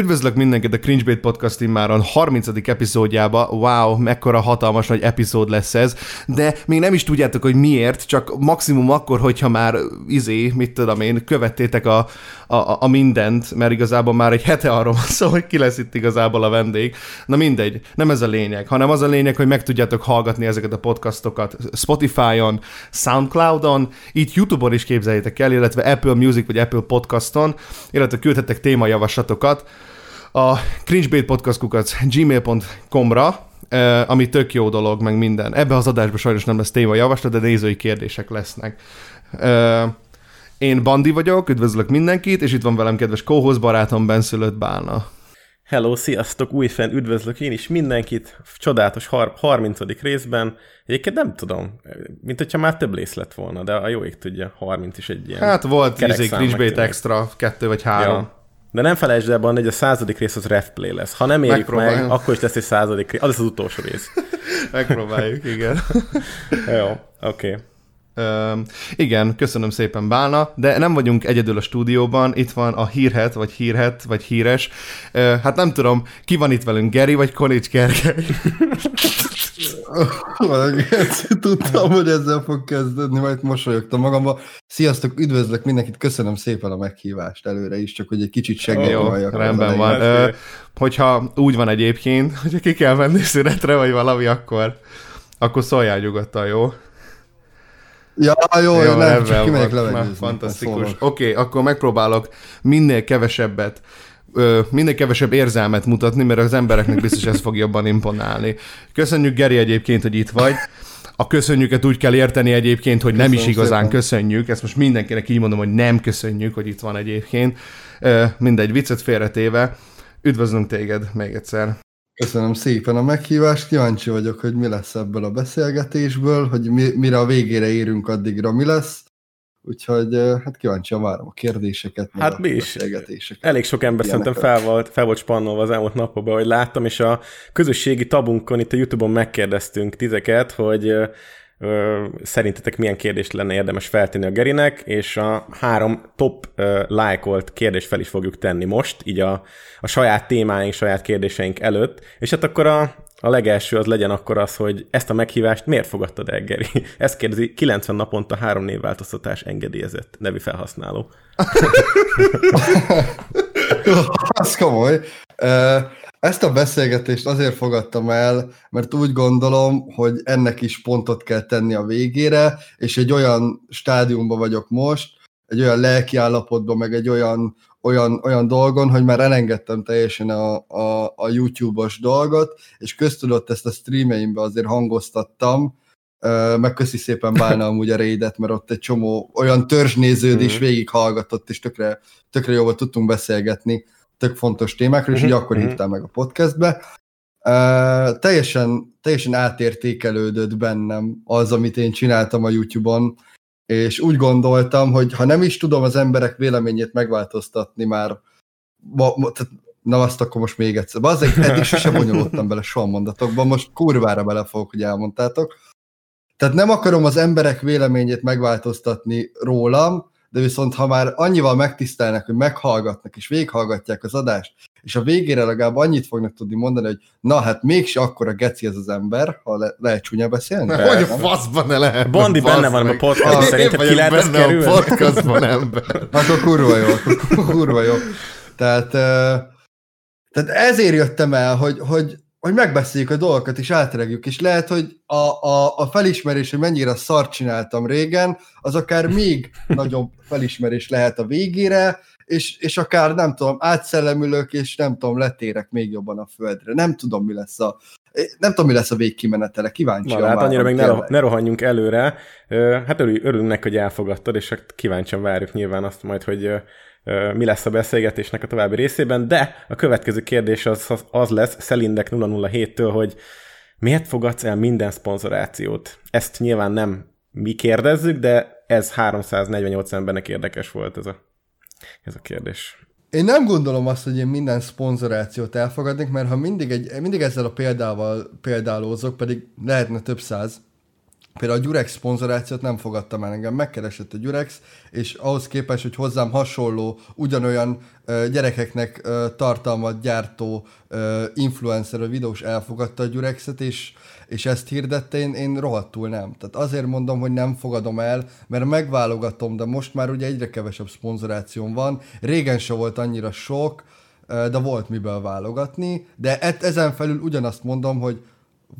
Üdvözlök mindenkit a Cringebait Podcast immáron 30. epizódjába. Wow, mekkora hatalmas nagy epizód lesz ez. De még nem is tudjátok, hogy miért, csak maximum akkor, hogyha már izé, mit tudom én, követtétek a, a, a mindent, mert igazából már egy hete arról van szó, hogy ki lesz itt igazából a vendég. Na mindegy, nem ez a lényeg, hanem az a lényeg, hogy meg tudjátok hallgatni ezeket a podcastokat Spotify-on, Soundcloud-on, így YouTube-on is képzeljétek el, illetve Apple Music vagy Apple Podcaston, illetve küldhetek témajavaslatokat a cringebaitpodcastkukat gmail.com-ra, ami tök jó dolog, meg minden. Ebbe az adásban sajnos nem lesz téma javaslat, de nézői kérdések lesznek. Én Bandi vagyok, üdvözlök mindenkit, és itt van velem kedves kóhoz barátom benszülött Bálna. Hello, sziasztok, újfent üdvözlök én is mindenkit, csodálatos har- 30. részben. Egyébként nem tudom, mint hogyha már több rész lett volna, de a jó ég tudja, 30 is egy ilyen Hát volt izé, Cringebait extra, kettő vagy három. Ja. De nem felejtsd el, Bandi, hogy a századik rész az ref play lesz. Ha nem érjük meg, akkor is lesz egy századik rész. Az lesz az utolsó rész. Megpróbáljuk, igen. jó, oké. Okay. Igen, köszönöm szépen Bálna, de nem vagyunk egyedül a stúdióban, itt van a hírhet, vagy hírhet, vagy híres. Hát nem tudom, ki van itt velünk, Geri vagy Konics Gergely? Tudtam, hogy ezzel fog kezdődni, majd mosolyogtam magamba. Sziasztok, üdvözlök mindenkit, köszönöm szépen a meghívást előre is, csak hogy egy kicsit Jó, segíteni rendben van. Ö, hogyha úgy van egyébként, hogyha ki kell menni szünetre, vagy valami, akkor, akkor szóljál nyugodtan, jó? Ja, jó, jó, jó nem, csak kimegyek levegőzni. Fantasztikus. Oké, okay, akkor megpróbálok minél kevesebbet ö, minél kevesebb érzelmet mutatni, mert az embereknek biztos ez fog jobban imponálni. Köszönjük, Geri, egyébként, hogy itt vagy. A köszönjüket úgy kell érteni egyébként, hogy nem is Köszönöm igazán szépen. köszönjük. Ezt most mindenkinek így mondom, hogy nem köszönjük, hogy itt van egyébként. Ö, mindegy, viccet félretéve. Üdvözlünk téged még egyszer. Köszönöm szépen a meghívást, kíváncsi vagyok, hogy mi lesz ebből a beszélgetésből, hogy mi, mire a végére érünk, addigra mi lesz. Úgyhogy hát kíváncsian várom a kérdéseket, Hát mi is. beszélgetéseket. Elég sok ember Ilyeneket. szerintem fel volt, fel volt spannolva az elmúlt napokban, hogy láttam, és a közösségi tabunkon itt a Youtube-on megkérdeztünk titeket, hogy ö, szerintetek milyen kérdést lenne érdemes feltenni a Gerinek, és a három top ö, lájkolt kérdést fel is fogjuk tenni most, így a, a saját témáink, saját kérdéseink előtt, és hát akkor a, a legelső az legyen akkor az, hogy ezt a meghívást miért fogadtad el, Geri? Ezt kérdezi 90 naponta három névváltoztatás engedélyezett nevű felhasználó. Az komoly. Ezt a beszélgetést azért fogadtam el, mert úgy gondolom, hogy ennek is pontot kell tenni a végére, és egy olyan stádiumban vagyok most, egy olyan lelki állapotban, meg egy olyan, olyan, olyan dolgon, hogy már elengedtem teljesen a, a, a YouTube-os dolgot, és köztudott ezt a streameimbe azért hangoztattam, meg köszi szépen Bálna amúgy a raidet, mert ott egy csomó olyan törzsnéződ is Mhm. végighallgatott, és tökre, tökre jól tudtunk beszélgetni tök fontos témákról, és Mhm, ugye akkor mhm. hívtál meg a podcastbe. Uh, teljesen, teljesen átértékelődött bennem az, amit én csináltam a YouTube-on, és úgy gondoltam, hogy ha nem is tudom az emberek véleményét megváltoztatni már, ma, ma, tehát, na azt akkor most még egyszer. Azért eddig sosem bonyolódtam bele soha mondatokban, most kurvára bele fogok, hogy elmondtátok. Tehát nem akarom az emberek véleményét megváltoztatni rólam, de viszont ha már annyival megtisztelnek, hogy meghallgatnak és végighallgatják az adást, és a végére legalább annyit fognak tudni mondani, hogy na hát mégse akkora geci ez az ember, ha le, lehet csúnya beszélni. Hogy a faszban ne lehet? Bandi benne van a podcastban, Én szerinted ki vagyok lehet benne a kerülni? podcastban, ember. Akkor kurva jó, akkor kurva jó. Tehát, tehát ezért jöttem el, hogy, hogy, hogy megbeszéljük a dolgokat, és átregjük, és lehet, hogy a, a, a felismerés, hogy mennyire szart csináltam régen, az akár még nagyobb felismerés lehet a végére, és, és akár nem tudom, átszellemülök, és nem tudom, letérek még jobban a földre. Nem tudom, mi lesz a, É, Nem tudom, mi lesz a végkimenetele, kíváncsi. Na, hát annyira még ne, ne rohanjunk előre. Hát örül, örülünk neki, hogy elfogadtad, és hát kíváncsian várjuk nyilván azt majd, hogy mi lesz a beszélgetésnek a további részében, de a következő kérdés az, az, az lesz Szelindek 007-től, hogy miért fogadsz el minden szponzorációt? Ezt nyilván nem mi kérdezzük, de ez 348 embernek érdekes volt ez a, ez a kérdés. Én nem gondolom azt, hogy én minden szponzorációt elfogadnék, mert ha mindig, egy, mindig ezzel a példával példálózok, pedig lehetne több száz, Például a Gyurex szponzorációt nem fogadtam el, engem megkeresett a Gyurex, és ahhoz képest, hogy hozzám hasonló, ugyanolyan ö, gyerekeknek ö, tartalmat gyártó ö, influencer vagy videós elfogadta a Gyurexet, és, és ezt hirdette, én, én rohadtul nem. Tehát azért mondom, hogy nem fogadom el, mert megválogatom, de most már ugye egyre kevesebb szponzorációm van, régen se volt annyira sok, de volt miből válogatni, de e- ezen felül ugyanazt mondom, hogy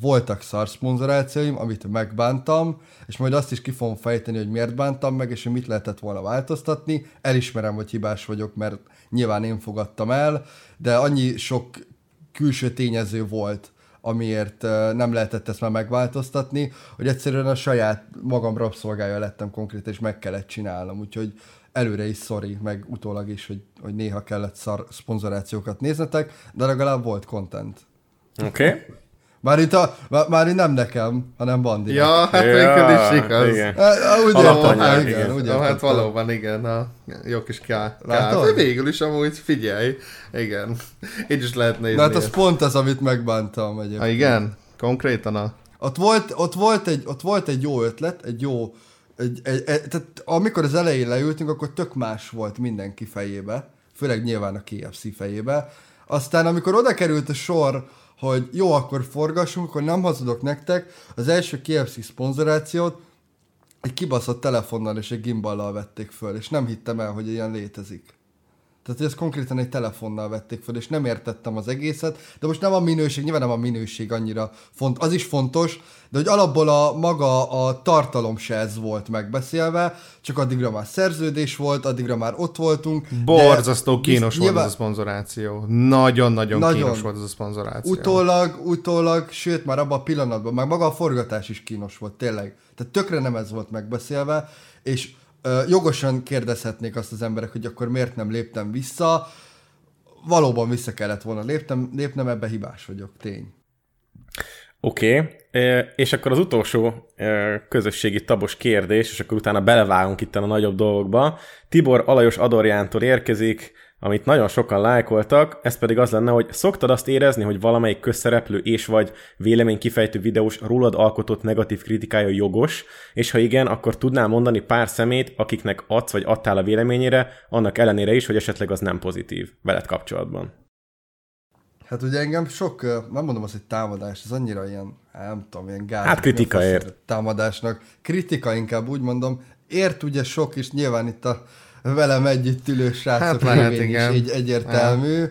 voltak szar szponzorációim, amit megbántam, és majd azt is ki fogom fejteni, hogy miért bántam meg, és hogy mit lehetett volna változtatni. Elismerem, hogy hibás vagyok, mert nyilván én fogadtam el, de annyi sok külső tényező volt, amiért nem lehetett ezt már megváltoztatni, hogy egyszerűen a saját magam rabszolgája lettem konkrét, és meg kellett csinálnom, úgyhogy előre is sorry, meg utólag is, hogy, hogy néha kellett szar szponzorációkat néznetek, de legalább volt content. Oké? Okay? Már itt, a, már, itt nem nekem, hanem Bandi. Ja, hát Ja, végül is igaz. igen. Úgy Alapanyag, értettem, igen. úgy Ja, hát valóban igen, a jó kis ká. Látod? ká. Végül is amúgy figyelj, igen. Így is lehet nézni. Na hát az pont az, amit megbántam egyébként. Ha igen, konkrétan a... Ott volt, ott, volt egy, ott volt egy jó ötlet, egy jó... Egy, egy, egy, tehát amikor az elején leültünk, akkor tök más volt mindenki fejébe, főleg nyilván a KFC fejébe. Aztán amikor oda került a sor, hogy jó, akkor forgassunk, akkor nem hazudok nektek, az első KFC szponzorációt egy kibaszott telefonnal és egy gimballal vették föl, és nem hittem el, hogy ilyen létezik. Tehát, ezt konkrétan egy telefonnal vették fel, és nem értettem az egészet, de most nem a minőség, nyilván nem a minőség annyira font, az is fontos, de hogy alapból a maga a tartalom se ez volt megbeszélve, csak addigra már szerződés volt, addigra már ott voltunk. Borzasztó kínos volt nyilván- ez a szponzoráció. Nagyon-nagyon Nagyon. kínos volt ez a szponzoráció. Utólag, utólag, sőt már abban a pillanatban, meg maga a forgatás is kínos volt, tényleg. Tehát tökre nem ez volt megbeszélve, és jogosan kérdezhetnék azt az emberek, hogy akkor miért nem léptem vissza. Valóban vissza kellett volna léptem, lépnem, ebbe hibás vagyok, tény. Oké, okay. és akkor az utolsó közösségi tabos kérdés, és akkor utána belevágunk itt a nagyobb dolgokba. Tibor Alajos Adorjántól érkezik, amit nagyon sokan lájkoltak, ez pedig az lenne, hogy szoktad azt érezni, hogy valamelyik közszereplő és vagy vélemény kifejtő videós rólad alkotott negatív kritikája jogos, és ha igen, akkor tudnál mondani pár szemét, akiknek adsz vagy adtál a véleményére, annak ellenére is, hogy esetleg az nem pozitív veled kapcsolatban. Hát ugye engem sok, nem mondom azt, hogy támadás, ez annyira ilyen, nem tudom, ilyen gáz. Hát kritika ért. Támadásnak. Kritika inkább úgy mondom. Ért ugye sok, és nyilván itt a velem együtt ülő srácok Hát hát igen. is így egyértelmű.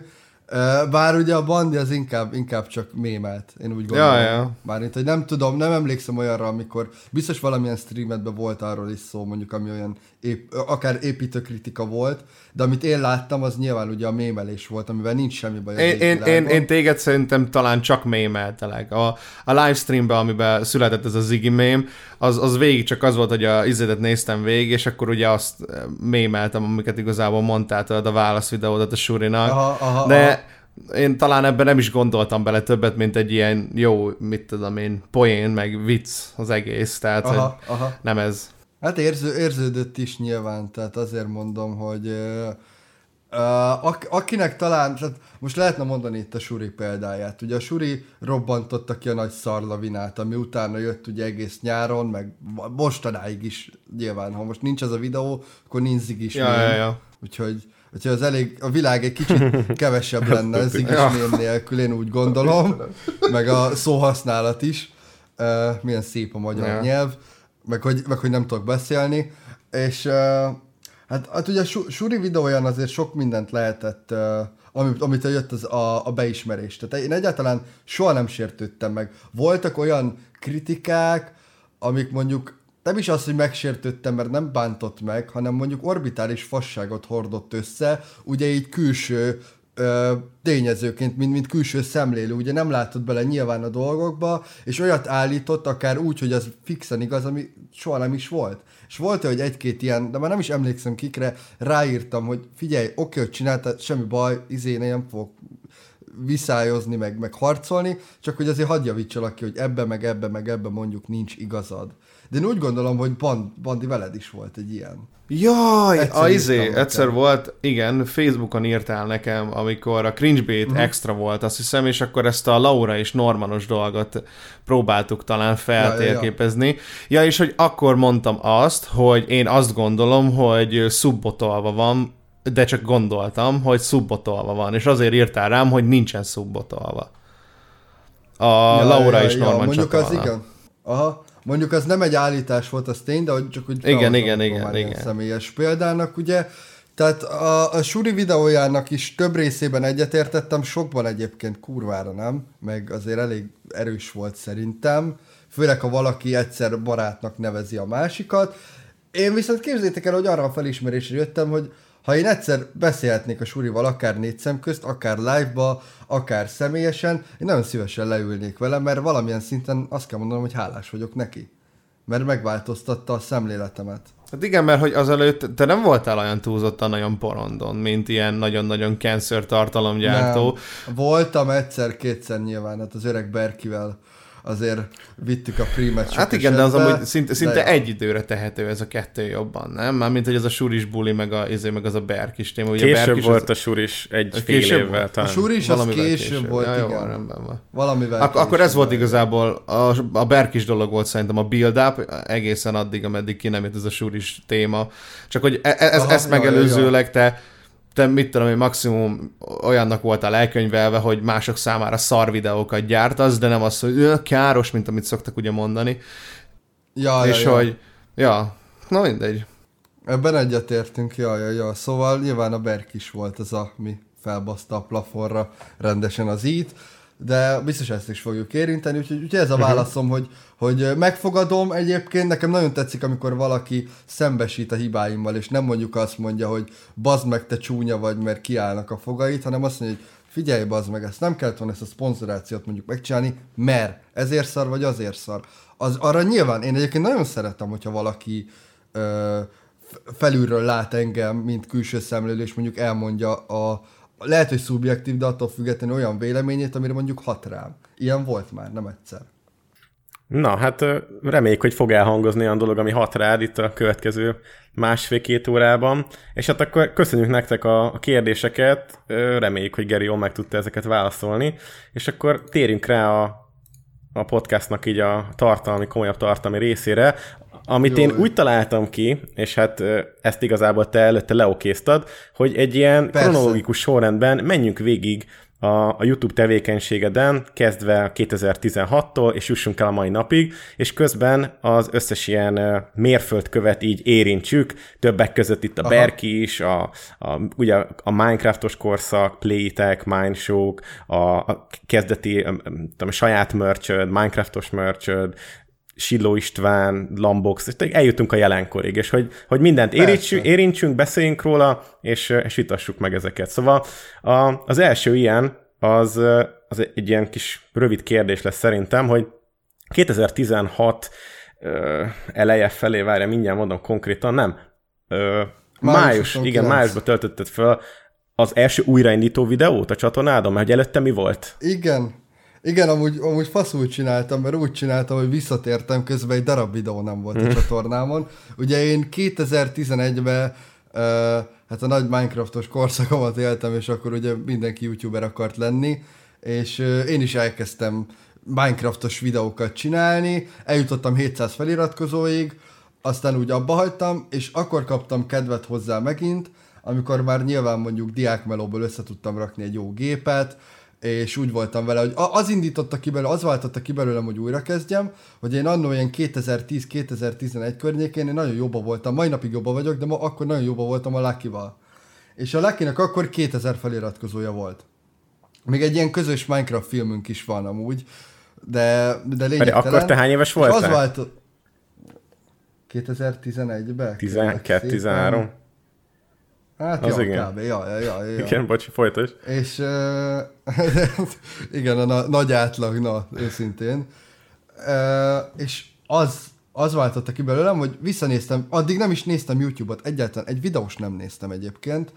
Ö, Bár ugye a bandi az inkább, inkább csak mémelt, én úgy gondolom. Ja, ja. Bármint, hogy nem tudom, nem emlékszem olyanra, amikor biztos valamilyen streametben volt arról is szó, mondjuk, ami olyan ép, akár építőkritika volt, de amit én láttam, az nyilván ugye a mémelés volt, amivel nincs semmi baj. Én, én, én, én téged szerintem talán csak mémeltelek. A, a livestreamben, amiben született ez a Ziggy mém, az, az végig csak az volt, hogy a izédet néztem végig, és akkor ugye azt mémeltem, amiket igazából mondtál, tudod, a válaszvideódat a Surinak. Aha, aha, De én talán ebben nem is gondoltam bele többet, mint egy ilyen jó, mit tudom én, poén, meg vicc az egész, tehát Aha, aha. nem ez. Hát érző, érződött is nyilván, tehát azért mondom, hogy uh, ak- akinek talán, tehát most lehetne mondani itt a Suri példáját. Ugye a Suri robbantotta ki a nagy szarlavinát, ami utána jött ugye egész nyáron, meg mostanáig is nyilván. Ha most nincs az a videó, akkor nincs zigis Ja, ja, ja. Úgyhogy, úgyhogy az elég, a világ egy kicsit kevesebb lenne az mém nélkül, én úgy gondolom. Meg a szóhasználat is. Uh, milyen szép a magyar Ja. nyelv. Meg hogy, meg hogy nem tudok beszélni. És uh, hát, hát ugye a Su- Suri videóján azért sok mindent lehetett, uh, amit, amit jött az a, a beismerés. Tehát én egyáltalán soha nem sértődtem meg. Voltak olyan kritikák, amik mondjuk nem is az, hogy megsértődtem, mert nem bántott meg, hanem mondjuk orbitális fasságot hordott össze, ugye így külső tényezőként, mint, mint külső szemlélő, ugye nem látott bele nyilván a dolgokba, és olyat állított, akár úgy, hogy az fixen igaz, ami soha nem is volt. És volt hogy egy-két ilyen, de már nem is emlékszem kikre, ráírtam, hogy figyelj, oké, hogy csináltad, semmi baj, izé nem fog viszályozni, meg, meg harcolni, csak hogy azért hadd javítsalak ki, hogy ebbe, meg ebbe, meg ebbe mondjuk nincs igazad. De én úgy gondolom, hogy Band, Bandi veled is volt egy ilyen. Jaj, Egyszer a izé, nekem. egyszer volt, igen, Facebookon írtál nekem, amikor a Cringebait Mhm. uh-huh. extra volt, azt hiszem, és akkor ezt a Laura és Normanos dolgot próbáltuk talán feltérképezni. Ja, ja, ja, és hogy akkor mondtam azt, hogy én azt gondolom, hogy szubbotolva van, de csak gondoltam, hogy szubbotolva van, és azért írtál rám, hogy nincsen szubbotolva. A ja, Laura és Norman Mondjuk az igen. Aha. Mondjuk az nem egy állítás volt, az tény, de csak úgy Igen, igen, igen, igen. személyes példának, ugye. Tehát a, a Suri videójának is több részében egyetértettem, sokban egyébként kurvára nem, meg azért elég erős volt szerintem, főleg ha valaki egyszer barátnak nevezi a másikat. Én viszont képzétek el, hogy arra a felismerésre jöttem, hogy ha én egyszer beszélhetnék a Surival, akár négy szem közt, akár live-ba, akár személyesen, én nagyon szívesen leülnék vele, mert valamilyen szinten azt kell mondanom, hogy hálás vagyok neki. Mert megváltoztatta a szemléletemet. Hát igen, mert hogy azelőtt te nem voltál olyan túlzottan nagyon porondon, mint ilyen nagyon-nagyon cancer tartalomgyártó. Nem. Voltam egyszer-kétszer nyilván, hát az öreg Berkivel azért vittük a primet Hát igen, de az esetben, amúgy szinte, szinte de- egy időre tehető ez a kettő jobban, nem? Mármint, hogy ez a suris buli, meg, a, izé, meg az a berk is téma. Ugye a Később berk is volt az, a suris egy fél később évvel volt? talán. A Suri is az valamivel később, volt, ja, jó, igen. van, rendben van. Valamivel Ak- akkor ez később volt igazából, a, a berk is dolog volt szerintem a build-up, egészen addig, ameddig ki nem jött ez a suris téma. Csak hogy e- e- ez, Aha, ezt ja, ja, megelőzőleg te te mit tudom, hogy maximum olyannak voltál elkönyvelve, hogy mások számára szar videókat gyártasz, de nem az, hogy "Ö, káros, mint amit szoktak ugye mondani. Ja, és ja, ja. hogy, ja, na mindegy. Ebben egyetértünk, ja, ja, ja. Szóval nyilván a Berk is volt az, ami felbaszta a plafonra rendesen az itt, de biztos ezt is fogjuk érinteni, úgyhogy, úgyhogy ez a válaszom, hogy, hogy megfogadom egyébként, nekem nagyon tetszik, amikor valaki szembesít a hibáimmal, és nem mondjuk azt mondja, hogy bazd meg, te csúnya vagy, mert kiállnak a fogait, hanem azt mondja, hogy figyelj, bazd meg, ezt nem kellett volna ezt a szponzorációt mondjuk megcsinálni, mert ezért szar, vagy azért szar. Az, arra nyilván, én egyébként nagyon szeretem, hogyha valaki ö, felülről lát engem, mint külső szemlélő, és mondjuk elmondja a, lehet, hogy szubjektív, de attól függetlenül olyan véleményét, amire mondjuk hat rám. Ilyen volt már, nem egyszer. Na, hát reméljük, hogy fog elhangozni olyan dolog, ami hat rád itt a következő másfél-két órában. És hát akkor köszönjük nektek a kérdéseket, reméljük, hogy Geri jól meg tudta ezeket válaszolni, és akkor térjünk rá a, a podcastnak így a tartalmi, komolyabb tartalmi részére, amit Jó. én úgy találtam ki, és hát ezt igazából te előtte leokéztad, hogy egy ilyen Persze. kronológikus sorrendben menjünk végig a, a YouTube tevékenységeden, kezdve 2016-tól, és jussunk el a mai napig, és közben az összes ilyen mérföldkövet így érintsük, többek között itt a Aha. Berki is, a, a, ugye a Minecraftos korszak, Playtech, Mindshow, a, a kezdeti ö, ö, tudom, saját merchöd, Minecraftos merchöd, Silló István, Lambox, eljutunk a jelenkorig, és hogy, hogy mindent érintsünk, érintsünk, beszéljünk róla, és, és vitassuk meg ezeket. Szóval a, az első ilyen, az, az egy ilyen kis rövid kérdés lesz szerintem, hogy 2016 ö, eleje felé, várja, mindjárt mondom konkrétan, nem, ö, Május május, 29. igen, májusban töltötted föl az első újraindító videót a csatornádon, mert hogy előtte mi volt? Igen. Igen, amúgy, amúgy faszul csináltam, mert úgy csináltam, hogy visszatértem, közben egy darab videó nem volt a csatornámon. Ugye én 2011-ben uh, hát a nagy Minecraftos korszakomat éltem, és akkor ugye mindenki youtuber akart lenni, és uh, én is elkezdtem Minecraftos videókat csinálni, eljutottam 700 feliratkozóig, aztán úgy abba hagytam, és akkor kaptam kedvet hozzá megint, amikor már nyilván mondjuk diákmelóból össze tudtam rakni egy jó gépet, és úgy voltam vele, hogy az indította ki belőle, az váltotta ki belőlem, hogy újra kezdjem, hogy én annó ilyen 2010-2011 környékén én nagyon jobban voltam, mai napig jobban vagyok, de ma akkor nagyon jobban voltam a Lucky-val. És a lucky akkor 2000 feliratkozója volt. Még egy ilyen közös Minecraft filmünk is van amúgy, de, de lényegtelen. akkor te hány éves voltál? Az váltott... 2011-ben? 12, 13? Hát Az ja, igen. kb. Ja, ja, ja, ja. Igen, bocsi, folytasd. És uh, igen, a na- nagy átlag, na, őszintén. Uh, és az, az váltotta ki belőlem, hogy visszanéztem, addig nem is néztem YouTube-ot, egyáltalán egy videós nem néztem egyébként,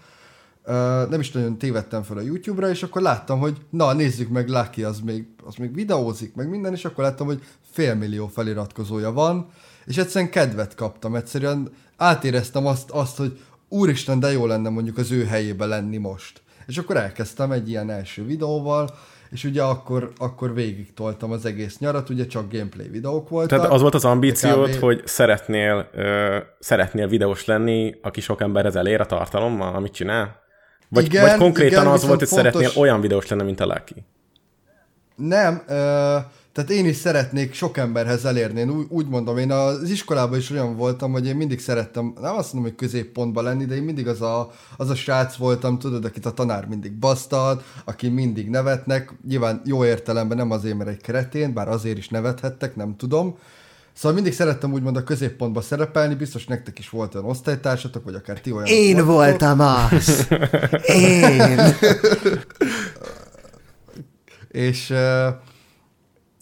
uh, nem is nagyon tévedtem fel a YouTube-ra, és akkor láttam, hogy na, nézzük meg, Lucky az még, az még videózik, meg minden, és akkor láttam, hogy félmillió feliratkozója van, és egyszerűen kedvet kaptam, egyszerűen átéreztem azt, azt hogy úristen, de jó lenne mondjuk az ő helyébe lenni most. És akkor elkezdtem egy ilyen első videóval, és ugye akkor, akkor végig toltam az egész nyarat, ugye csak gameplay videók voltak. Tehát az volt az ambíciód, kb. hogy szeretnél, ö, szeretnél videós lenni, aki sok emberhez elér a tartalommal, amit csinál? Vagy, Igen, vagy konkrétan igen, az volt, hogy fontos- szeretnél olyan videós lenni, mint a Lucky? Nem, ö, tehát én is szeretnék sok emberhez elérni. Én úgy, úgy mondom, én az iskolában is olyan voltam, hogy én mindig szerettem, nem azt mondom, hogy középpontban lenni, de én mindig az a, az a srác voltam, tudod, akit a tanár mindig basztad, aki mindig nevetnek, nyilván jó értelemben nem azért, mert egy kretén, bár azért is nevethettek, nem tudom. Szóval mindig szerettem úgymond a középpontba szerepelni, biztos nektek is volt olyan osztálytársatok, vagy akár ti olyan. Én voltam az! Én! És, ö,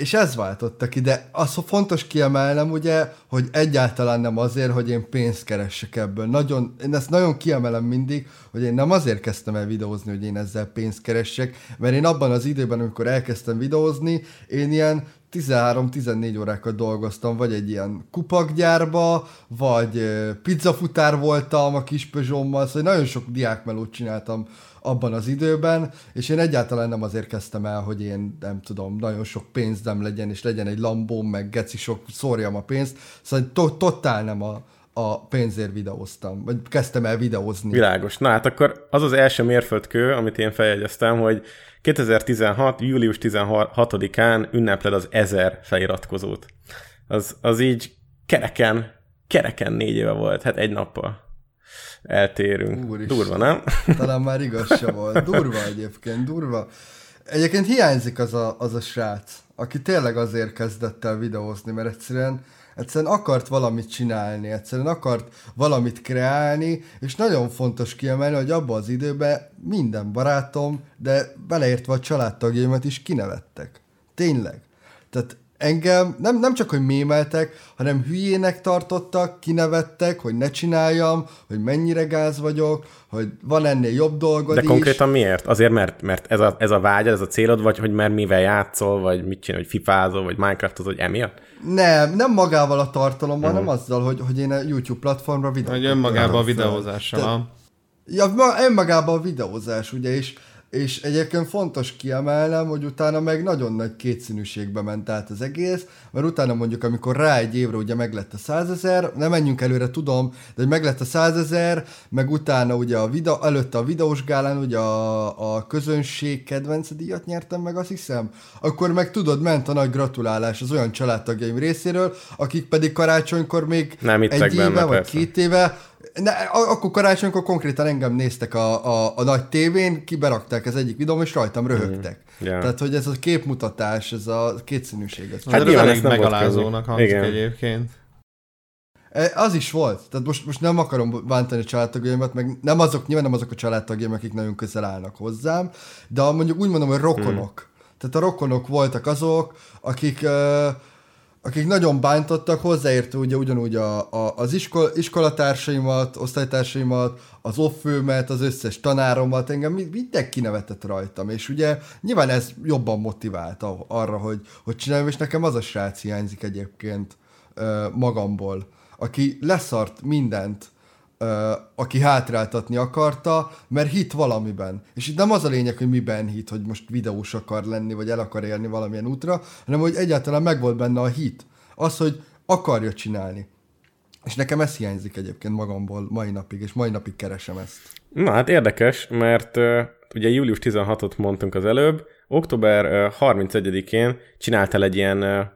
és ez váltotta ki, de az fontos kiemelnem ugye, hogy egyáltalán nem azért, hogy én pénzt keressek ebből. Nagyon, én ezt nagyon kiemelem mindig, hogy én nem azért kezdtem el videózni, hogy én ezzel pénzt keressek, mert én abban az időben, amikor elkezdtem videózni, én ilyen 13-14 órákat dolgoztam, vagy egy ilyen kupakgyárba, vagy pizzafutár voltam a kis Peugeot-mal, szóval nagyon sok diákmelót csináltam abban az időben, és én egyáltalán nem azért kezdtem el, hogy én nem tudom, nagyon sok pénzem legyen, és legyen egy lambóm, meg geci sok, szórjam a pénzt, szóval to- totál nem a, a pénzért videóztam, vagy kezdtem el videózni. Világos. Na hát akkor az az első mérföldkő, amit én feljegyeztem, hogy 2016. július 16-án ünnepled az 1000 feliratkozót. Az, az így kereken, kereken négy éve volt, hát egy nappal eltérünk. Úristen. Durva, nem? Talán már igaz se volt. Durva egyébként, durva. Egyébként hiányzik az a, az a srác, aki tényleg azért kezdett el videózni, mert egyszerűen, egyszerűen akart valamit csinálni, egyszerűen akart valamit kreálni, és nagyon fontos kiemelni, hogy abban az időben minden barátom, de beleértve a családtagjaimat is kinevettek. Tényleg. Tehát engem nem, nem csak, hogy mémeltek, hanem hülyének tartottak, kinevettek, hogy ne csináljam, hogy mennyire gáz vagyok, hogy van ennél jobb dolgod De is. konkrétan miért? Azért, mert, mert ez, a, ez a vágyad, ez a célod, vagy hogy mert mivel játszol, vagy mit csinál, hogy fifázol, vagy Minecraftozol, hogy emiatt? Nem, nem magával a tartalommal, hanem azzal, hogy, hogy én a YouTube platformra videót Hogy önmagában a videózással. Ja, ma- önmagában a videózás, ugye, és, és egyébként fontos kiemelnem, hogy utána meg nagyon nagy kétszínűségbe ment át az egész, mert utána mondjuk, amikor rá egy évre ugye meglett a százezer, nem menjünk előre, tudom, de hogy meglett a százezer, meg utána ugye a videó, előtte a videós gálán ugye a, a közönség kedvenc díjat nyertem meg, azt hiszem, akkor meg tudod, ment a nagy gratulálás az olyan családtagjaim részéről, akik pedig karácsonykor még Nem egy éve benne, vagy persze. két éve ne, a- akkor karácsonykor konkrétan engem néztek a, a, a nagy tévén, kiberakták az egyik videóm, és rajtam röhögtek. Mm. Ja. Tehát, hogy ez a képmutatás, ez a kétszínűség. Ez Hát Hát ez nyilván elég megalázónak hangzik Igen. egyébként. E, Az is volt. Tehát most, most nem akarom bántani a családtagjaimat, meg nem azok, nyilván nem azok a családtagjaim, akik nagyon közel állnak hozzám, de mondjuk úgy mondom, hogy rokonok. Hmm. Tehát a rokonok voltak azok, akik, uh, akik nagyon bántottak, hozzáértő ugye ugyanúgy a, a, az iskol, iskolatársaimat, osztálytársaimat, az offőmet, az összes tanáromat, engem mind- mindenki nevetett rajtam, és ugye nyilván ez jobban motivált arra, hogy, hogy csináljam, és nekem az a srác hiányzik egyébként magamból, aki leszart mindent, aki hátráltatni akarta, mert hit valamiben. És itt nem az a lényeg, hogy miben hit, hogy most videós akar lenni, vagy el akar élni valamilyen útra, hanem hogy egyáltalán megvolt benne a hit. Az, hogy akarja csinálni. És nekem ez hiányzik egyébként magamból mai napig, és mai napig keresem ezt. Na hát érdekes, mert uh, ugye július 16-ot mondtunk az előbb, október uh, 31-én csináltál egy ilyen, uh,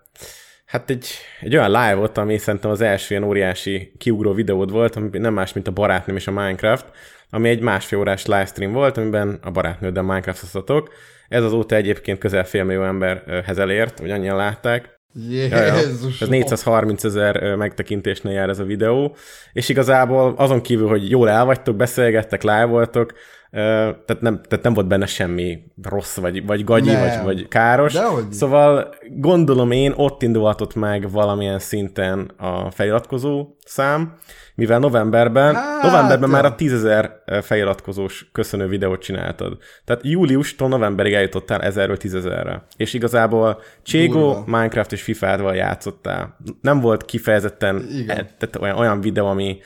hát egy, egy olyan live-ot, ami szerintem az első ilyen óriási kiugró videód volt, ami nem más, mint a barátnőm és a Minecraft, ami egy másfél órás livestream volt, amiben a barátnőddel Minecraftoztatok. Ez azóta egyébként közel félmillió emberhez elért, vagy annyian látták. Jézus. Ez 430 ezer megtekintésnél jár ez a videó, és igazából azon kívül, hogy jól elvagytok, beszélgettek, live voltok, tehát nem, tehát nem volt benne semmi rossz, vagy, vagy gagyi, Nem. vagy, vagy káros. Dehogy. Szóval gondolom én ott indulhatott meg valamilyen szinten a feliratkozó szám, mivel novemberben, Hát, novemberben már a 10 ezer feliratkozós köszönő videót csináltad. Tehát júliustól novemberig eljutottál 1000-ről 10 ezerre. És igazából Durva. Minecraft és FIFA-val játszottál. Nem volt kifejezetten Igen. e- tehát olyan, olyan videó, ami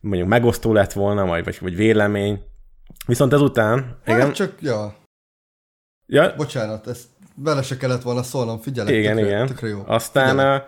mondjuk megosztó lett volna, vagy, vagy, vagy vélemény. Viszont ezután, igen, Hát csak, ja, ja, bocsánat, ezt bele se kellett volna szólnom, figyelek, igen, tökre, igen. tökre jó. Aztán Figyelek.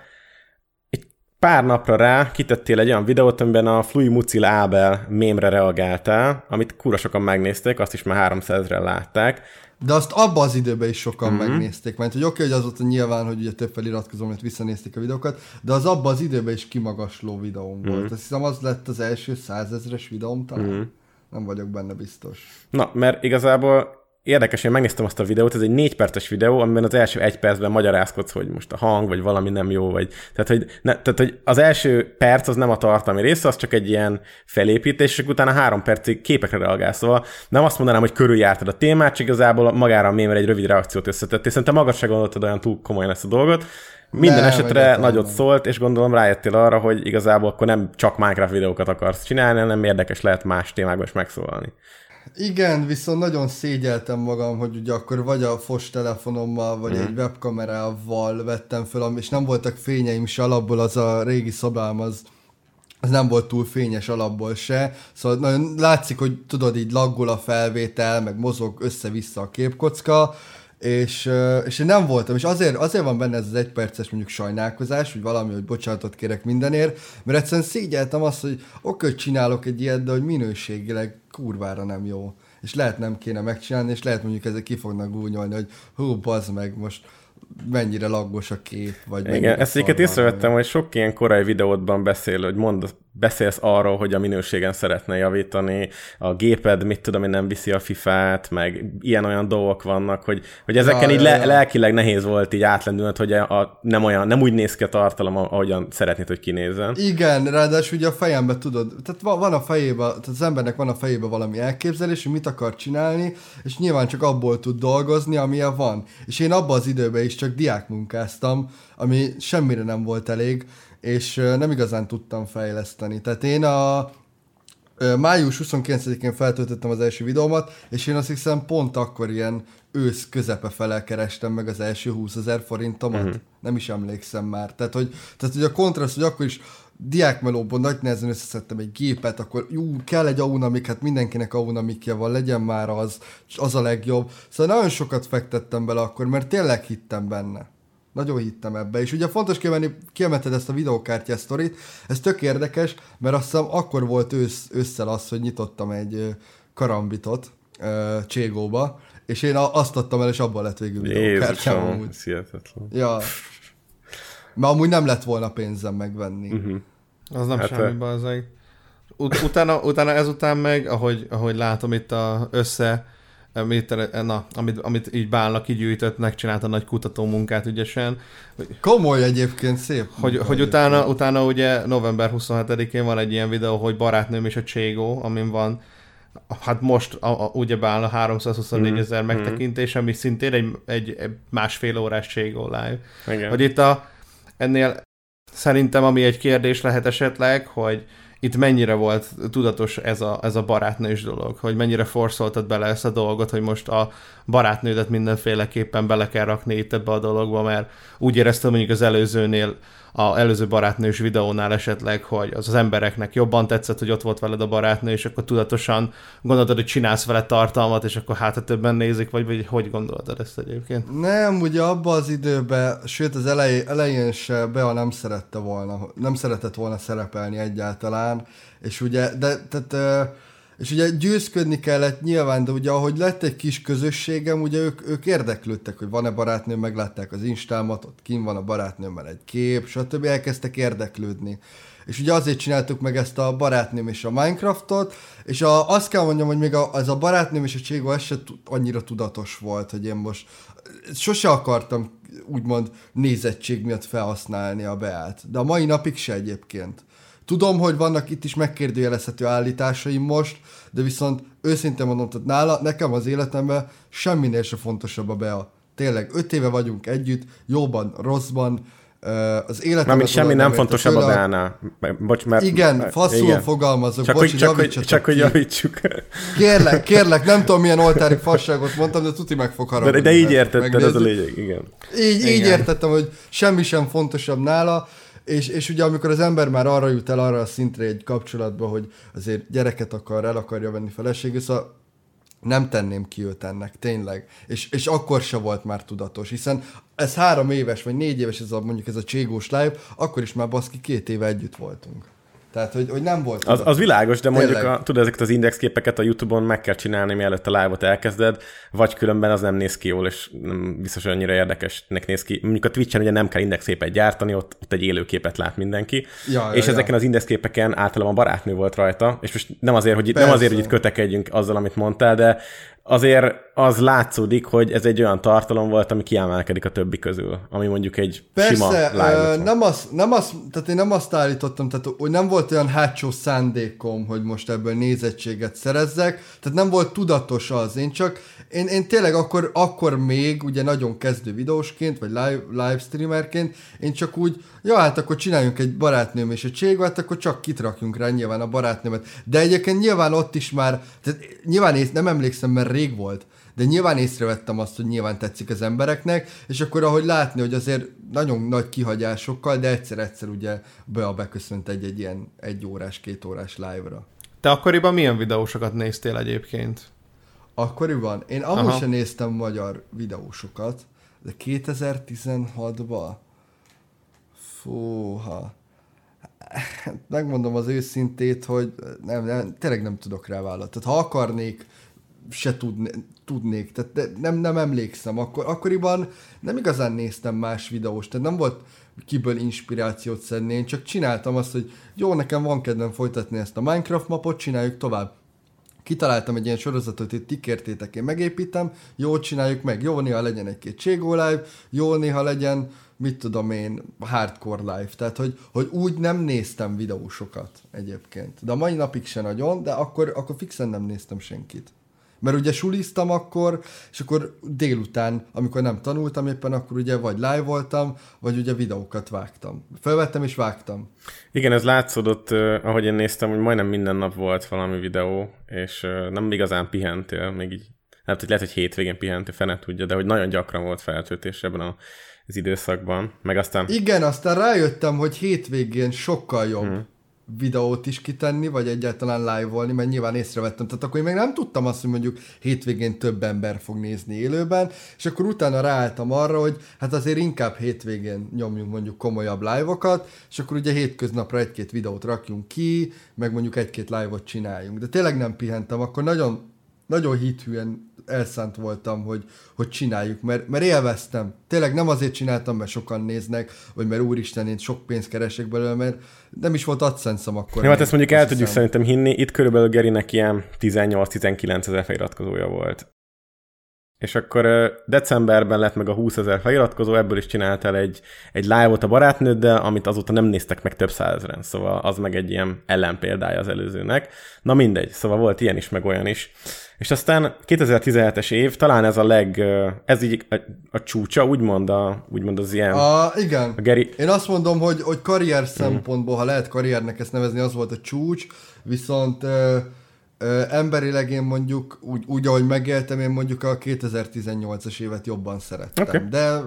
Pár napra rá kitettél egy olyan videót, amiben a Flui Mucil Ábel mémre reagáltál, amit kurva sokan megnézték, azt is már 300 ezeren látták. De azt abban az időben is sokan Mhm. mm-hmm. megnézték, mert hogy oké, hogy azóta nyilván, hogy ugye több feliratkozó, mert visszanézték a videókat, de az abban az időben is kimagasló videóm Mhm. volt. Azt hiszem az lett az első százezres videóm talán. Mm-hmm. Nem vagyok benne biztos. Na, mert igazából érdekes, én megnéztem azt a videót, ez egy négy perces videó, amiben az első egy percben magyarázkodsz, hogy most a hang, vagy valami nem jó, vagy... Tehát, hogy, ne, tehát, hogy az első perc az nem a tartalmi része, az csak egy ilyen felépítés, és utána három percig képekre reagálsz. Szóval nem azt mondanám, hogy körüljártad a témát, csak igazából magára a mémre egy rövid reakciót összetettél. Szerintem magad se gondoltad olyan túl komolyan ezt a dolgot. Minden Nem, esetre nagyot nem. szólt, és gondolom rájöttél arra, hogy igazából akkor nem csak Minecraft videókat akarsz csinálni, hanem érdekes lehet más témákban is megszólalni. Igen, viszont nagyon szégyeltem magam, hogy ugye akkor vagy a fos telefonommal, vagy mm. egy webkamerával vettem föl, és nem voltak fényeim se alapból, az a régi szobám, az, az nem volt túl fényes alapból se, szóval nagyon látszik, hogy tudod, így laggol a felvétel, meg mozog össze-vissza a képkocka, és, és én nem voltam, és azért, azért van benne ez az egyperces mondjuk sajnálkozás, hogy valami, hogy bocsánatot kérek mindenért, mert egyszerűen szégyeltem azt, hogy oké, hogy csinálok egy ilyet, de hogy minőségileg kurvára nem jó. És lehet nem kéne megcsinálni, és lehet mondjuk ezek ki fognak gúnyolni, hogy hú, bazd meg, most mennyire laggos a kép, vagy Igen, ezt szar észrevettem, hogy sok ilyen korai videódban beszél, hogy mond, beszélsz arról, hogy a minőségen szeretne javítani, a géped, mit tudom én, nem viszi a FIFA-t, meg ilyen-olyan dolgok vannak, hogy, hogy ezeken Ja, így le, lelkileg nehéz volt így átlendülnöd, hogy a, a, nem, olyan, nem úgy néz ki a tartalom, ahogyan szeretnéd, hogy kinézzen. Igen, ráadásul ugye a fejembe tudod, tehát van, a fejébe, tehát az embernek van a fejébe valami elképzelés, hogy mit akar csinálni, és nyilván csak abból tud dolgozni, amilyen van. És én abban az időben is csak diákmunkáztam, ami semmire nem volt elég, és nem igazán tudtam fejleszteni. Tehát én a május 29-én feltöltöttem az első videómat, és én azt hiszem pont akkor ilyen ősz közepe fele kerestem meg az első 20 ezer forintomat. Uh-huh. Nem is emlékszem már. Tehát, hogy, tehát, hogy a kontraszt, hogy akkor is diákmelóban nagy nehezen összeszedtem egy gépet, akkor jó, kell egy aunamik, hát mindenkinek aunamikja van, legyen már az, és az a legjobb. Szóval nagyon sokat fektettem bele akkor, mert tényleg hittem benne. Nagyon hittem ebbe. És ugye fontos kiemelni, kiemelted ezt a videókártyás sztorit, ez tök érdekes, mert azt hiszem akkor volt ősz, ősszel az, hogy nyitottam egy karambitot Cségóba, és én azt adtam el, és abban lett végül videókártyám Jézusom, amúgy. ez hihetetlen. Ja. Mert amúgy nem lett volna pénzem megvenni. Uh-huh. Az nem Hát, semmi, ö- bazzeg. Ut- utána, utána ezután meg, ahogy, ahogy látom itt a össze, amit, na, amit, amit így bálnak kigyűjtött, megcsinálta nagy kutató munkát ügyesen, Komoly egyébként, szép. hogy, hogy egyébként. utána, utána ugye november 27-én van egy ilyen videó, hogy barátnőm és a Cségó, amin van hát most a, a, ugye bál a 324 ezer Mhm. megtekintés, ami szintén egy, egy, egy másfél órás Cségó live. Igen. Hogy itt a, ennél szerintem, ami egy kérdés lehet esetleg, hogy itt mennyire volt tudatos ez a, ez a barátnős dolog, hogy mennyire forszoltad bele ezt a dolgot, hogy most a barátnődet mindenféleképpen bele kell rakni itt ebbe a dologba, mert úgy éreztem mondjuk az előzőnél, a előző barátnős videónál esetleg, hogy az az embereknek jobban tetszett, hogy ott volt veled a barátnő, és akkor tudatosan gondoltad, hogy csinálsz vele tartalmat, és akkor hát többen nézik, vagy, vagy hogy gondoltad ezt egyébként? Nem, ugye abban az időben, sőt az elej, elején se Bea nem szerette volna, nem szeretett volna szerepelni egyáltalán, és ugye, de tehát és ugye győzködni kellett nyilván, de ugye ahogy lett egy kis közösségem, ugye ők, ők érdeklődtek, hogy van-e barátnőm, meglátták az instámat, ott kim van a barátnőmmel egy kép, stb. elkezdtek érdeklődni. És ugye azért csináltuk meg ezt a barátnőm és a Minecraftot, és a, azt kell mondjam, hogy még a, az a barátnőm és a Cségó, ez se annyira tudatos volt, hogy én most sose akartam úgymond nézettség miatt felhasználni a beát. De a mai napig se egyébként. Tudom, hogy vannak itt is megkérdőjelezhető állításaim most, de viszont őszintén mondom, tehát nála, nekem az életemben semminél se fontosabb a Bea. Tényleg, öt éve vagyunk együtt, jóban, rosszban, az életem... Mármint semmi nem fontosabb a Beánál. Bocs, mert... Igen, faszul igen. fogalmazok. Csak, bocs, hogy, csak, hogy, csak hogy javítsuk. Kérlek, kérlek, nem tudom milyen oltári fasságot mondtam, de tuti meg fog haragudni. De, de így értetted, ez a lényeg, igen. Így, igen. így értettem, hogy semmi sem fontosabb nála, és, és ugye amikor az ember már arra jut el arra a szintre egy kapcsolatban, hogy azért gyereket akar, el akarja venni feleségül, szóval nem tenném ki őt ennek, tényleg. És, és akkor se volt már tudatos, hiszen ez három éves, vagy négy éves ez a, mondjuk ez a cségós live, akkor is már baszki két éve együtt voltunk. Tehát, hogy, hogy nem volt. Az, az világos, de mondjuk a, tudod, ezeket az indexképeket a YouTube-on meg kell csinálni, mielőtt a live-ot elkezded, vagy különben az nem néz ki jól, és nem biztos, hogy annyira érdekesnek néz ki. Mondjuk a Twitch-en ugye nem kell indexképet gyártani, ott, ott egy élőképet lát mindenki. Ja, és ja, ezeken ja. az indexképeken általában barátnő volt rajta, és most nem azért, hogy, nem azért, hogy itt kötekedjünk azzal, amit mondtál, de azért az látszódik, hogy ez egy olyan tartalom volt, ami kiemelkedik a többi közül, ami mondjuk egy Persze, sima live nem az, nem az, tehát én nem azt állítottam, tehát hogy nem volt olyan hátsó szándékom, hogy most ebből nézettséget szerezzek, tehát nem volt tudatos az, én csak, én, én tényleg akkor, akkor még, ugye nagyon kezdő videósként, vagy live, live streamerként, én csak úgy, ja hát akkor csináljunk egy barátnőm és egy cségvet, akkor csak kitrakjunk rá nyilván a barátnőmet. De egyébként nyilván ott is már, tehát nyilván ész, nem emlékszem, mert rég volt, de nyilván észrevettem azt, hogy nyilván tetszik az embereknek, és akkor ahogy látni, hogy azért nagyon nagy kihagyásokkal, de egyszer-egyszer ugye be a beköszönt egy-egy ilyen egy órás, két órás live-ra. Te akkoriban milyen videósokat néztél egyébként? Akkoriban? Én amúgy sem néztem magyar videósokat, de 2016-ban? Fúha. Megmondom az őszintét, hogy nem, nem, tényleg nem tudok rá választ. Tehát ha akarnék, se tudné, tudnék. Tehát nem, nem emlékszem. Akkor, akkoriban nem igazán néztem más videós, tehát nem volt kiből inspirációt szedni, én csak csináltam azt, hogy jó, nekem van kedvem folytatni ezt a Minecraft mapot, csináljuk tovább kitaláltam egy ilyen sorozatot, hogy ti kértétek, én megépítem, jó, csináljuk meg, jó, néha legyen egy-két Cségó live, jó, néha legyen, mit tudom én, hardcore live, tehát hogy, hogy úgy nem néztem videósokat egyébként. De a mai napig se nagyon, de akkor, akkor fixen nem néztem senkit. Mert ugye suliztam akkor, és akkor délután, amikor nem tanultam éppen, akkor ugye vagy live voltam, vagy ugye videókat vágtam. Felvettem és vágtam. Igen, ez látszódott, ahogy én néztem, hogy majdnem minden nap volt valami videó, és nem igazán pihentél, még így, hát hogy lehet, hogy hétvégén pihentél, fene tudja, de hogy nagyon gyakran volt feltöltés ebben a, az időszakban, meg aztán... Igen, aztán rájöttem, hogy hétvégén sokkal jobb hmm. videót is kitenni, vagy egyáltalán live-olni, mert nyilván észrevettem. Tehát akkor én még nem tudtam azt, hogy mondjuk hétvégén több ember fog nézni élőben, és akkor utána ráálltam arra, hogy hát azért inkább hétvégén nyomjunk mondjuk komolyabb live-okat, és akkor ugye hétköznapra egy-két videót rakjunk ki, meg mondjuk egy-két live-ot csináljunk. De tényleg nem pihentem, akkor nagyon, nagyon hithűen elszánt voltam, hogy, hogy csináljuk, mert, mert élveztem. Tényleg nem azért csináltam, mert sokan néznek, vagy mert úristen, én sok pénzt keresek belőle, mert nem is volt adsense akkor. Jó, hát ezt mondjuk el tudjuk szerintem hinni. Itt körülbelül Gerinek ilyen 18-19 ezer feliratkozója volt. És akkor decemberben lett meg a 20 ezer feliratkozó, ebből is csináltál egy, egy live-ot a barátnőddel, amit azóta nem néztek meg több százezren, szóval az meg egy ilyen ellenpéldája az előzőnek. Na mindegy, szóval volt ilyen is, meg olyan is. És aztán 2017-es év, talán ez a leg, ez így a, a csúcsa, úgymond, a, úgymond az ilyen, a, igen. a Geri, Én azt mondom, hogy, hogy karrier szempontból, ha lehet karriernek ezt nevezni, az volt a csúcs, viszont ö, ö, emberileg én mondjuk, úgy, úgy, ahogy megéltem, én mondjuk a 2018-as évet jobban szerettem. Oké. De, de...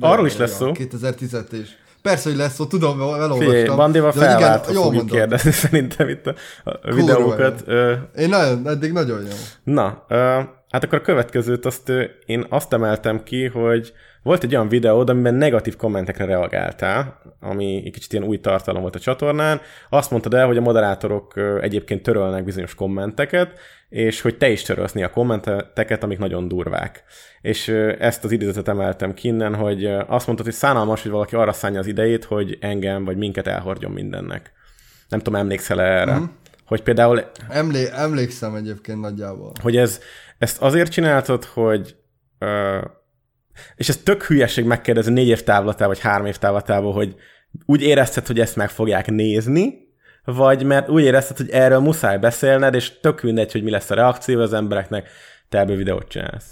Arról is lesz szó. 2010 is. Persze, hogy lesz szó, tudom, elolvastam. Igen, felváltva jól fogjuk mondod. kérdezni szerintem itt a, videókat. Ö, Én nagyon, eddig nagyon jó. Na, ö, hát akkor a következőt azt én azt emeltem ki, hogy volt egy olyan videód, amiben negatív kommentekre reagáltál, ami egy kicsit ilyen új tartalom volt a csatornán. Azt mondtad el, hogy a moderátorok egyébként törölnek bizonyos kommenteket, és hogy te is törölsz a kommenteket, amik nagyon durvák. És ezt az idézetet emeltem ki innen, hogy azt mondtad, hogy szánalmas, hogy valaki arra szánja az idejét, hogy engem vagy minket elhordjon mindennek. Nem tudom, emlékszel erre? Mhm. Hogy például Emlé- emlékszem egyébként nagyjából. hogy ez, ezt azért csináltad, hogy ö, és ez tök hülyeség megkérdezni négy év távlatával, vagy három év távlatával, hogy úgy érezted, hogy ezt meg fogják nézni, vagy mert úgy érezted, hogy erről muszáj beszélned, és tök mindegy, hogy mi lesz a reakció az embereknek, te ebből videót csinálsz.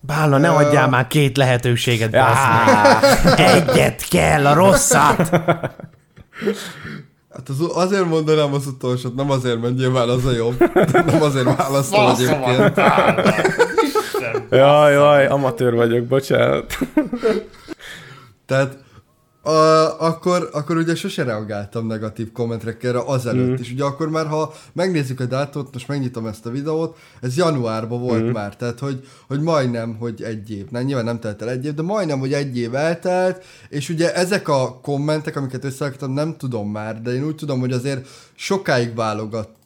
Bálna, ne adjál már két lehetőséget, Á. Egyet kell, a rosszat. Hát az, azért mondanám az utolsót, nem azért, mert nyilván az a jobb. Nem azért választom egyébként. Jaj, jaj, amatőr vagyok, bocsánat. Tehát a, akkor, akkor ugye sose reagáltam negatív kommentekre azelőtt mm. is. Ugye akkor már, ha megnézzük a dátumot, most megnyitom ezt a videót, ez januárban volt mm. már, tehát hogy, hogy majdnem, hogy egy év, nem, nyilván nem telt el egy év, de majdnem, hogy egy év eltelt, és ugye ezek a kommentek, amiket összeraktam, nem tudom már, de én úgy tudom, hogy azért sokáig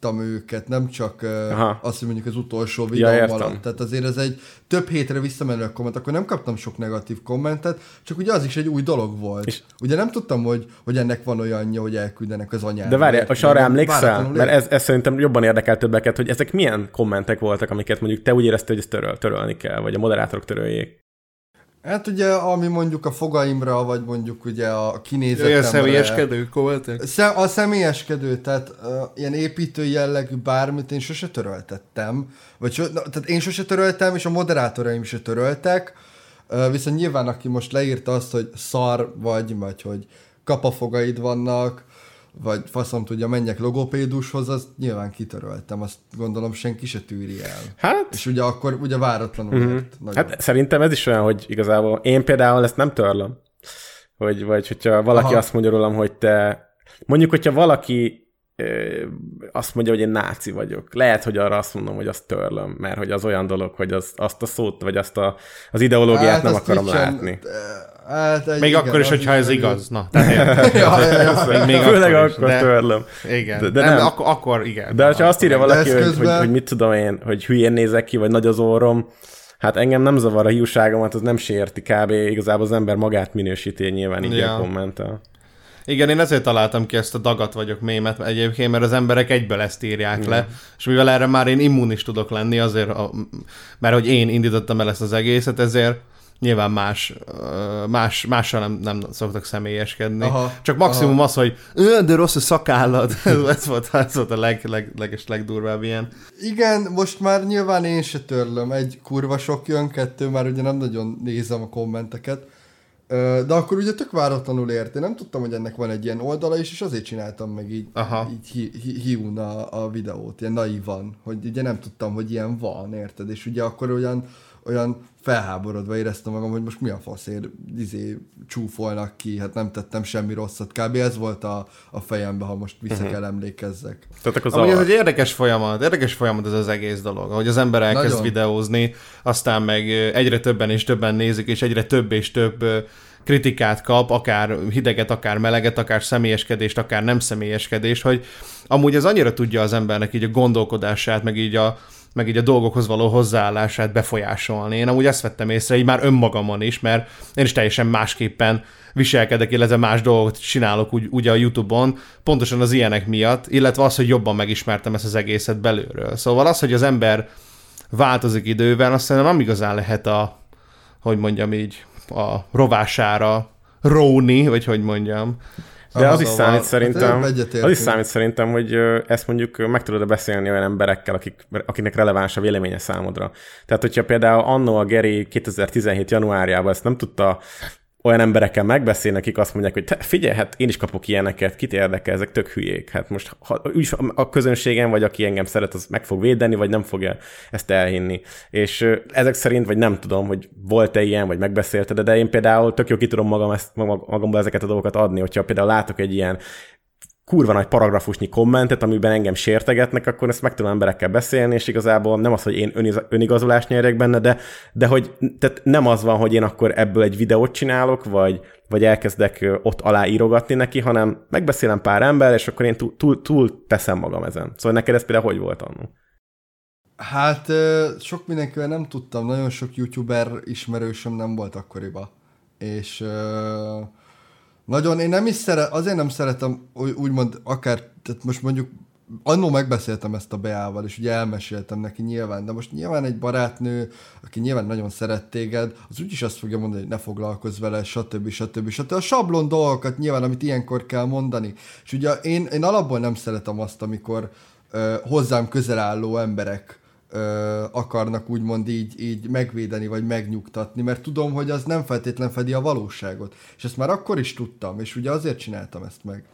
válogattam őket, nem csak Aha. azt, hogy mondjuk az utolsó értem. alatt. Tehát azért ez egy több hétre visszamenő a komment, akkor nem kaptam sok negatív kommentet, csak ugye az is egy új dolog volt. És- ugye nem tudtam, hogy, hogy ennek van olyanja, hogy elküldenek az anyára. De várjál, most arra emlékszel? Mert ez, ez szerintem jobban érdekel többeket, hogy ezek milyen kommentek voltak, amiket mondjuk te úgy érezted, hogy ezt töröl, törölni kell, vagy a moderátorok töröljék. Hát ugye, ami mondjuk a fogaimra, vagy mondjuk ugye a kinézetemre. Olyan személyeskedők voltak? A személyeskedő, tehát uh, ilyen építő jellegű bármit én sose töröltettem. Vagy so, na, tehát én sose töröltem, és a moderátoraim se töröltek. Uh, viszont nyilván, aki most leírta azt, hogy szar vagy, vagy hogy kapafogaid vannak, vagy faszom tudja, menjek logopédushoz, azt nyilván kitöröltem, azt gondolom senki se tűri el. Hát, És ugye akkor ugye váratlanul mm-hmm. ért. Nagyon. hát szerintem ez is olyan, hogy igazából én például ezt nem törlöm. Hogy, vagy hogyha valaki Aha. azt mondja rólam, hogy te... Mondjuk, hogyha valaki azt mondja, hogy én náci vagyok. Lehet, hogy arra azt mondom, hogy azt törlöm, mert hogy az olyan dolog, hogy az, azt a szót, vagy azt a, az ideológiát nem azt akarom Twitch-en- látni. Hát, egy, Még igen, akkor is, hogyha ez igaz. Na, tehát ja, ja, ja. még, még Főleg akkor, akkor de, törlöm. Igen, De- de, nem, nem. Akkor, akkor igen. De ha azt írja valaki, hogy, közben- hogy, hogy mit tudom én, hogy hülyén nézek ki, vagy nagy az orrom, hát engem nem zavar a hiúságomat, az nem sérti kb. Igazából az ember magát minősíti nyilván így Ja. a kommentel. Igen, én ezért találtam ki ezt a dagat vagyok mémet egyébként, mert az emberek egyből ezt írják le, és mivel erre már én immunis tudok lenni, azért, a, mert hogy én indítottam el ezt az egészet, ezért nyilván más, más mással nem, nem szoktak személyeskedni. Aha, Csak maximum az, hogy "Ö, de rossz a szakállad. ez volt, ez volt a leg, leg, leges, legdurvább ilyen. Igen, most már nyilván én se törlöm. Egy kurva sok jön, kettő, már ugye nem nagyon nézem a kommenteket. De akkor ugye tök váratlanul ért. Én nem tudtam, hogy ennek van egy ilyen oldala is, és azért csináltam meg így, Aha. így hi, hi, hiún a, a videót, ilyen naívan, hogy ugye nem tudtam, hogy ilyen van, érted? És ugye akkor olyan, olyan felháborodva éreztem magam, hogy most mi a faszért izé, csúfolnak ki, hát nem tettem semmi rosszat. Kb. ez volt a, a fejembe, ha most vissza kell emlékezzek. Tehát akkor Amúgy ez egy érdekes folyamat, érdekes folyamat ez az egész dolog, hogy az ember elkezd Nagyon. videózni, aztán meg egyre többen és többen nézik, és egyre több és több kritikát kap, akár hideget, akár meleget, akár személyeskedést, akár nem személyeskedést, hogy amúgy ez annyira tudja az embernek így a gondolkodását, meg így a, meg így a dolgokhoz való hozzáállását befolyásolni. Én amúgy ezt vettem észre, így már önmagamon is, mert én is teljesen másképpen viselkedek, illetve más dolgokat csinálok úgy, úgy a YouTube-on, pontosan az ilyenek miatt, illetve az, hogy jobban megismertem ezt az egészet belülről. Szóval az, hogy az ember változik idővel, azt szerintem nem igazán lehet a, hogy mondjam így, a rovására róni, vagy hogy mondjam. De az Aha, is számít hát szerintem, egyetértünk. az is számít szerintem, hogy ezt mondjuk meg tudod beszélni olyan emberekkel, akik, akiknek releváns a véleménye számodra. Tehát, hogyha például annó a Geri 2017 januárjában ezt nem tudta olyan emberekkel megbeszélni, akik azt mondják, hogy te, figyelj, hát én is kapok ilyeneket, kit érdekel, ezek tök hülyék. Hát most ha, úgyis a közönségem, vagy aki engem szeret, az meg fog védeni, vagy nem fogja ezt elhinni. És ezek szerint, vagy nem tudom, hogy volt-e ilyen, vagy megbeszélted, de én például tök jó ki tudom magam ezt, mag- magamból ezeket a dolgokat adni, hogyha például látok egy ilyen kurva nagy paragrafusnyi kommentet, amiben engem sértegetnek, akkor ezt meg tudom emberekkel beszélni, és igazából nem az, hogy én öniz- önigazolást nyerjek benne, de, de hogy tehát nem az van, hogy én akkor ebből egy videót csinálok, vagy, vagy elkezdek ott aláírogatni neki, hanem megbeszélem pár ember, és akkor én túl, túl, túl teszem magam ezen. Szóval neked ez például hogy volt annó? Hát sok mindenkivel nem tudtam, nagyon sok youtuber ismerősöm nem volt akkoriban. És nagyon, én nem is szeret, azért nem szeretem úgymond akár, tehát most mondjuk annó megbeszéltem ezt a Beával, és ugye elmeséltem neki nyilván, de most nyilván egy barátnő, aki nyilván nagyon szeret téged, az úgyis azt fogja mondani, hogy ne foglalkozz vele, stb. stb. stb. A sablon dolgokat nyilván, amit ilyenkor kell mondani. És ugye én, én alapból nem szeretem azt, amikor ö, hozzám közel álló emberek ö, akarnak úgymond így, így megvédeni, vagy megnyugtatni, mert tudom, hogy az nem feltétlen fedi a valóságot. És ezt már akkor is tudtam, és ugye azért csináltam ezt meg.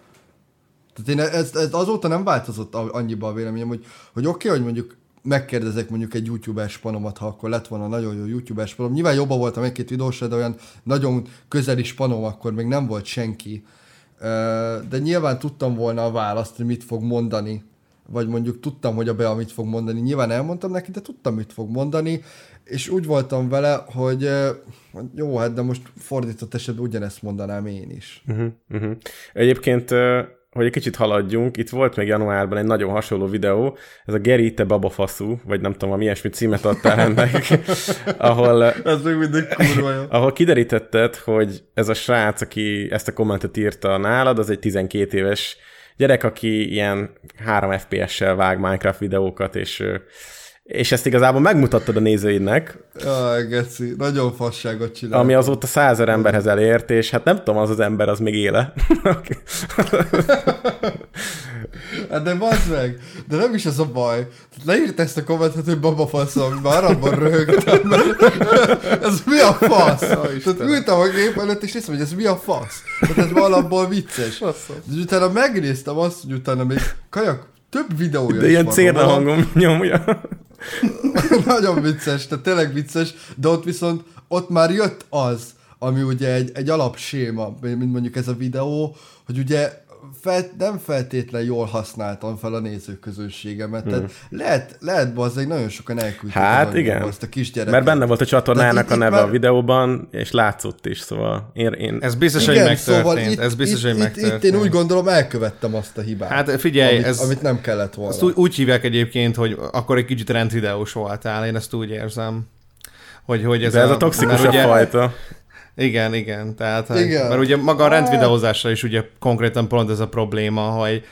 Tehát én ez, ez azóta nem változott annyiban a véleményem, hogy, hogy oké, okay, hogy mondjuk megkérdezek mondjuk egy youtuber spanomat, ha akkor lett volna nagyon jó youtuber spanom. Nyilván jobban voltam egy-két videós, de olyan nagyon közeli spanom akkor még nem volt senki. De nyilván tudtam volna a választ, hogy mit fog mondani vagy mondjuk tudtam, hogy a Bea mit fog mondani. Nyilván elmondtam neki, de tudtam, mit fog mondani, és úgy voltam vele, hogy jó, hát de most fordított esetben ugyanezt mondanám én is. Uh-huh, uh-huh. Egyébként hogy egy kicsit haladjunk, itt volt még januárban egy nagyon hasonló videó, ez a Geri te babafaszú, vagy nem tudom, milyen címet adtál ennek, ahol, ez még mindig kurva jó. ahol kiderítetted, hogy ez a srác, aki ezt a kommentet írta nálad, az egy 12 éves gyerek, aki ilyen 3 FPS-sel vág Minecraft videókat, és és ezt igazából megmutattad a nézőidnek. Jaj, geci, nagyon fasságot csinál. Ami azóta százer emberhez elért, és hát nem tudom, az az ember az még éle. hát de bazd meg, de nem is ez a baj. Leírt ezt a kommentet, hogy baba faszom, már abban rögtem, ez mi a fasz? Tehát ültem a gép előtt, és néztem, hogy ez mi a fasz. Tehát ez valabból vicces. De utána megnéztem azt, hogy utána még kajak, több videója De ilyen cérna hangom nyomja. Nagyon vicces, tehát tényleg vicces, de ott viszont ott már jött az, ami ugye egy, egy alapséma, mint mondjuk ez a videó, hogy ugye fel, nem feltétlen jól használtam fel a nézőközönségemet. Hmm. Tehát lehet, lehet egy nagyon sokan elküldték hát, az igen. azt a kisgyereket. Mert benne volt a csatornának a neve már... a videóban, és látszott is, szóval én... én... Ez biztos, igen, hogy megtörtént. Szóval itt, ez biztos, itt, hogy megtörtént. Itt, itt én úgy gondolom, elkövettem azt a hibát. Hát figyelj, amit, ez... Amit nem kellett volna. Ezt úgy, úgy hívják egyébként, hogy akkor egy kicsit rendvideós voltál, én ezt úgy érzem. Hogy, hogy ez, De ez a, a toxikus a fajta. Igen, igen. Tehát, igen. Mert ugye maga a rendvideózással is ugye konkrétan pont ez a probléma, hogy,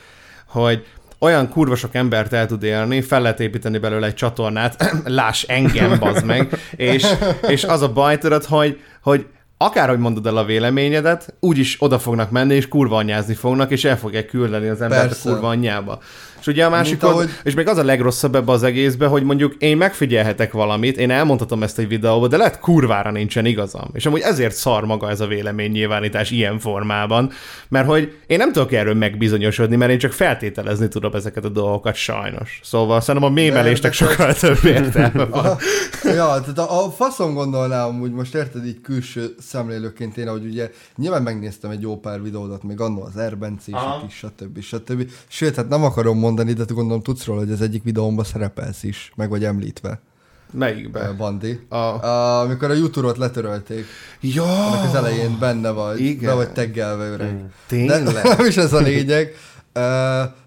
hogy olyan kurva sok embert el tud élni, fel lehet építeni belőle egy csatornát, láss engem, bazd meg, és, és az a baj, tudod, hogy, hogy akárhogy mondod el a véleményedet, úgyis oda fognak menni, és kurva anyázni fognak, és el fogják küldeni az embert Persze. a kurva anyjába. És ugye a másik, ahogy... és még az a legrosszabb ebbe az egészbe, hogy mondjuk én megfigyelhetek valamit, én elmondhatom ezt egy videóba, de lehet kurvára nincsen igazam. És amúgy ezért szar maga ez a véleménynyilvánítás ilyen formában, mert hogy én nem tudok erről megbizonyosodni, mert én csak feltételezni tudom ezeket a dolgokat sajnos. Szóval szerintem a mémelésnek de, de sokkal több értelme van. ja, tehát a, a faszom gondolnám, hogy most érted így külső szemlélőként én, hogy ugye nyilván megnéztem egy jó pár videódat, még annó az Erbencések is, stb. stb. Sőt, hát nem akarom mondani, de gondolom tudsz róla, hogy az egyik videómban szerepelsz is, meg vagy említve. Melyikbe? Bandi. A... A, amikor a YouTube-ot letörölték. Ja! Annak az elején benne vagy. Igen. Be vagy teggelve öreg. Mm. Tényleg? De nem is ez a lényeg. Uh,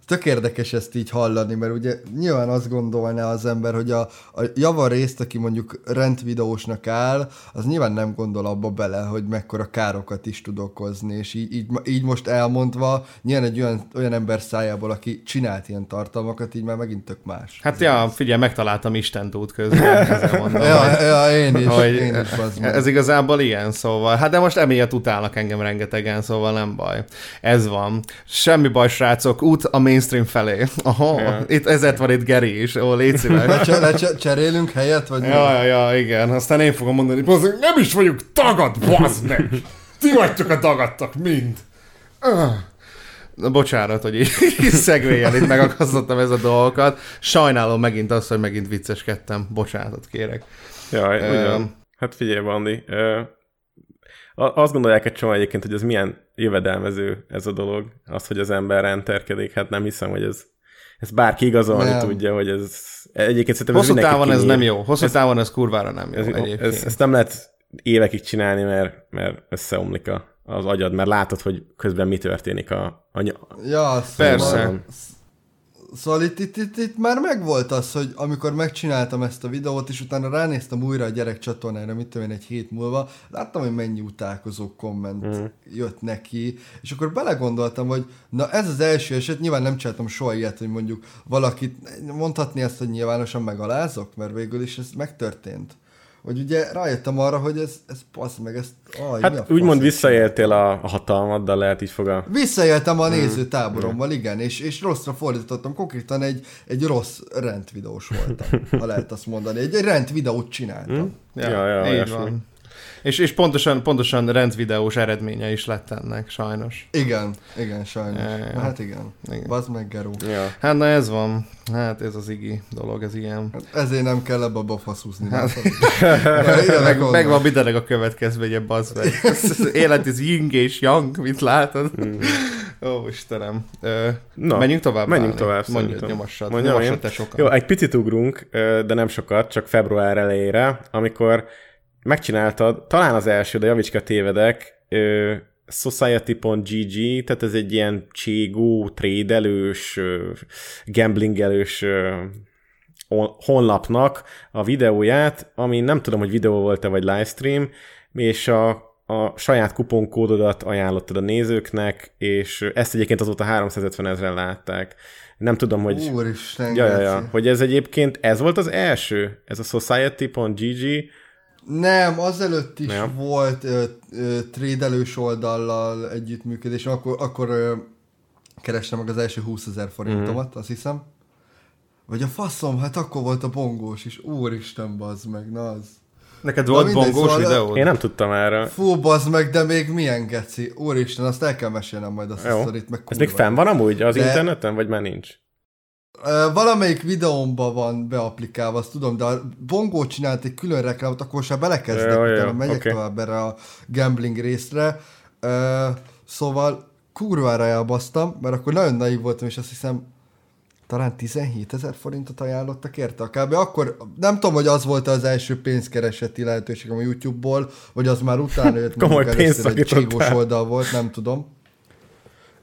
tök érdekes ezt így hallani, mert ugye nyilván azt gondolná az ember, hogy a, a java részt, aki mondjuk rendvideósnak áll, az nyilván nem gondol abba bele, hogy mekkora károkat is tud okozni, és így, így, így most elmondva, nyilván egy olyan, olyan ember szájából, aki csinált ilyen tartalmakat, így már megint tök más. Hát ja, figyelj, megtaláltam Isten út közben, mondom, ja, hogy, ja, én is, hogy én is Ez igazából ilyen, szóval, hát de most emiatt utálnak engem rengetegen, szóval nem baj. Ez van. Semmi baj, srácok, út a mainstream felé. Aha, ja. itt ezért van itt Geri is, ó, légy szíves. cserélünk helyet, vagy ja, ja, ja, igen. Aztán én fogom mondani, hogy nem is vagyok tagad, bazd meg! Ti vagytok a tagadtak, mind! Na, bocsánat, hogy így szegvélyel itt megakasztottam ez a dolgokat. Sajnálom megint azt, hogy megint vicceskedtem. Bocsánatot kérek. Jaj, uh, ugyan. Hát figyelj, Bandi, uh, azt gondolják egy csomó egyébként, hogy ez milyen jövedelmező ez a dolog, az, hogy az ember renterkedik. Hát nem hiszem, hogy ez, ez bárki igazolni Nem. tudja, hogy ez egyébként szerintem ez Hosszú mindenki távon ez kinyír. nem jó. Hosszú távon ez kurvára nem jó Ez, egyébként. ez, ezt nem lehet évekig csinálni, mert, mert összeomlik a, az agyad, mert látod, hogy közben mi történik a, a ny- Ja, Persze. Szóval, szóval itt, itt, itt, itt, már megvolt az, hogy amikor megcsináltam ezt a videót, és utána ránéztem újra a gyerek csatornára, mit tudom én, egy hét múlva, láttam, hogy mennyi utálkozó komment mm. jött neki, és akkor belegondoltam, hogy na ez az első eset, nyilván nem csináltam soha ilyet, hogy mondjuk valakit, mondhatni ezt, hogy nyilvánosan megalázok, mert végül is ez megtörtént. Hogy ugye rájöttem arra, hogy ez, ez passz meg, ezt, aj, Hát fasz úgymond visszaéltél a, a hatalmaddal, lehet így fogal. Visszaéltem a nézőtáborommal, igen, és, és rosszra fordítottam. Konkrétan egy, egy rossz rendvideós voltam, ha lehet azt mondani. Egy, egy rendvideót csináltam. Ja, ja, így olyasmi. van. És, és pontosan, pontosan rendvideós eredménye is lett ennek, sajnos. Igen, igen, sajnos. Ja, ja. Na, hát igen. Igen. Bazd meg, Geró. Ja. Hát na ez van. Hát ez az igi dolog, ez ilyen. Hát ezért nem kell ebbe a bafaszúzni. Hát- Hát, Meg, meg van mindenek a következménye, bazd meg. Az élet ez ying és yang, mit látod? Ó, Istenem. Ö, Na, menjünk tovább. menjünk Bálni. tovább, Mondjad, nyomassad. Mondjam nyomassad te sokan. Jó, egy picit ugrunk, de nem sokat, csak február elejére, amikor megcsináltad, talán az első, de ha tévedek, ö, Society.gg, tehát ez egy ilyen cségó, trédelős, gamblingelős honlapnak a videóját, ami nem tudom, hogy videó volt-e vagy livestream, és a, a saját kuponkódodat ajánlottad a nézőknek, és ezt egyébként azóta 350 ezeren látták. Nem tudom, hogy... Úristen, Ja, ja, ja. Hogy ez egyébként, ez volt az első? Ez a society.gg? Nem, azelőtt is Nem. volt ö, ö, trédelős oldallal együttműködés, akkor, akkor ö, kerestem meg az első 20 ezer forintomat, Mhm. azt hiszem. Vagy a faszom, hát akkor volt a bongós is. Úristen, bazd meg, na az. Neked Na volt bongós szóval- videód? Én nem tudtam erre. Fú, bazd meg, de még milyen geci. Úristen, azt el kell mesélnem majd azt a Jó. sztorit, meg Ez még fenn van amúgy az De- interneten, vagy már nincs? Valamelyik videómban van beaplikálva, azt tudom, de a Bongó csinált egy külön reklámot, akkor se belekezdek, jó, utána megyek oké. tovább erre a gambling részre. Szóval kurvára elbasztam, mert akkor nagyon naív voltam, és azt hiszem talán 17 ezer forintot ajánlottak érte. Kb. akkor nem tudom, hogy az volt az első pénzkereseti lehetőségem a YouTube-ból, vagy az már utána jött Komoly mondjuk először egy oldal volt, nem tudom.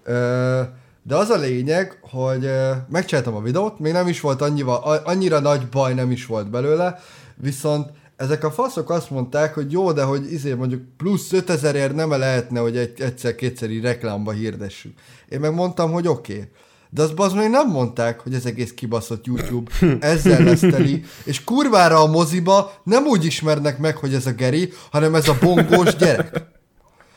Ö, De az a lényeg, hogy megcsináltam a videót, még nem is volt annyiva, annyira nagy baj nem is volt belőle, viszont ezek a faszok azt mondták, hogy jó, de hogy izé mondjuk plusz 5000ért nem lehetne, hogy egy, egyszer-kétszer így reklámba hirdessük. Én meg mondtam, hogy oké. Okay. De azt az még nem mondták, hogy ez egész kibaszott YouTube ezzel lesz teli, és kurvára a moziba nem úgy ismernek meg, hogy ez a Geri, hanem ez a bongós gyerek.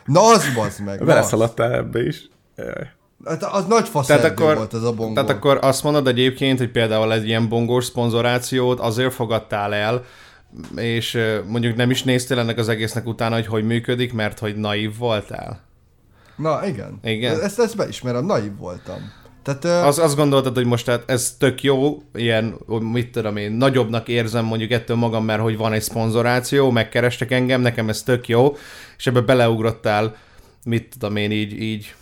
Na az bazd meg. Beleszaladtál ebbe is. Jaj. Hát az nagy Tehát faszerdő akkor, volt ez a bongó. tehát akkor azt mondod egyébként, hogy például egy ilyen bongós szponzorációt azért fogadtál el, és mondjuk nem is néztél ennek az egésznek utána, hogy hogy működik, mert hogy naív voltál. Na igen. Igen. Ezt, ezt beismerem, naív voltam. Tehát Az, azt gondoltad, hogy most tehát ez tök jó, ilyen, mit tudom én, nagyobbnak érzem mondjuk ettől magam, mert hogy van egy szponzoráció, megkerestek engem, nekem ez tök jó, és ebbe beleugrottál, mit tudom én, így, így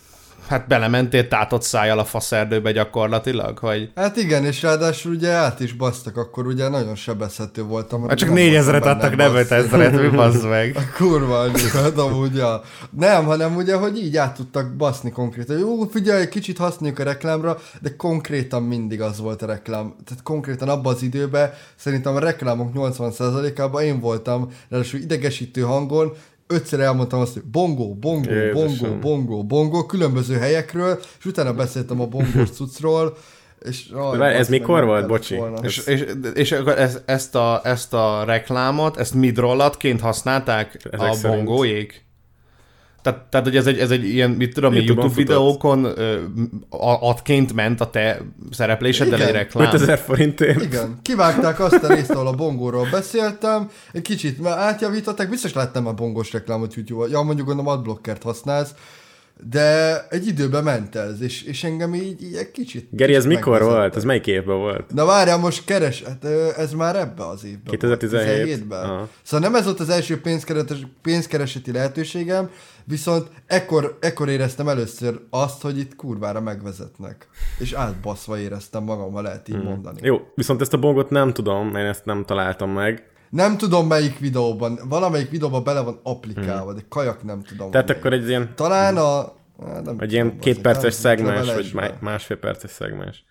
hát belementél tátott szájjal a faszerdőbe gyakorlatilag, hogy Hát igen, és ráadásul ugye át is basztak, akkor ugye nagyon sebezhető voltam. hát csak voltam adtak, nem bassz. ötezeret, mi bazd meg. A kurva anyjukat, amúgy, ja. Nem, hanem ugye, hogy így át tudtak baszni konkrétan. Jó, figyelj, kicsit használjuk a reklámra, de konkrétan mindig az volt a reklám. Tehát konkrétan abban az időben szerintem a reklámok 80%-ában én voltam, ráadásul idegesítő hangon, ötször elmondtam azt, hogy bongó, bongó, Jézusom. bongó, bongó, bongó, különböző helyekről, és utána beszéltem a bongós cuccról, és aj, várj, ez mikor volt? Bocsi. volna. És, és, és akkor ez, ezt, a, ezt a reklámot, ezt midrollatként használták Ezek a szerint. bongóék? Tehát, tehát, hogy ez egy, ez egy ilyen, mit tudom, én, YouTube-on YouTube videókon ö, a- adként ment a te szerepléseddel Igen. egy reklám. 5000 forintért. Igen, kivágták azt a részt, ahol a bongóról beszéltem, egy kicsit már átjavították, biztos láttam a bongós reklámot YouTube-on. Ja, mondjuk gondolom adblockert használsz. De egy időben ment ez, és, és engem így, így egy kicsit... Geri, ez mikor volt? Ez melyik évben volt? Na várjál, most keres, hát ez már ebbe az évben. 2017? ben Aha. Szóval nem ez volt az első pénzkeretes, pénzkereseti lehetőségem, viszont ekkor, ekkor éreztem először azt, hogy itt kurvára megvezetnek. És átbaszva éreztem magam, ha lehet így hmm. mondani. Jó, viszont ezt a bongot nem tudom, én ezt nem találtam meg. Nem tudom melyik videóban, valamelyik videóban bele van applikálva, de kajak nem tudom. Hmm. Tehát akkor egy ilyen, Talán a... á, Nem egy ilyen tudom, két azért, perces szegmens, vagy má- másfél perces szegmens.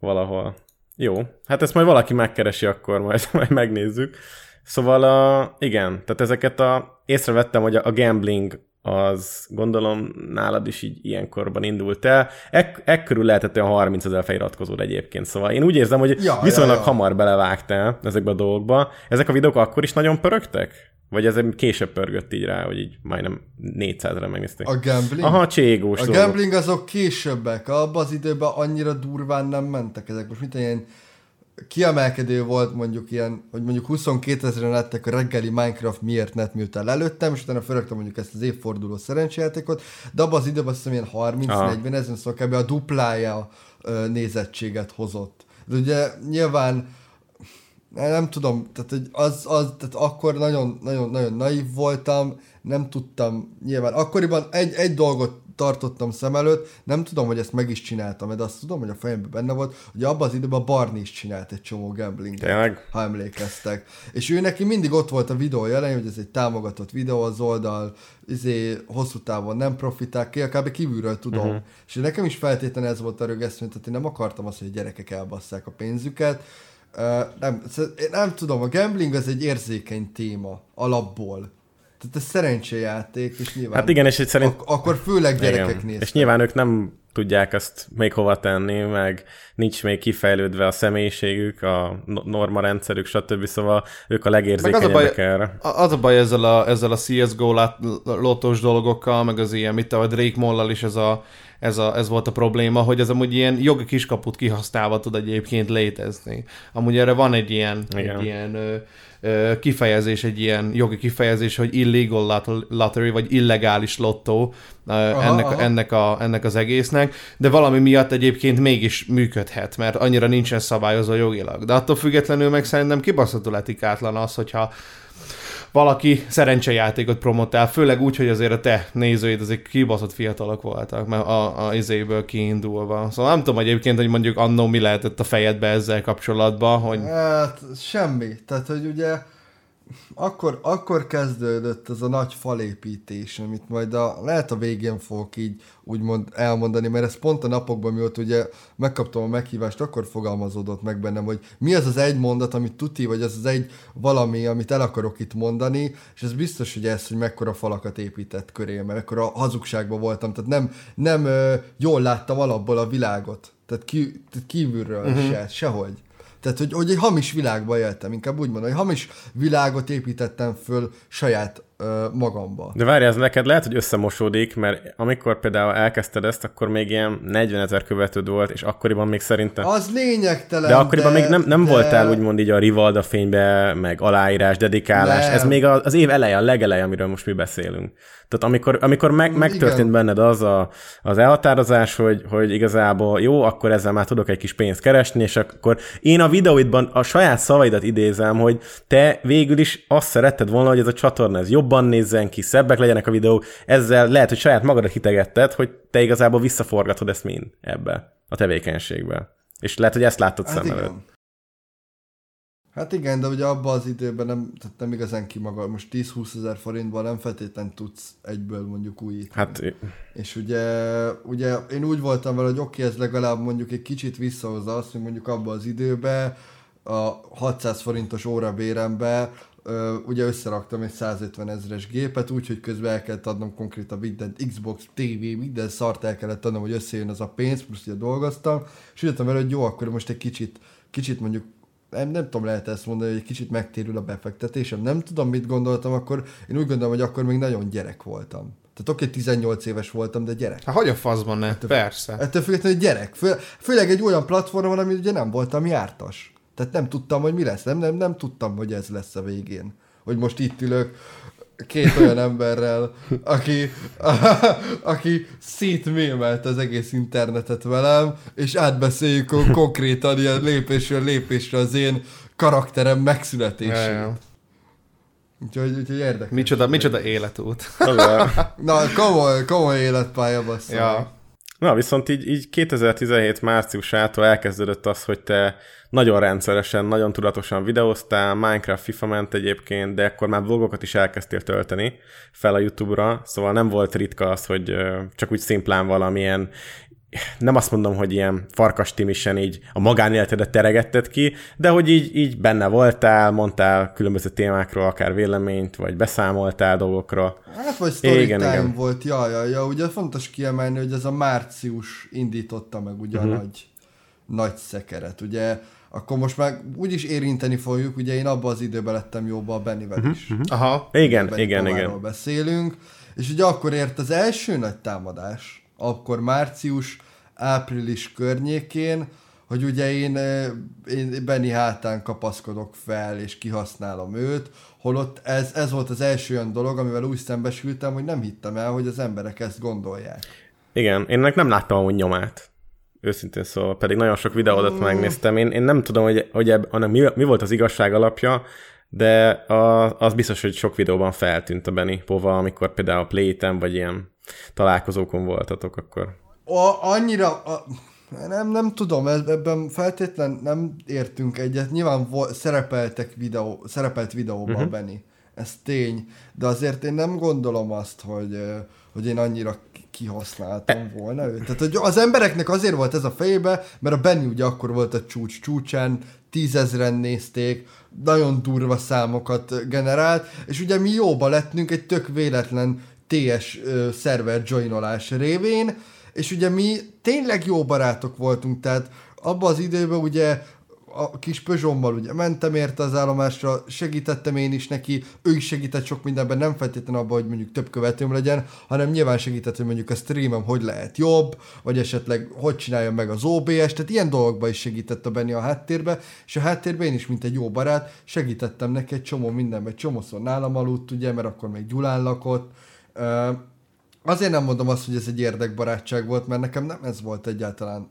Valahol. Jó, hát ezt majd valaki megkeresi, akkor majd, majd megnézzük. Szóval a, igen, tehát ezeket a, észrevettem, hogy a gambling az gondolom nálad is így ilyenkorban indult el. Ek, ekkörül lehetett olyan 30 ezer feliratkozód egyébként, szóval én úgy érzem, hogy Ja, viszonylag ja, ja. hamar belevágtál ezekbe a dolgokba. Ezek a videók akkor is nagyon pörögtek? Vagy ez később pörgött így rá, hogy így majdnem 400-re megnézték? A gambling? Aha, cségós A dolgok. gambling azok későbbek, abban az időben annyira durván nem mentek ezek. Most mit ilyen kiemelkedő volt mondjuk ilyen, hogy mondjuk 22 ezeren lettek a reggeli Minecraft miért net miután lelőttem, és utána felraktam mondjuk ezt az évforduló szerencsejátékot, de abban az időben azt hiszem ilyen 30-40 ezen, szóval kb. a duplája nézettséget hozott. De ugye nyilván nem, nem tudom, tehát hogy az, az, tehát akkor nagyon, nagyon, nagyon naív voltam, nem tudtam, nyilván akkoriban egy, egy dolgot tartottam szem előtt, nem tudom, hogy ezt meg is csináltam, de azt tudom, hogy a fejemben benne volt, hogy abban az időben Barney is csinált egy csomó gambling ha emlékeztek. És ő neki mindig ott volt a videó jelen, hogy ez egy támogatott videó, az oldal izé, hosszú távon nem profitál ki, kb. kívülről tudom. Uh-huh. És nekem is feltétlenül ez volt a rögesztő, tehát én nem akartam azt, hogy a gyerekek elbasszák a pénzüket. Uh, nem, én nem tudom, a gambling az egy érzékeny téma alapból. Tehát ez szerencséjáték, és nyilván... Hát igen, és itt szerint... Ak- akkor főleg gyerekek Igen. néztek. És nyilván ők nem tudják azt még hova tenni, meg nincs még kifejlődve a személyiségük, a no- norma rendszerük, stb. Szóval ők a Meg az a legérzékenyebbek baj, erre. az a baj ezzel a, ezzel a CSGO lát- lotós dolgokkal, meg az ilyen, mit a Drake Mollal is ez, a, ez, a, ez volt a probléma, hogy ez amúgy ilyen jogi kiskaput kihasználva tud egyébként létezni. Amúgy erre van egy ilyen, Igen. egy ilyen ö, ö, kifejezés, egy ilyen jogi kifejezés, hogy illegal lot- lottery, vagy illegális lottó ö, ennek, aha. ennek, a, ennek az egésznek, de valami miatt egyébként mégis működhet, mert annyira nincsen szabályozva jogilag. De attól függetlenül meg szerintem kibaszható etikátlan az, hogyha valaki szerencsejátékot promotál, főleg úgy, hogy azért a te nézőid azért kibaszott fiatalok voltak, mert a, a izéből kiindulva. Szóval nem tudom egyébként, hogy mondjuk annó mi lehetett a fejedbe ezzel kapcsolatban, hogy Hát semmi. Tehát, hogy ugye akkor, akkor kezdődött ez a nagy falépítés, amit majd a, lehet a végén fogok így úgymond elmondani, mert ez pont a napokban, mióta ugye megkaptam a meghívást, akkor fogalmazódott meg bennem, hogy mi az az egy mondat, amit tuti, vagy az az egy valami, amit el akarok itt mondani, és ez biztos, hogy ez, hogy mekkora falakat épített köré, mert mekkora hazugságban voltam, tehát nem, nem jól láttam alapból a világot, tehát, ki, tehát kívülről uh-huh. se, sehogy. Tehát, hogy, hogy egy hamis világba éltem, inkább úgy mondom, hogy hamis világot építettem föl saját magamba. De várj, ez neked lehet, hogy összemosódik, mert amikor például elkezdted ezt, akkor még ilyen 40 ezer követőd volt, és akkoriban még szerintem... Az lényegtelen, De akkoriban még nem, nem de... voltál úgymond így a Rivalda fénybe, meg aláírás, dedikálás. Nem. Ez még a- az év eleje, a legeleje, amiről most mi beszélünk. Tehát amikor, amikor meg, megtörtént Igen. benned az a, az elhatározás, hogy, hogy igazából jó, akkor ezzel már tudok egy kis pénzt keresni, és akkor én a videóidban a saját szavaidat idézem, hogy te végül is azt szeretted volna, hogy ez a csatorna ez jobban nézzen ki, szebbek legyenek a videók, ezzel lehet, hogy saját magadat hitegetted, hogy te igazából visszaforgatod ezt mind ebbe a tevékenységbe. És lehet, hogy ezt látod Hát szem előtt. igen. Hát igen, de ugye abban az időben nem, tehát nem igazán ki maga, most 10-20 ezer forintban nem feltétlenül tudsz egyből mondjuk újítani. Hát És ugye, ugye én úgy voltam vele, hogy oké, ez legalább mondjuk egy kicsit visszahozza azt, hogy mondjuk abban az időben a 600 forintos órabérembe ö, ugye összeraktam egy 150 ezeres gépet, úgyhogy közben el kellett adnom konkrétan minden Xbox, TV, minden szart el kellett adnom, hogy összejön az a pénz, plusz ugye dolgoztam, és jöttem vele, hogy jó, akkor most egy kicsit, kicsit mondjuk nem, nem tudom, lehet ezt mondani, hogy egy kicsit megtérül a befektetésem. Nem tudom, mit gondoltam akkor. Én úgy gondolom, hogy akkor még nagyon gyerek voltam. Tehát oké, 18 éves voltam, de gyerek. hát hogy a faszban ne? Persze. Ettől függetlenül gyerek. Fő, főleg egy olyan platformon, ami ugye nem voltam jártas. Tehát nem tudtam, hogy mi lesz. Nem, nem, nem tudtam, hogy ez lesz a végén. Hogy most itt ülök, két olyan emberrel, aki, aki szétmémelt az egész internetet velem, és átbeszéljük kon- konkrétan ilyen lépésről lépésre az én karakterem megszületését. Ja, ja. Úgyhogy, úgyhogy érdekes. Micsoda, micsoda életút. A- Na, komoly, komoly életpálya bassza. ja. Na, viszont így, így 2017 márciusától elkezdődött az, hogy te nagyon rendszeresen, nagyon tudatosan videóztál, Minecraft, FIFA ment egyébként, de akkor már vlogokat is elkezdtél tölteni fel a YouTube-ra, szóval nem volt ritka az, hogy csak úgy szimplán valamilyen nem azt mondom, hogy ilyen farkas timisen így a magánéletedet teregetted ki, de hogy így, így benne voltál, mondtál különböző témákról akár véleményt, vagy beszámoltál dolgokról. Hát vagy story Igen, time igen. volt, ja, ja, ja, ugye fontos kiemelni, hogy ez a március indította meg ugye Mhm. uh-huh. a nagy, nagy szekeret, ugye akkor most már úgyis érinteni fogjuk, ugye én abban az időben lettem jóba a Bennivel Mhm, is. Aha. Igen, Benny igen, igen. beszélünk, és ugye akkor ért az első nagy támadás, akkor március, április környékén, hogy ugye én, én Benny hátán kapaszkodok fel, és kihasználom őt, holott ez, ez volt az első olyan dolog, amivel úgy szembesültem, hogy nem hittem el, hogy az emberek ezt gondolják. Igen, én ennek nem láttam amúgy nyomát. Őszintén szóval, pedig nagyon sok videódat megnéztem. Én, én nem tudom, hogy, hogy ebb, annak mi, mi volt az igazság alapja, de a, az biztos, hogy sok videóban feltűnt a Benny Pova, amikor például a Playtem, vagy ilyen találkozókon voltatok, akkor A, annyira, a, nem, nem tudom, ebben feltétlen nem értünk egyet. Nyilván vo- szerepeltek videó, szerepelt videóban uh-huh. Benny. Ez tény. De azért én nem gondolom azt, hogy, hogy én annyira kihasználtam volna őt. Tehát hogy az embereknek azért volt ez a fejébe, mert a Benny ugye akkor volt a csúcs csúcsán, tízezren nézték, nagyon durva számokat generált, és ugye mi jóba lettünk egy tök véletlen TS szerver joinolás révén, és ugye mi tényleg jó barátok voltunk, tehát abban az időben ugye a kis Peugeot-mal ugye mentem érte az állomásra, segítettem én is neki, ő is segített sok mindenben, nem feltétlenül abban, hogy mondjuk több követőm legyen, hanem nyilván segített, hogy mondjuk a streamem hogy lehet jobb, vagy esetleg hogy csináljam meg az OBS, tehát ilyen dolgokban is segített a Benni a háttérbe, és a háttérben én is, mint egy jó barát, segítettem neki egy csomó mindenben, egy csomószor nálam aludt, ugye, mert akkor még Gyulán lakott, Azért nem mondom azt, hogy ez egy érdekbarátság volt, mert nekem nem ez volt egyáltalán.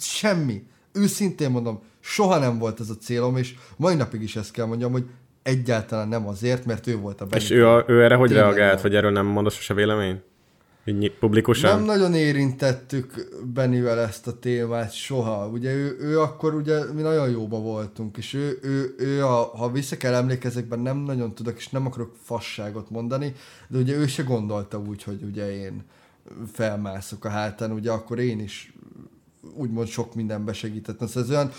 Semmi. Őszintén mondom, soha nem volt ez a célom, és mai napig is ezt kell mondjam, hogy egyáltalán nem azért, mert ő volt a És Benny. ő, a, ő erre hogy Tényleg reagált, nem. vagy erről nem mondott sose vélemény? Így publikusan? Nem nagyon érintettük Bennivel ezt a témát soha. Ugye ő, ő akkor ugye mi nagyon jóba voltunk, és ő, ő, ő a, ha vissza kell emlékezekben, nem nagyon tudok, és nem akarok fasságot mondani, de ugye ő se gondolta úgy, hogy ugye én felmászok a hátán, ugye akkor én is úgymond sok mindenbe segítettem. Szóval ez olyan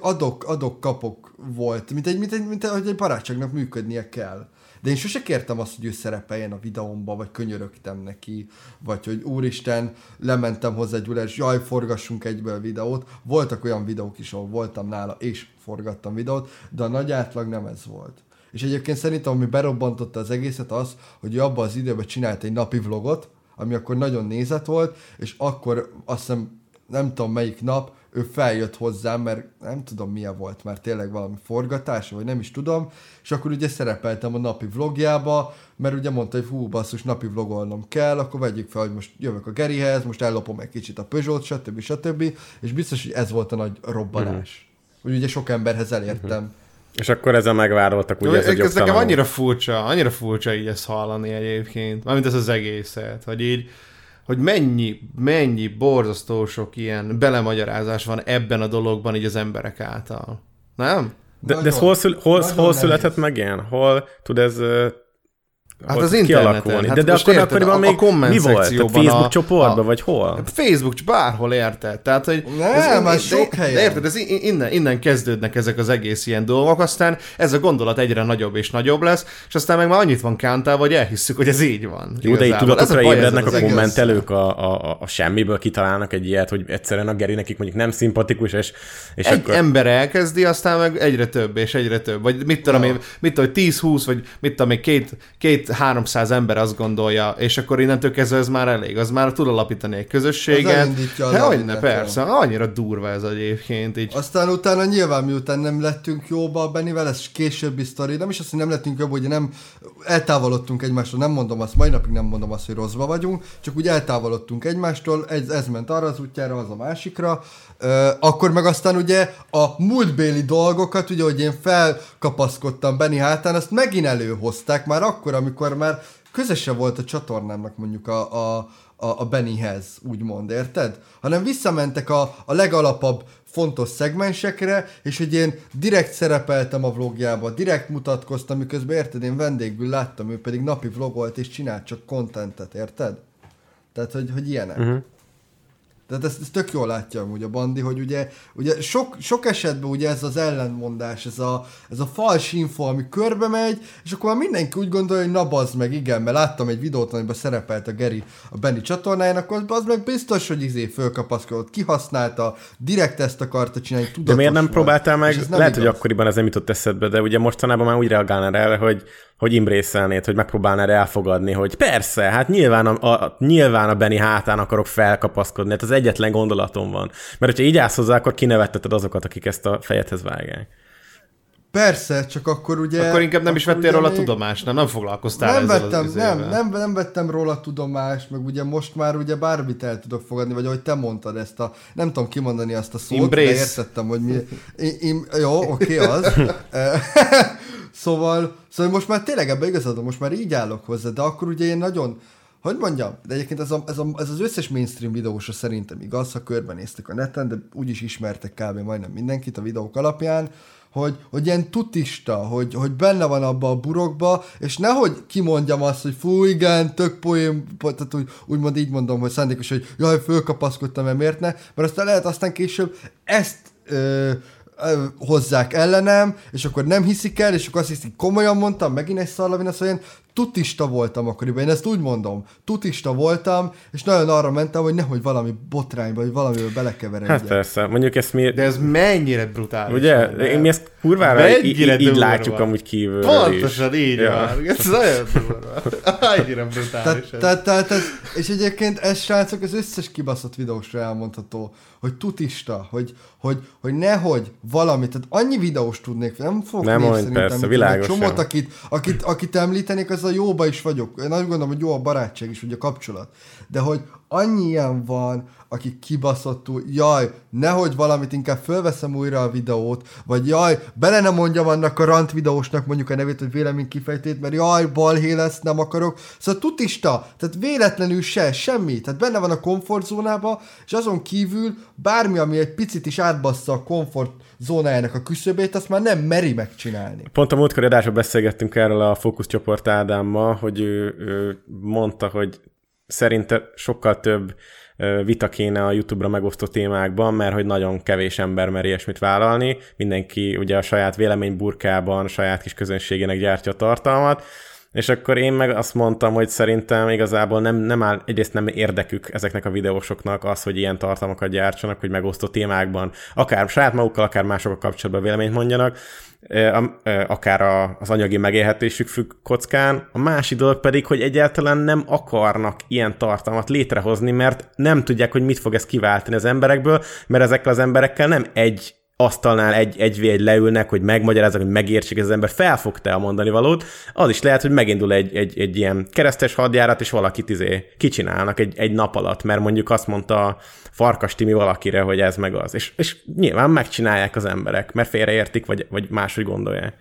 adok, adok, kapok volt, mint egy, mint egy, mint egy, hogy egy barátságnak működnie kell. De én sose kértem azt, hogy ő szerepeljen a videómba, vagy könyörögtem neki, vagy hogy úristen, lementem hozzá Gyula, és jaj, forgassunk egyből videót. Voltak olyan videók is, ahol voltam nála, és forgattam videót, de a nagy átlag nem ez volt. És egyébként szerintem, ami berobbantotta az egészet az, hogy ő abban az időben csinált egy napi vlogot, ami akkor nagyon nézett volt, és akkor azt hiszem, nem tudom melyik nap, ő feljött hozzám, mert nem tudom milyen volt már tényleg valami forgatása, vagy nem is tudom, és akkor ugye szerepeltem a napi vlogjába, mert ugye mondta, hogy hú, basszus, napi vlogolnom kell, akkor vegyük fel, hogy most jövök a Gerihez, most ellopom egy kicsit a Peugeot, stb. stb. És biztos, hogy ez volt a nagy robbanás. Hogy ugye sok emberhez elértem. És akkor ezzel megvádoltak, ugye ez egy ez nekem annyira furcsa, annyira furcsa így ezt hallani egyébként. Mármint ez az egészet, hogy így, hogy mennyi, mennyi borzasztó sok ilyen belemagyarázás van ebben a dologban így az emberek által. Nem? De, de ez hol, szül, hol, hol született nehéz. meg ilyen? Hol tud ez Hát az interneten. De, Hát de most akkor érted, akkoriban a- a még komment mi volt? Tehát Facebook a- csoportban, a- vagy hol? Facebook, csak bárhol érted. Tehát, hogy Nem, ez már de- sok de, helyen. De érted, ez innen, innen kezdődnek ezek az egész ilyen dolgok, aztán ez a gondolat egyre nagyobb és nagyobb lesz, és aztán meg már annyit van kántálva, hogy elhisszük, hogy ez így van. Jó, de így tudatokra ébrednek a kommentelők a, a, a, a semmiből kitalálnak egy ilyet, hogy egyszerűen a Geri nekik mondjuk nem szimpatikus, és, és Egy akkor... ember elkezdi, aztán meg egyre több és egyre több. Vagy mit tudom én, mit tudom, 10-20, vagy mit tudom én, két, két 200-300 ember azt gondolja, és akkor innentől kezdve ez már elég, az már tud alapítani egy közösséget. Hát, lavinát, hogyne, persze, annyira durva ez egyébként. Így. Aztán utána nyilván miután nem lettünk jóba a Bennivel, ez későbbi sztori, nem is azt, hogy nem lettünk jobb, ugye nem eltávolodtunk egymástól, nem mondom azt, mai napig nem mondom azt, hogy rosszba vagyunk, csak úgy eltávolodtunk egymástól, ez, ez ment arra az útjára, az a másikra, Ö, akkor meg aztán ugye a múltbéli dolgokat, ugye, hogy én felkapaszkodtam Benny hátán, azt megint előhozták már akkor, amikor már közöse volt a csatornámnak mondjuk a, a, a, a Bennyhez, úgymond, érted? Hanem visszamentek a, a legalapabb fontos szegmensekre, és hogy én direkt szerepeltem a vlogjába, direkt mutatkoztam, miközben érted, én vendégből láttam, ő pedig napi vlogolt és csinált csak kontentet, érted? Tehát, hogy, hogy ilyenek. Uh-huh. Tehát ezt, ezt tök jól látja amúgy a Bandi, hogy ugye, ugye sok, sok esetben ugye ez az ellentmondás, ez a, ez a fals info, ami körbe megy, és akkor már mindenki úgy gondolja, hogy na bazd meg, igen, mert láttam egy videót, amiben szerepelt a Geri a Benny csatornáján, akkor az meg biztos, hogy izé fölkapaszkodott, kihasználta, direkt ezt akarta csinálni, tudatos De miért nem volt. próbáltál meg? Nem Lehet, igaz. hogy akkoriban ez nem jutott eszedbe, de ugye mostanában már úgy reagálnál erre, hogy, hogy imbrészelnéd, hogy megpróbálnád elfogadni, hogy persze, hát nyilván a, a, nyilván a Benny hátán akarok felkapaszkodni, hát az egyetlen gondolatom van. Mert hogyha így állsz hozzá, akkor kinevetteted azokat, akik ezt a fejedhez vágják. Persze, csak akkor ugye... Akkor inkább nem is vettél róla még- tudomást, nem, nem foglalkoztál nem ezzel vettem, az nem, nem, nem vettem róla tudomást, meg ugye most már ugye bármit el tudok fogadni, vagy ahogy te mondtad ezt a, nem tudom kimondani azt a szót, Embrace. de értettem, hogy mi, im, im, jó, oké, az. Szóval, szóval most már tényleg ebbe igazad, van, most már így állok hozzá, de akkor ugye én nagyon, hogy mondjam, de egyébként ez, a, ez, a, ez az összes mainstream videósra szerintem igaz, ha körbenéztek a neten, de úgyis ismertek kb. majdnem mindenkit a videók alapján, hogy, hogy ilyen tutista, hogy, hogy benne van abba a burokba, és nehogy kimondjam azt, hogy fú, igen, tök poém, tehát úgy, úgymond így mondom, hogy szándékos, hogy jaj, fölkapaszkodtam, mert miért ne, mert aztán lehet aztán később ezt ö, hozzák ellenem, és akkor nem hiszik el, és akkor azt hiszik, komolyan mondtam, megint egy szarlavina, szóval én tutista voltam akkoriban, én ezt úgy mondom, tutista voltam, és nagyon arra mentem, hogy nehogy valami botrányba, vagy valamivel belekeveredjek. Hát persze, mondjuk ezt mi... De ez mennyire brutális. Ugye? Én mi ezt kurvára Mennyire így, így látjuk amúgy kívülről Pontosan is. így Ja. van. Ez nagyon durva. Annyira brutális. Tehát, tehát, tehát, és egyébként ez srácok az összes kibaszott videósra elmondható, hogy tutista, hogy, hogy, hogy nehogy valamit, tehát annyi videós tudnék, nem fogok Nem név mondj, szerint persze, egy Csomót, akit, akit, akit említenék, az a jóba is vagyok. Én azt gondolom, hogy jó a barátság is, vagy a kapcsolat. De hogy annyi ilyen van, aki kibaszottul, jaj, nehogy valamit, inkább fölveszem újra a videót, vagy jaj, bele nem mondjam annak a rant videósnak mondjuk a nevét, hogy vélemény kifejtét, mert jaj, balhé lesz, nem akarok. Szóval tutista, tehát véletlenül se, semmi, tehát benne van a komfortzónába, és azon kívül bármi, ami egy picit is átbassza a komfort zónájának a küszöbét, azt már nem meri megcsinálni. Pont a múltkori adásban beszélgettünk erről a fókuszcsoport Ádámmal, hogy ő, ő mondta, hogy szerinte sokkal több vita kéne a YouTube-ra megosztó témákban, mert hogy nagyon kevés ember mer ilyesmit vállalni. Mindenki ugye a saját véleményburkában, a saját kis közönségének gyártja a tartalmat, és akkor én meg azt mondtam, hogy szerintem igazából nem, nem áll, egyrészt nem érdekük ezeknek a videósoknak az, hogy ilyen tartalmakat gyártsanak, hogy megosztó témákban, akár saját magukkal, akár másokkal kapcsolatban véleményt mondjanak, akár a, az anyagi megélhetésük függ kockán. A másik dolog pedig, hogy egyáltalán nem akarnak ilyen tartalmat létrehozni, mert nem tudják, hogy mit fog ez kiváltani az emberekből, mert ezekkel az emberekkel nem egy asztalnál egy, egy egy leülnek, hogy megmagyarázzak, hogy megértsék, az ember felfogta a mondani valót, az is lehet, hogy megindul egy, egy, egy ilyen keresztes hadjárat, és valakit izé kicsinálnak egy, egy nap alatt, mert mondjuk azt mondta Farkas Timi valakire, hogy ez meg az. És, és nyilván megcsinálják az emberek, mert félreértik, vagy, vagy máshogy gondolják.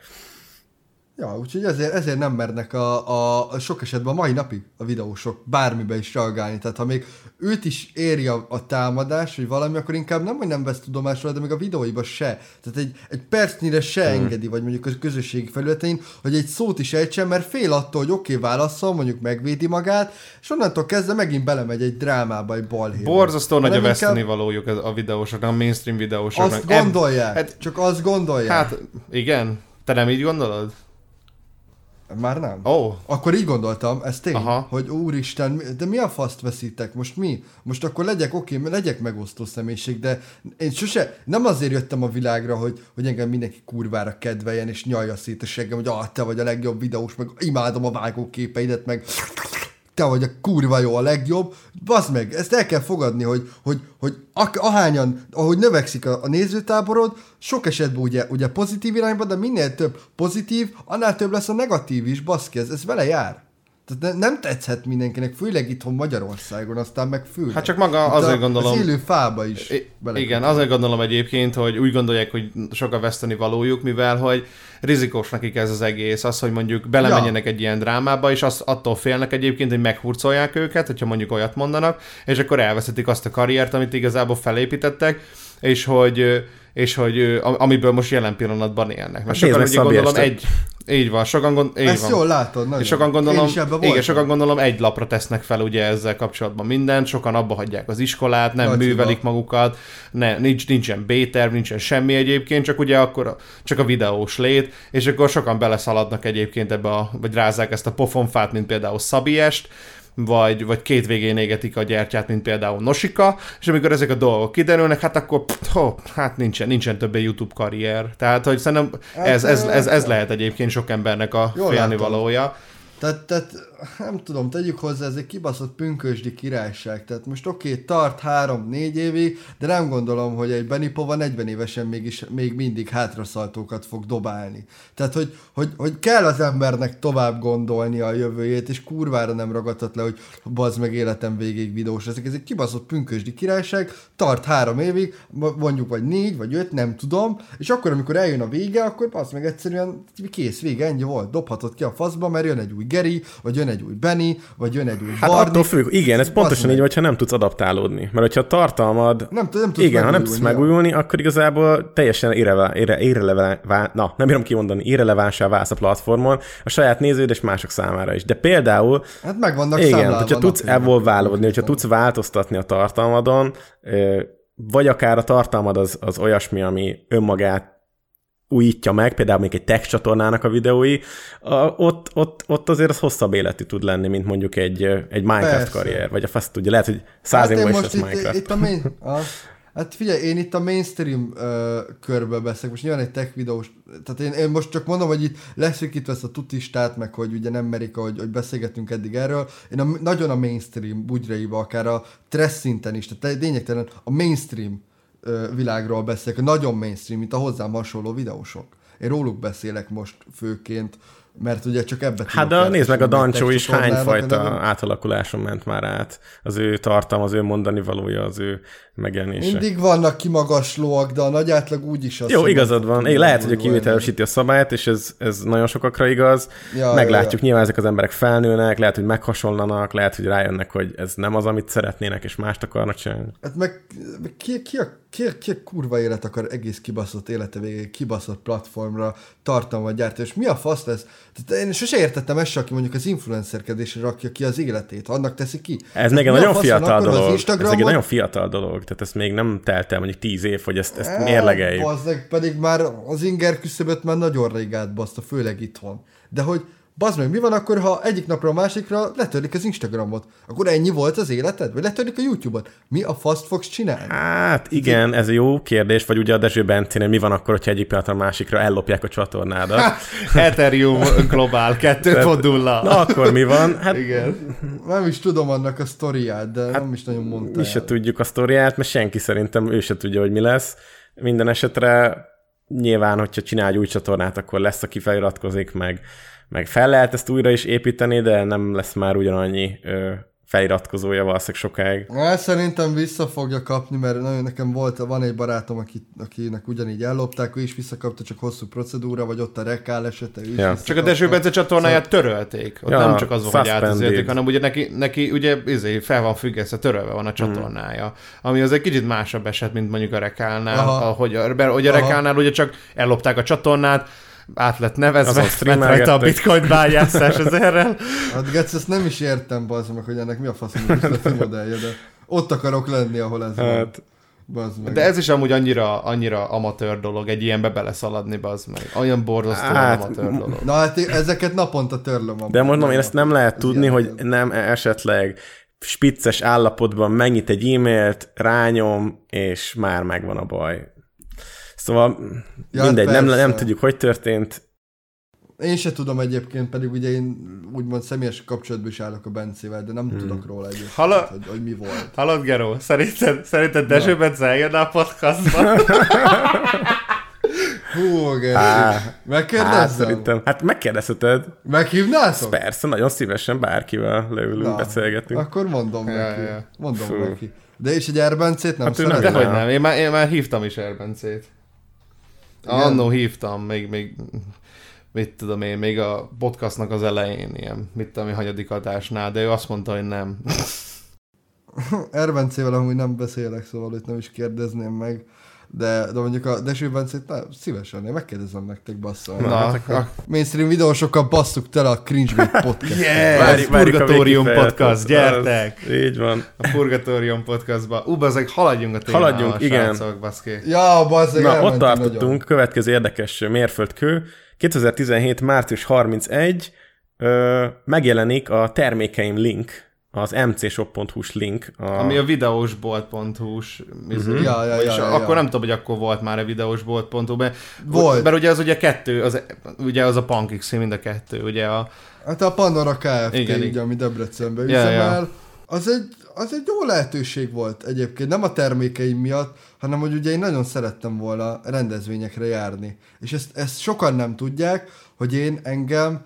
Ja, úgyhogy ezért, ezért nem mernek a, a, a sok esetben a mai napig a videósok bármibe is reagálni. Tehát ha még őt is éri a, a támadás, vagy valami, akkor inkább nem, hogy nem vesz tudomásról, de még a videóiba se. Tehát egy, egy percnyire se hmm. engedi, vagy mondjuk a közösségi felületein, hogy egy szót is ejtsen, mert fél attól, hogy oké, okay, válaszol, mondjuk megvédi magát, és onnantól kezdve megint belemegy egy drámába, egy balhéba. Borzasztó nagy a veszteni valójuk a videósoknak, a mainstream videósoknak. Azt gondolják, Hát, csak azt gondolják. hát, igen. Te nem így gondolod? Már nem. Ó, oh, Akkor így gondoltam, ez tény, Aha. Hogy úristen, de mi a faszt veszitek? Most mi? Most akkor legyek oké, okay, legyek megosztó személyiség, de én sose, nem azért jöttem a világra, hogy, hogy engem mindenki kurvára kedveljen, és nyalja szét a seggem, hogy ah, te vagy a legjobb videós, meg imádom a vágóképeidet, meg te vagy a kurva jó, a legjobb, bazd meg, ezt el kell fogadni, hogy, hogy, hogy ahányan, ahogy növekszik a, a nézőtáborod, sok esetben ugye, ugye pozitív irányba, de minél több pozitív, annál több lesz a negatív is, baszki, ez, ez vele jár. Tehát ne, nem tetszhet mindenkinek, főleg itthon Magyarországon, aztán meg főleg. Hát csak maga Itt azért a, gondolom- Az élő fába is. I- igen, azért gondolom egyébként, hogy úgy gondolják, hogy sok a veszteni valójuk, mivel hogy rizikós nekik ez az egész, az, hogy mondjuk belemenjenek egy ilyen drámába, és azt attól félnek egyébként, hogy meghurcolják őket, hogyha mondjuk olyat mondanak, és akkor elveszítik azt a karriert, amit igazából felépítettek, és hogy és hogy am- amiből most jelen pillanatban élnek. Mert Hát sokan ugye gondolom Estet. egy, így van, sokan, gond, így Ezt van. jól látod, nagyon. És sokan gondolom, igen, sokan gondolom egy lapra tesznek fel ugye ezzel kapcsolatban mindent, sokan abba hagyják az iskolát, nem Nagy művelik hiba. magukat, ne, nincs, nincsen B-terv, nincsen semmi egyébként, csak ugye akkor a- csak a videós lét, és akkor sokan beleszaladnak egyébként ebbe a, vagy rázzák ezt a pofonfát, mint például Szabiest, vagy, vagy két végén égetik a gyertyát, mint például Nosika, és amikor ezek a dolgok kiderülnek, hát akkor pff, ho, hát nincsen, nincsen többé YouTube karrier. Tehát, hogy szerintem ez, ez, ez, ez lehet egyébként sok embernek a Jól félni látom. valója. Tehát, tehát nem tudom, tegyük hozzá, ez egy kibaszott pünkösdi királyság. Tehát most oké, okay, tart három-négy évig, de nem gondolom, hogy egy Benipova 40 évesen mégis, még mindig hátraszaltókat fog dobálni. Tehát, hogy, hogy, hogy kell az embernek tovább gondolni a jövőjét, és kurvára nem ragadhat le, hogy bazd meg életem végig videós leszek. Ez egy kibaszott pünkösdi királyság, tart három évig, mondjuk vagy négy, vagy öt, nem tudom, és akkor, amikor eljön a vége, akkor bazd meg egyszerűen kész, vége, ennyi volt. Dobhatod ki a faszba, mert jön egy új Geri, vagy jön egy új Benny, vagy jön egy új Hát attól függ, igen, ez pontosan így, hogyha nem tudsz adaptálódni. Mert hogyha a tartalmad... Nem, nem tudsz igen, ha nem tudsz megújulni, megújulni, akkor igazából teljesen irrele, irre, irreleván, na, nem bírom kimondani, irrelevánsá válsz a platformon, a saját néződ és mások számára is. De például Hát meg vannak Igen, hogyha tudsz evolválódni, hogyha tudsz változtatni a tartalmadon, vagy akár a tartalmad az, az olyasmi, ami önmagát újítja meg, például még egy tech csatornának a videói, a, ott, ott, ott azért az hosszabb életű tud lenni, mint mondjuk egy, ö, egy Minecraft Persze. karrier, vagy a fasz tudja, lehet, hogy száz Hát év múlva is itt, Minecraft. itt a main... Ah, hát figyelj, én itt a mainstream uh, körbe beszélek, most nyilván egy tech videós, tehát én, én most csak mondom, hogy itt leszűkítve ezt a tutistát, meg hogy ugye nem merik, hogy, hogy beszélgetünk eddig erről, én a, nagyon a mainstream bugyraiba, akár a tress szinten is, tehát lényegtelen a mainstream világról beszélek, nagyon mainstream, mint a hozzám hasonló videósok. Én róluk beszélek most főként, mert ugye csak ebbe Hát de nézd meg a Dancsó is hány csatornának, fajta de nem- átalakuláson ment már át. Az ő tartalma, az ő mondani valója, az ő megjelenése. Mindig vannak kimagaslóak, de a nagy átlag úgyis az. Jó, igazad van. Én lehet, hogy a kivételesíti a szabályt, és ez, ez nagyon sokakra igaz. Ja, Meglátjuk, ja, ja. nyilván ezek az emberek felnőnek, lehet, hogy meghasonlanak, lehet, hogy rájönnek, hogy ez nem az, amit szeretnének, és mást akarnak csinálni. Hát meg, ki, ki, a, ki, ki kurva élet akar egész kibaszott élete végéig kibaszott platformra tartalmat gyártani, és mi a fasz lesz? Tehát én sose értettem ezt aki mondjuk az influencerkedésre rakja ki az életét, annak teszi ki. Ez még nagyon fiatal dolog. Ez egy nagyon fiatal dolog, tehát ez még nem telt el mondjuk tíz év, hogy ezt, ezt Eh, mérlegeljük. Bazdmeg, pedig már az inger küszöböt már nagyon rég átbaszta, főleg itthon. De hogy Bazd meg, mi van akkor, ha egyik napra a másikra letörlik az Instagramot? Akkor ennyi volt az életed? Vagy letörlik a YouTube-ot? Mi a faszt fogsz csinálni? Hát igen, ez jó kérdés, vagy ugye a Dezső Bencénél mi van akkor, hogyha egyik pillanatra a másikra ellopják a csatornádat? Ethereum Global 2.0. Na akkor mi van? Hát Igen. Nem is tudom annak a sztoriát, de hát, nem is nagyon mondta mi se tudjuk a sztoriát, mert senki szerintem ő se tudja, hogy mi lesz. Minden esetre nyilván, hogyha csinál egy új csatornát, akkor lesz, aki feliratkozik, meg, meg fel lehet ezt újra is építeni, de nem lesz már ugyanannyi ö, feliratkozója valószínűleg sokáig. Hát szerintem vissza fogja kapni, mert nagyon nekem volt, van egy barátom, aki, akinek ugyanígy ellopták, ő is visszakapta, csak hosszú procedúra, vagy ott a rekál esete, ő is Ja. Csak a Dezső Bence csatornáját törölték. Ott Ja, nem csak az van, hogy átizélték, hanem ugye neki, neki ugye izé, fel van függesztve, törölve van a csatornája. Ami az egy kicsit másabb eset, mint mondjuk a rekálnál. Aha. Ahogy a, ugye a rekálnál ugye csak ellopták a csatornát, át lett nevezve, Azon ment rajta a bitcoin bányászás ezerrel. Hát Gec, ezt nem is értem, bazd meg, hogy ennek mi a faszom üzleti modellje, de ott akarok lenni, ahol ez van. Hát, Bazd meg. De ez is amúgy annyira, annyira amatőr dolog, egy ilyenbe beleszaladni, az meg. Olyan borzasztóan Hát, amatőr dolog. Na hát ezeket naponta törlöm. De mondom, én ezt nem lehet Az tudni, hogy nem esetleg spicces állapotban megnyit egy e-mailt, rányom, és már megvan a baj. Szóval Ja, mindegy, nem, persze. nem tudjuk, hogy történt. Én se tudom egyébként, pedig ugye én úgymond személyes kapcsolatban is állok a Bencével, de nem hmm. tudok róla egyébként, Halló? hogy, hogy mi volt. Hallod, Geró? Szerinted, szerinted Dezső Bence eljönne a podcastba? Hú, Geri, Á, Hát megkérdezzem? szerintem, hát megkérdezheted. Meghívnátok? Persze, nagyon szívesen bárkivel leülünk, Na, beszélgetünk. Akkor mondom Ja, neki. ja. Mondom Fú. neki. De és egy Erbencét nem Hát szeretem? Dehogy Nem. nem, én már, én már hívtam is Erbencét. Igen. Annó hívtam, még, még, mit tudom én, még a podcastnak az elején, ilyen, mit tudom én, hanyadik adásnál, de ő azt mondta, hogy nem. Erbencével amúgy nem beszélek, szóval itt nem is kérdezném meg. De, de mondjuk a Deső Bencét na, szívesen, én megkérdezem nektek basszal. Na, Na, hát akkor... akkor- Mainstream videósokkal basszuk tele a Cringe podcast. Yes, Várjuk- várjuk a Purgatórium podcast, gyertek! Az- Így van. A Purgatórium podcastba. Ú, bazeg, haladjunk a témával, Haladjunk, igen. srácok, baszki. Ja, bazzeg, Na, ott tartottunk, nagyon. következő érdekes mérföldkő. 2017. március 31 ö, megjelenik a termékeim link, az mcshop.hu-s link. A... Ami a videósbolt.hu-s izé. Mhm. Ja, ja, És ja, ja, akkor ja. nem tudom, hogy akkor volt már a videósbolt.hu, mert, Volt. mert ugye az ugye kettő, az, ugye az a PunkX mind a kettő, ugye a... Hát a Pandora Kft. Igen, Igen, ugye, igen. ami Debrecenben Ja, üzemel. Az egy, az egy jó lehetőség volt egyébként, nem a termékeim miatt, hanem hogy ugye én nagyon szerettem volna rendezvényekre járni. És ezt, ezt sokan nem tudják, hogy én engem,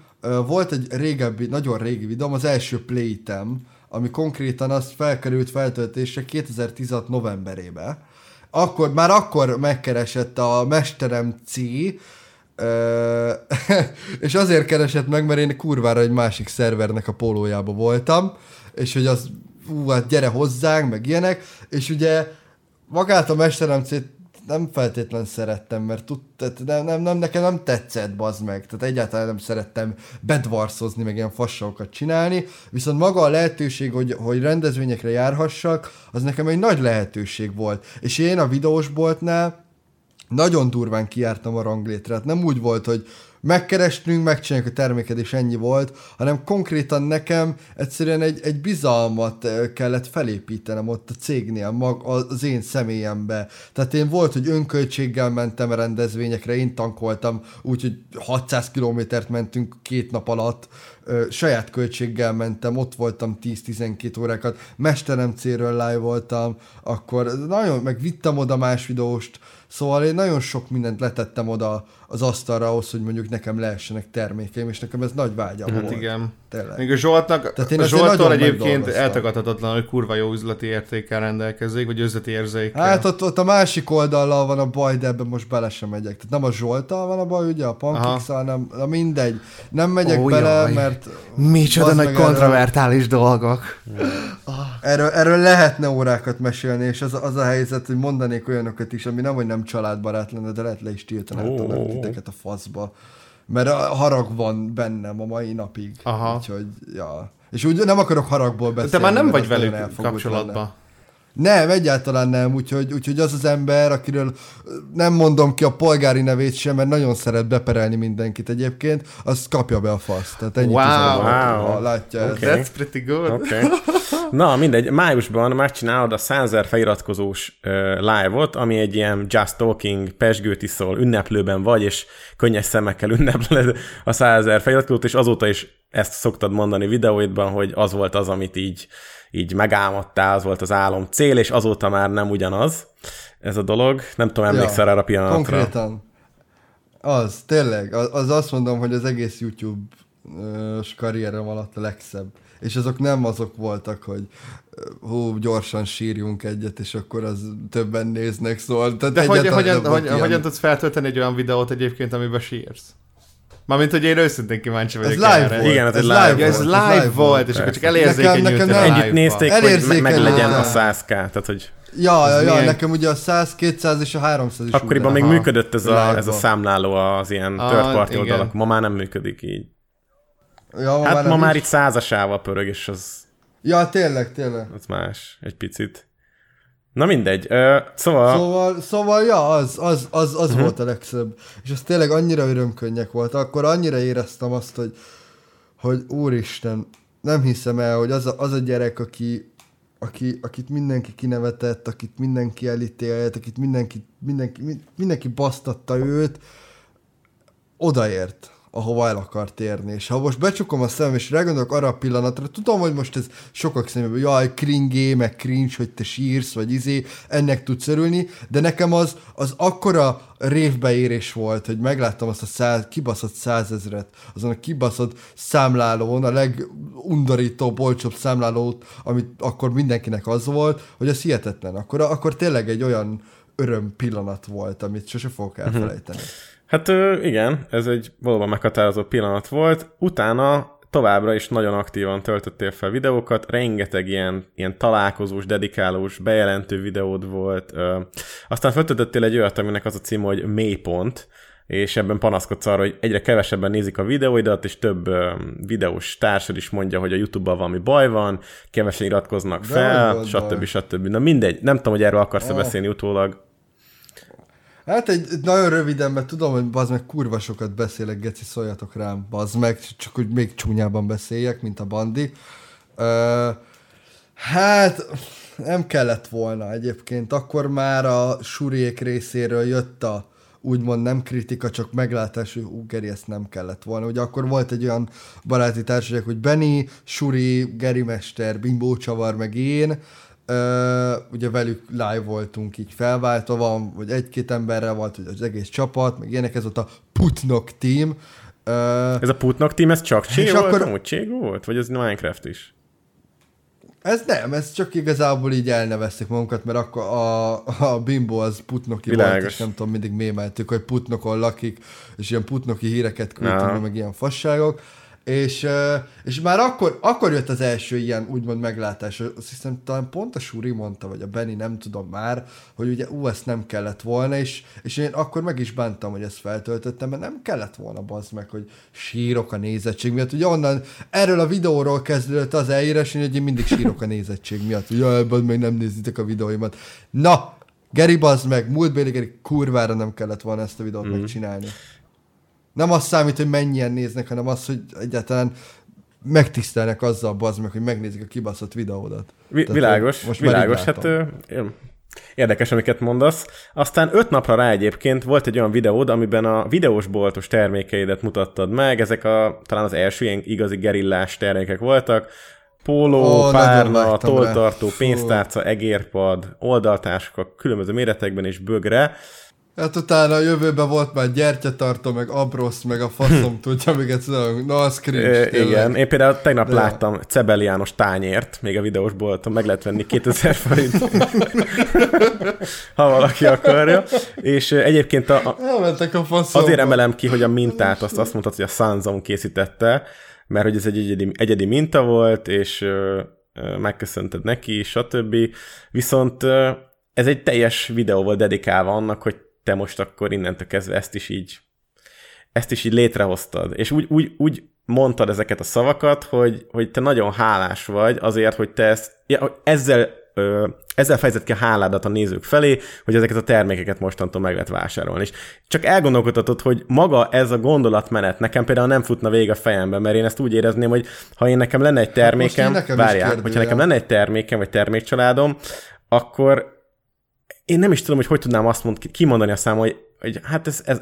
volt egy régebbi, nagyon régi videóm, az első Playtem, ami konkrétan azt felkerült feltöltésre 2016 novemberébe. Akkor, már akkor megkeresett a Mesterem C, és azért keresett meg, mert én kurvára egy másik szervernek a pólójába voltam, és hogy az, ú, hát gyere hozzánk, meg ilyenek, és ugye magát a mesteremcét nem feltétlen szerettem, mert tud, tehát nem, nem, nem, nekem nem tetszett, bazd meg. Tehát egyáltalán nem szerettem bedvarszozni, meg ilyen fasságokat csinálni, viszont maga a lehetőség, hogy, hogy rendezvényekre járhassak, az nekem egy nagy lehetőség volt. És én a videósboltnál nagyon durván kiártam a ranglétrát. Nem úgy volt, hogy megkerestünk, megcsináljuk a terméket, és ennyi volt, hanem konkrétan nekem egyszerűen egy, egy bizalmat kellett felépítenem ott a cégnél, mag, az én személyembe. Tehát én volt, hogy önköltséggel mentem a rendezvényekre, én tankoltam, úgyhogy 600 kilométert mentünk két nap alatt, saját költséggel mentem, ott voltam 10-12 órákat, Mesteremcéről live voltam, akkor nagyon, meg vittem oda más videóst, Szóval én nagyon sok mindent letettem oda az asztalra ahhoz, hogy mondjuk nekem lehessenek termékeim, és nekem ez nagy vágyam Hát volt. igen. Tényleg. Még a Zsoltnak, Tehát én a nagyon egyébként eltagadhatatlan, hogy kurva jó üzleti értékkel rendelkezik, vagy üzleti érzékkel. Hát ott, ott a másik oldallal van a baj, de ebben most bele sem megyek. Tehát nem a Zsoltal van a baj, ugye, a pankix hanem na mindegy. Nem megyek Ó, bele, jaj. mert Micsoda nagy meg, erről- dolgok. Erről, erről lehetne órákat mesélni, és az, az a helyzet, hogy mondanék olyanokat is, ami nem, hogy nem családbarát lenne, de lehet le is tiltanátok Ó. titeket a faszba. Mert a harag van bennem a mai napig. Aha. Úgyhogy, ja. És úgy nem akarok haragból beszélni. Te már nem vagy velük kapcsolatban. lenne. Nem, egyáltalán nem, úgyhogy, úgyhogy az az ember, akiről nem mondom ki a polgári nevét sem, mert nagyon szeret beperelni mindenkit egyébként, az kapja be a faszt. Tehát ennyit Wow. Wow. ha látja ezt. Oké. That's pretty good. Okay. Na, mindegy, májusban megcsinálod a 100 ezer feliratkozós uh, live-ot, ami egy ilyen just talking, pesgőt iszol, ünneplőben vagy, és könnyes szemekkel ünnepled a 100 ezer feliratkozót, és azóta is ezt szoktad mondani videóidban, hogy az volt az, amit így, így megálmodtál, az volt az álom cél, és azóta már nem ugyanaz ez a dolog. Nem tudom, emlékszel ja, erre a pillanatra. Konkrétan. Az, tényleg. Az, az azt mondom, hogy az egész YouTube-s karrierem alatt a legszebb. És azok nem azok voltak, hogy hú, gyorsan sírjunk egyet, és akkor az többen néznek, szóval. Tehát De hogy, hogyan, hogy, ilyen. hogyan tudsz feltölteni egy olyan videót egyébként, amiben sírsz? Mármint, hogy én őszintén kíváncsi vagyok live erre. volt. Igen, ez egy Ez live ez volt, live, ez live volt, volt. és akkor csak Persze. elérzékenyültél Nekem- nekem nem. Ennyit nézték, hogy meg, Elérzékenyültem. legyen a 100k, tehát hogy Ja, ja, ja, milyen- nekem ugye a 100, 200 és a 300 is akkoriban még működött ez a, ez a számláló az ilyen Ah, third party igen. oldalak, ma már nem működik így. Ja, Hát ma nem már is. itt százasával pörög, és az, Ja, tényleg, tényleg. az más, egy picit. Na mindegy, uh, szóval... Szóval, szóval ja, az, az, az, az uh-huh. volt a legszebb. És az tényleg annyira örömkönnyek volt. Akkor annyira éreztem azt, hogy, hogy úristen, nem hiszem el, hogy az a, az a gyerek, aki, aki, akit mindenki kinevetett, akit mindenki elítélt, akit mindenki, mindenki, mindenki basztatta őt, odaért ahova el akart érni. És ha most becsukom a szemem, és rágondolok arra a pillanatra, tudom, hogy most ez sokak szemében, jaj, kringé, meg cringe, hogy te sírsz, vagy izé, ennek tudsz örülni, de nekem az, az akkora révbeérés volt, hogy megláttam azt a száz, kibaszott százezret, azon a kibaszott számlálón, a legundorítóbb, olcsóbb számlálót, amit akkor mindenkinek az volt, hogy az hihetetlen. Akkor, akkor tényleg egy olyan öröm pillanat volt, amit sose fogok elfelejteni. Uh-huh. Hát igen, ez egy valóban meghatározó pillanat volt. Utána továbbra is nagyon aktívan töltöttél fel videókat, rengeteg ilyen, ilyen találkozós, dedikálós, bejelentő videód volt. Aztán feltöltöttél egy olyat, aminek az a cím, hogy mélypont, és ebben panaszkodsz arra, hogy egyre kevesebben nézik a videóidat, és több videós társad is mondja, hogy a YouTube-ban valami baj van, kevesen iratkoznak fel, stb. stb. Na mindegy, nem tudom, hogy erről akarsz-e ah. beszélni utólag. Hát egy, egy nagyon röviden, mert tudom, hogy bazd meg kurva sokat beszélek, geci, szóljatok rám, bazd meg, csak hogy még csúnyában beszéljek, mint a bandi. Uh, hát nem kellett volna egyébként, akkor már a suriék részéről jött a úgymond nem kritika, csak meglátás, hogy ú, Geri, ezt nem kellett volna. Ugye akkor volt egy olyan baráti társaság, hogy Benny, Suri, Geri Mester, Bimbó Csavar, meg én, Uh, ugye velük live voltunk így felváltva, van, vagy egy-két emberrel volt hogy az egész csapat, meg ilyenek, ez volt a Putnok team. Uh, ez a Putnok team, ez csak Csé volt? Akkor... Amúgy Cségó volt? Vagy ez Minecraft is? Ez nem, ez csak igazából így elnevezték magunkat, mert akkor a, a Bimbo az Putnoki Világos. volt, és nem tudom, mindig mémeltük, hogy Putnokon lakik, és ilyen Putnoki híreket küldtünk, meg ilyen fasságok. És, és már akkor, akkor jött az első ilyen úgymond meglátás. Azt hiszem, talán pont a Suri mondta, vagy a Benny, nem tudom már, hogy ugye ú, ezt nem kellett volna, és, és én akkor meg is bántam, hogy ezt feltöltöttem, mert nem kellett volna bazd meg, hogy sírok a nézettség miatt. Ugye onnan erről a videóról kezdődött az elírás, hogy én mindig sírok a nézettség miatt, hogy jaj, még nem nézitek a videóimat. Na, Geri bazd meg, múltbéli Geri kurvára nem kellett volna ezt a videót mm. megcsinálni. Nem az számít, hogy mennyien néznek, hanem az, hogy egyáltalán megtisztelnek azzal, bazd meg, hogy megnézik a kibaszott videódat. Vi- Tehát, világos, most világos. Hát ö, Érdekes, amiket mondasz. Aztán öt napra rá egyébként volt egy olyan videód, amiben a videós boltos termékeidet mutattad meg. Ezek a, talán az első ilyen igazi gerillás termékek voltak. Póló, oh, párna, toltartó, pénztárca, egérpad, oldaltáskak különböző méretekben és bögre. Hát utána a jövőben volt már gyertyatartó, meg abrosz, meg a faszom tudja, még egyszer, na az cringe, é, Igen, én például tegnap De... láttam Cebel János tányért, még a videós bolton, meg lehet venni 2000 forint, ha valaki akarja. És egyébként a, a, azért emelem ki, hogy a mintát azt, azt mondtad, hogy a Sanzon készítette, mert hogy ez egy egyedi, egyedi minta volt, és ö, ö, megköszönted neki, stb. Viszont ö, ez egy teljes videó volt dedikálva annak, hogy te most akkor innentől kezdve ezt is így ezt is így létrehoztad. És úgy, úgy, úgy mondtad ezeket a szavakat, hogy, hogy te nagyon hálás vagy azért, hogy te ezt, ja, ezzel, ö, ezzel fejezett ki a háládat a nézők felé, hogy ezeket a termékeket mostantól meg lehet vásárolni. És csak elgondolkodhatod, hogy maga ez a gondolatmenet nekem például nem futna végig a fejembe, mert én ezt úgy érezném, hogy ha én nekem lenne egy termékem, hát várjál, hogyha nekem lenne egy termékem, vagy termékcsaládom, akkor én nem is tudom, hogy hogy tudnám azt mond, kimondani a számon, hogy, hogy hát ez, ez,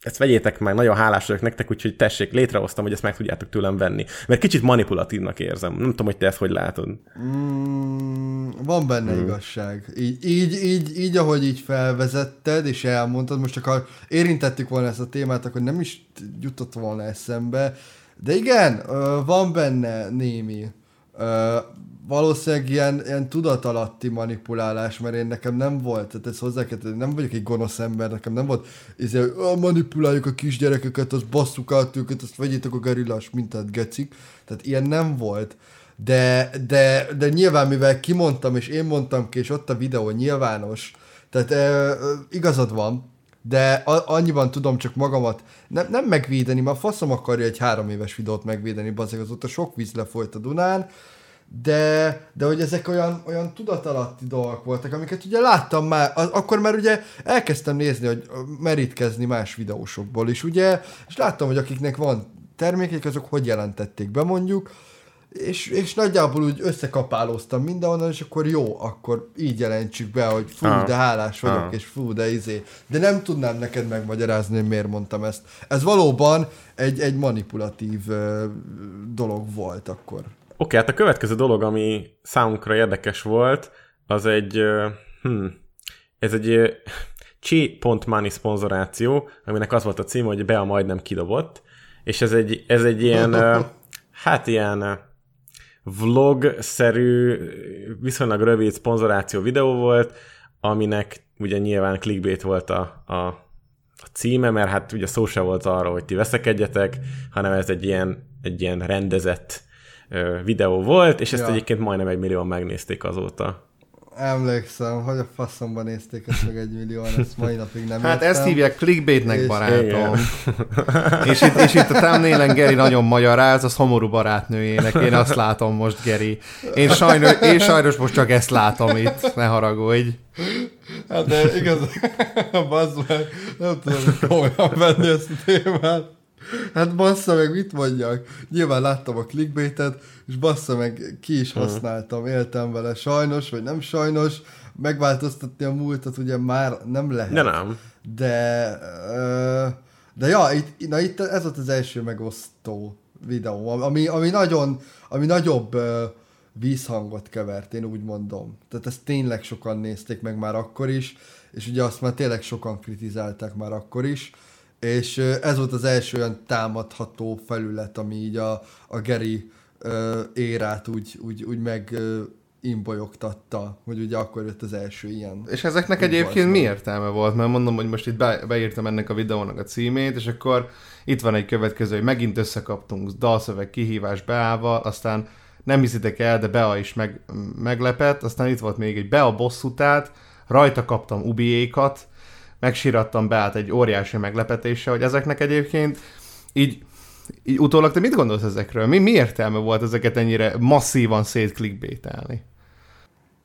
ezt vegyétek meg, nagyon hálás vagyok nektek, úgyhogy tessék, létrehoztam, hogy ezt meg tudjátok tőlem venni. Mert kicsit manipulatívnak érzem. Nem tudom, hogy te ezt hogy látod. Mm, van benne mm. igazság. Így, így, így, így, ahogy így felvezetted, és elmondtad, most csak ha érintettük volna ezt a témát, akkor nem is jutott volna eszembe. De igen, van benne némi valószínűleg ilyen, ilyen tudatalatti manipulálás, mert én nekem nem volt, tehát ez hozzá kell, nem vagyok egy gonosz ember, nekem nem volt, ezért, hogy manipuláljuk a kisgyerekeket, azt basszuk át őket, azt vegyétek a gerillás mintát, gecik. Tehát ilyen nem volt. De, de, de nyilván, mivel kimondtam, és én mondtam ki, és ott a videó nyilvános, tehát e, igazad van, de a, annyiban tudom csak magamat nem, nem megvédeni, mert faszom akarja egy három éves videót megvédeni, bazeg, azóta sok víz lefolyt a Dunán, de, de hogy ezek olyan, olyan tudatalatti dolgok voltak, amiket ugye láttam már, az, akkor már ugye elkezdtem nézni, hogy merítkezni más videósokból is, ugye, és láttam, hogy akiknek van termékek, azok hogy jelentették be mondjuk, és, és nagyjából úgy összekapálóztam mindenhonnan, és akkor jó, akkor így jelentsük be, hogy fú, Ah. de hálás vagyok, Ah. és fú, de izé. De nem tudnám neked megmagyarázni, hogy miért mondtam ezt. Ez valóban egy, egy manipulatív ö, dolog volt akkor. Oké, hát a következő dolog, ami számunkra érdekes volt, az egy, hm, ez egy Chi.money szponzoráció, aminek az volt a címe, hogy Bea majdnem kidobott, és ez egy, ez egy ilyen, hát ilyen vlog-szerű, viszonylag rövid szponzoráció videó volt, aminek ugye nyilván clickbait volt a, a, a címe, mert hát ugye szó se volt arról, hogy ti veszekedjetek, hanem ez egy ilyen, egy ilyen rendezett videó volt, és ezt Ja. egyébként majdnem egy millióan megnézték azóta. Emlékszem, hogy a faszomban nézték ezt meg egy millióan, ezt mai napig nem Hát értem. ezt hívják clickbaitnek, És- barátom. és, itt, és itt a thumbnailen Geri nagyon magyaráz, az homorú barátnőjének. Én azt látom most, Geri. Én sajnos, én sajnos most csak ezt látom itt, ne haragudj. Hát de igaz, bazd meg, nem tudom hogy komolyan venni ezt a témát. Hát bassza meg, mit mondjak? Nyilván láttam a clickbaitet, és bassza meg, ki is használtam, éltem vele, sajnos, vagy nem sajnos, megváltoztatni a múltat ugye már nem lehet. De nem. De, de ja, itt, na itt ez volt az első megosztó videó, ami, ami nagyon, ami nagyobb vízhangot kevert, én úgy mondom. Tehát ezt tényleg sokan nézték meg már akkor is, és ugye azt már tényleg sokan kritizálták már akkor is, és ez volt az első olyan támadható felület, ami így a, a Geri ö, érát úgy, úgy, úgy meg ö, imbolyogtatta, hogy ugye akkor jött az első ilyen. És ezeknek egyébként volt. mi értelme volt? Mert mondom, hogy most itt be, beírtam ennek a videónak a címét, és akkor itt van egy következő, hogy megint összekaptunk dalszöveg kihívás Beával, aztán nem hiszitek el, de Bea is meg, meglepett, aztán itt volt még egy Bea bosszútát, rajta kaptam ubiékat, megsirattam Beát egy óriási meglepetéssel, hogy ezeknek egyébként így, így utólag te mit gondolsz ezekről? Mi, mi értelme volt ezeket ennyire masszívan szétklikbételni?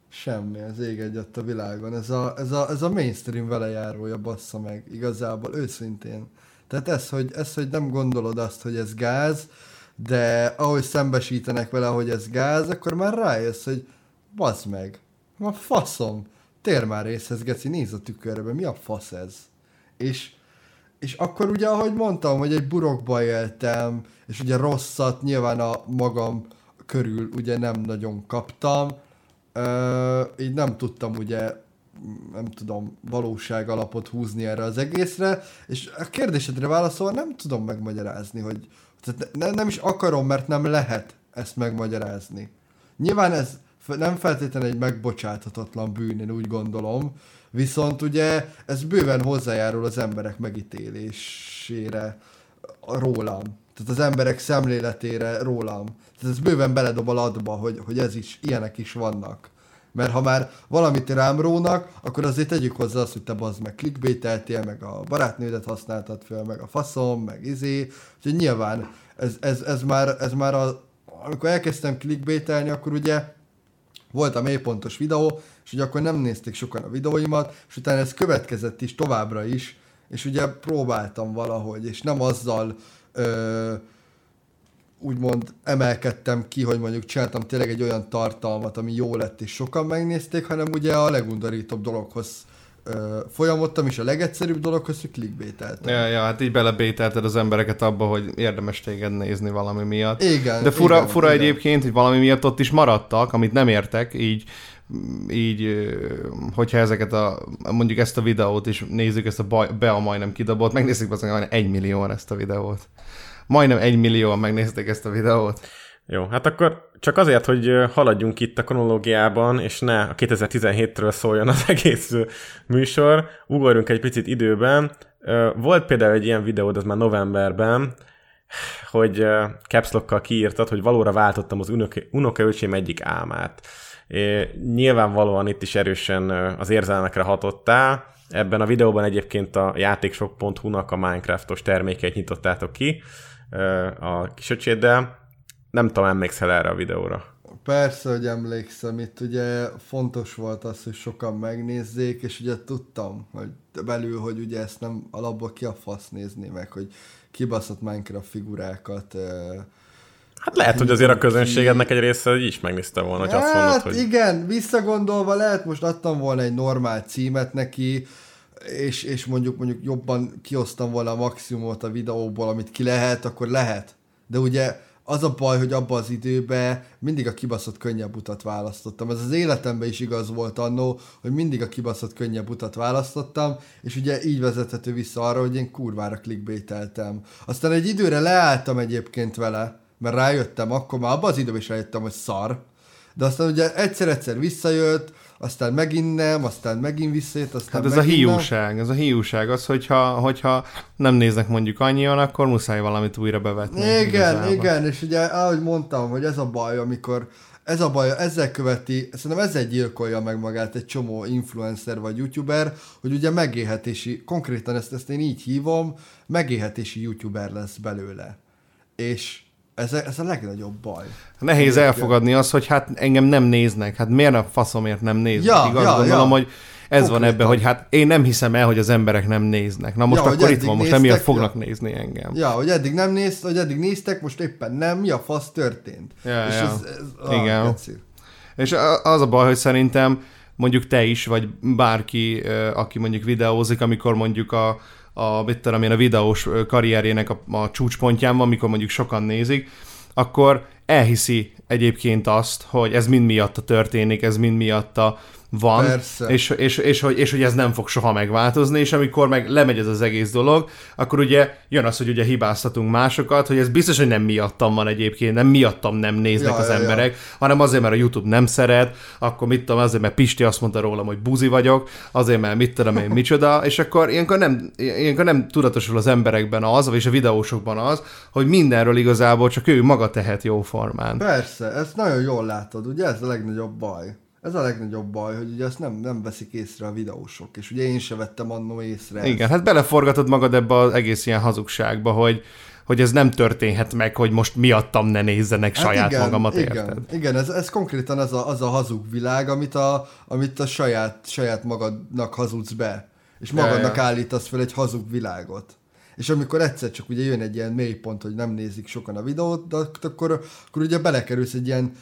Semmi, az ég egyet a világon. Ez a, ez a, ez a mainstream velejárója bassza meg, igazából, őszintén. Tehát ez hogy, ez, hogy nem gondolod azt, hogy ez gáz, de ahogy szembesítenek vele, hogy ez gáz, akkor már rájössz, hogy bazd meg, ma faszom, tér már részhez, geci, nézz a tükörbe, mi a fasz ez? És, és akkor ugye, ahogy mondtam, hogy egy burokba éltem, és ugye rosszat nyilván a magam körül ugye nem nagyon kaptam, Ö, így nem tudtam ugye nem tudom, valóság alapot húzni erre az egészre, és a kérdésedre válaszolva nem tudom megmagyarázni, hogy tehát ne, nem is akarom, mert nem lehet ezt megmagyarázni. Nyilván ez nem feltétlenül egy megbocsáthatatlan bűn, én úgy gondolom, viszont ugye ez bőven hozzájárul az emberek megítélésére rólam. Tehát az emberek szemléletére rólam. Tehát ez bőven beledob a latba, hogy, hogy ez is, ilyenek is vannak. Mert ha már valamit rám rónak, akkor azért tegyük hozzá azt, hogy te bazd meg clickbaiteltél, meg a barátnődet használtad fel, meg a faszom, meg izé. Úgyhogy nyilván ez, ez, ez, már, ez már a, amikor elkezdtem clickbaitelni, akkor ugye volt a mélypontos videó, és ugye akkor nem nézték sokan a videóimat, és utána ez következett is továbbra is, és ugye próbáltam valahogy, és nem azzal ö, úgymond emelkedtem ki, hogy mondjuk csináltam tényleg egy olyan tartalmat, ami jó lett, és sokan megnézték, hanem ugye a legundorítóbb dologhoz ö, folyamodtam, és a legegyszerűbb dologhoz, hogy clickbaiteltem. Ja, ja, hát így belebételted az embereket abba, hogy érdemes téged nézni valami miatt. Igen, De fura, igen, fura igen. egyébként, hogy valami miatt ott is maradtak, amit nem értek, így így, hogyha ezeket a, mondjuk ezt a videót is nézzük, ezt a baj, Bea majdnem kidobott, megnézzük az majdnem egy millióan ezt a videót. Majdnem egy millióan megnézték ezt a videót. Jó, hát akkor csak azért, hogy haladjunk itt a kronológiában, és ne a 2017-ről szóljon az egész műsor, ugorjunk egy picit időben. Volt például egy ilyen videód, az már novemberben, hogy ö, caps lock-kal kiírtad, hogy valóra váltottam az unoka- unokaöcsém egyik álmát. É, nyilvánvalóan itt is erősen az érzelmekre hatottál. Ebben a videóban egyébként a játéksok.hu-nak a Minecraftos termékeit nyitottátok ki a kisöcséddel. Nem tudom, emlékszel erre a videóra. Persze, hogy emlékszem, itt ugye fontos volt az, hogy sokan megnézzék, és ugye tudtam, hogy belül, hogy ugye ezt nem alapból ki a fasz nézni meg, hogy kibaszott Minecraft figurákat. Hát lehet, hogy azért a közönségednek egy része így is megnézte volna, hogy azt mondod, Hát hogy... igen, visszagondolva lehet, most adtam volna egy normál címet neki, és, és mondjuk mondjuk jobban kiosztam volna a maximumot a videóból, amit ki lehet, akkor lehet. De ugye az a baj, hogy abban az időben mindig a kibaszott könnyebb utat választottam. Ez az életemben is igaz volt annó, hogy mindig a kibaszott könnyebb utat választottam, és ugye így vezethető vissza arra, hogy én kurvára clickbaiteltem. Aztán egy időre leálltam egyébként vele, mert rájöttem, akkor már abban az időben is rájöttem, hogy szar. De aztán ugye egyszer-egyszer visszajött, aztán megint nem, aztán megint visszajött, aztán Hát ez a megint nem. hiúság, ez a hiúság az, hogyha, hogyha nem néznek mondjuk annyian, akkor muszáj valamit újra bevetni. Igen, igazából. igen, és ugye ahogy mondtam, hogy ez a baj, amikor ez a baj, ezzel követi, szerintem ezzel gyilkolja meg magát egy csomó influencer vagy youtuber, hogy ugye megélhetési, konkrétan ezt, ezt én így hívom, megélhetési youtuber lesz belőle. És ez a, ez a legnagyobb baj. Nehéz elfogadni azt, hogy hát engem nem néznek. Hát miért a faszomért nem néznek? Ja, Igaz, ja, gondolom, ja. hogy ez van ebben, hogy hát én nem hiszem el, hogy az emberek nem néznek. Na most Ja, akkor itt van, most emiatt fognak ja. nézni engem. Ja, hogy eddig nem néz, hogy eddig néztek, most éppen nem, mi a fasz történt. Ja, és ja. ez, ez ah, Igen. És az a baj, hogy szerintem mondjuk te is, vagy bárki, aki mondjuk videózik, amikor mondjuk a, a mit tudom én, a videós karrierjének a, a csúcspontján van, amikor mondjuk sokan nézik, akkor elhiszi egyébként azt, hogy ez mind miatta történik, ez mind miatta van, Persze. és, és, és, hogy, és hogy ez nem fog soha megváltozni, és amikor meg lemegy ez az egész dolog, akkor ugye jön az, hogy ugye hibáztatunk másokat, hogy ez biztos, hogy nem miattam van egyébként, nem miattam nem néznek Ja, az ja, ja. emberek, hanem azért, mert a YouTube nem szeret, akkor mit tudom, azért, mert Pisti azt mondta rólam, hogy buzi vagyok, azért, mert mit tudom én, micsoda, és akkor ilyenkor nem, ilyenkor nem tudatosul az emberekben az, és a videósokban az, hogy mindenről igazából csak ő maga tehet jó formán. Persze, ezt nagyon jól látod, ugye ez a legnagyobb baj. Ez a legnagyobb baj, hogy ugye ezt nem, nem veszik észre a videósok, és ugye én se vettem annó észre. ezt. Igen, hát beleforgatod magad ebbe az egész ilyen hazugságba, hogy, hogy ez nem történhet meg, hogy most miattam ne nézzenek saját Hát igen, magamat, igen, érted? Igen, ez, ez konkrétan az a, az a hazug világ, amit a, amit a saját, saját magadnak hazudsz be. És magadnak ja. állítasz fel egy hazug világot. És amikor egyszer csak ugye jön egy ilyen mélypont, hogy nem nézik sokan a videót, de akkor, akkor ugye belekerülsz egy ilyen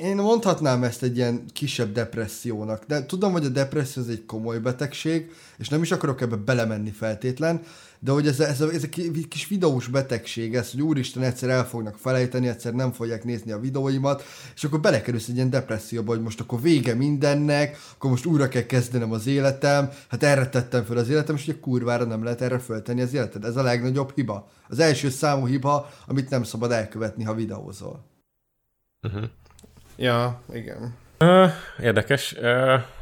én mondhatnám ezt egy ilyen kisebb depressziónak, de tudom, hogy a depresszió ez egy komoly betegség, és nem is akarok ebbe belemenni feltétlen, de hogy ez a, ez a, ez a ki- kis videós betegség, ez, hogy úristen egyszer el fognak felejteni, egyszer nem fogják nézni a videóimat, és akkor belekerülsz egy ilyen depresszióba, hogy most akkor vége mindennek, akkor most újra kell kezdenem az életem, hát erre tettem fel az életem, és ugye kurvára nem lehet erre föltenni az életed. Ez a legnagyobb hiba. Az első számú hiba, amit nem szabad elkövetni, ha videózol. Ja, igen. Érdekes.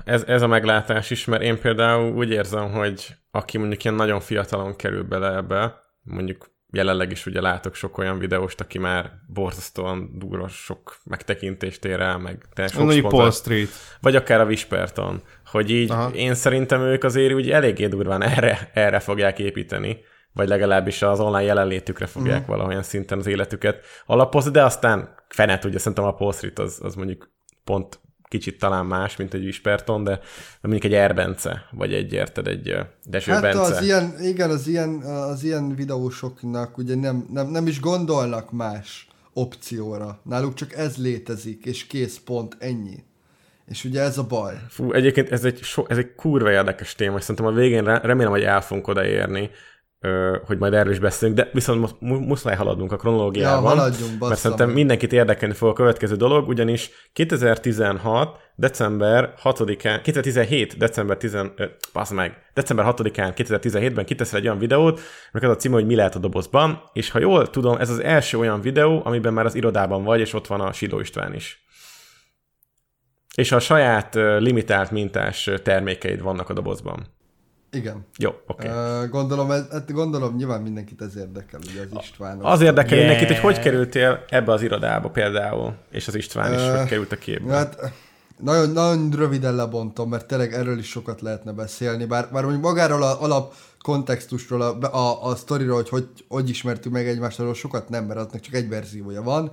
Ez, ez a meglátás is, mert én például úgy érzem, hogy aki mondjuk ilyen nagyon fiatalon kerül bele ebbe, mondjuk jelenleg is ugye látok sok olyan videóst, aki már borzasztóan durva sok megtekintést ér el, meg te sok Mondjuk Paul Street. vagy akár a Whisperton, hogy így. Aha. én szerintem ők azért úgy eléggé durván erre, erre fogják építeni, vagy legalábbis az online jelenlétükre fogják mm. valahogyan szinten az életüket alapozni, de aztán fene tudja, szerintem a Paul Street az, az mondjuk pont kicsit talán más, mint egy Whisperton, de mondjuk egy Erbence, vagy egy, érted, egy Deső Hát Bence. az ilyen, igen, az ilyen, az ilyen videósoknak ugye nem, nem, nem is gondolnak más opcióra. Náluk csak ez létezik, és kész, pont, ennyi. És ugye ez a baj. Fú, egyébként ez egy, so, ez egy kurva érdekes téma, és szerintem a végén re- remélem, hogy el fogunk odaérni, hogy majd erről is beszélünk, de viszont mu- muszáj haladnunk a Ja, kronológiában. haladjunk, bassza mert szerintem meg. mindenkit érdekelni fog a következő dolog, ugyanis 2016. december 6-án, 2017. december 10, ö, meg, december 6-án 2017-ben kiteszel egy olyan videót, aminek az a címe, hogy mi lehet a dobozban, és ha jól tudom, ez az első olyan videó, amiben már az irodában vagy, és ott van a Sidó István is. És a saját limitált mintás termékeid vannak a dobozban. Igen. Jó, oké. Okay. Uh, gondolom, ez, hát gondolom nyilván mindenkit ez érdekel, ugye az István. Az érdekel Yeah. mindenkit, hogy hogy kerültél ebbe az irodába például, és az István is, Ö, hogy került a képbe. Hát nagyon, nagyon röviden lebontom, mert tényleg erről is sokat lehetne beszélni, bár, bár mondjuk magáról a alap kontextusról, a, a, a sztoriról, hogy, hogy hogy ismertük meg egymást, arról sokat nem, mert aznak csak egy verziója van.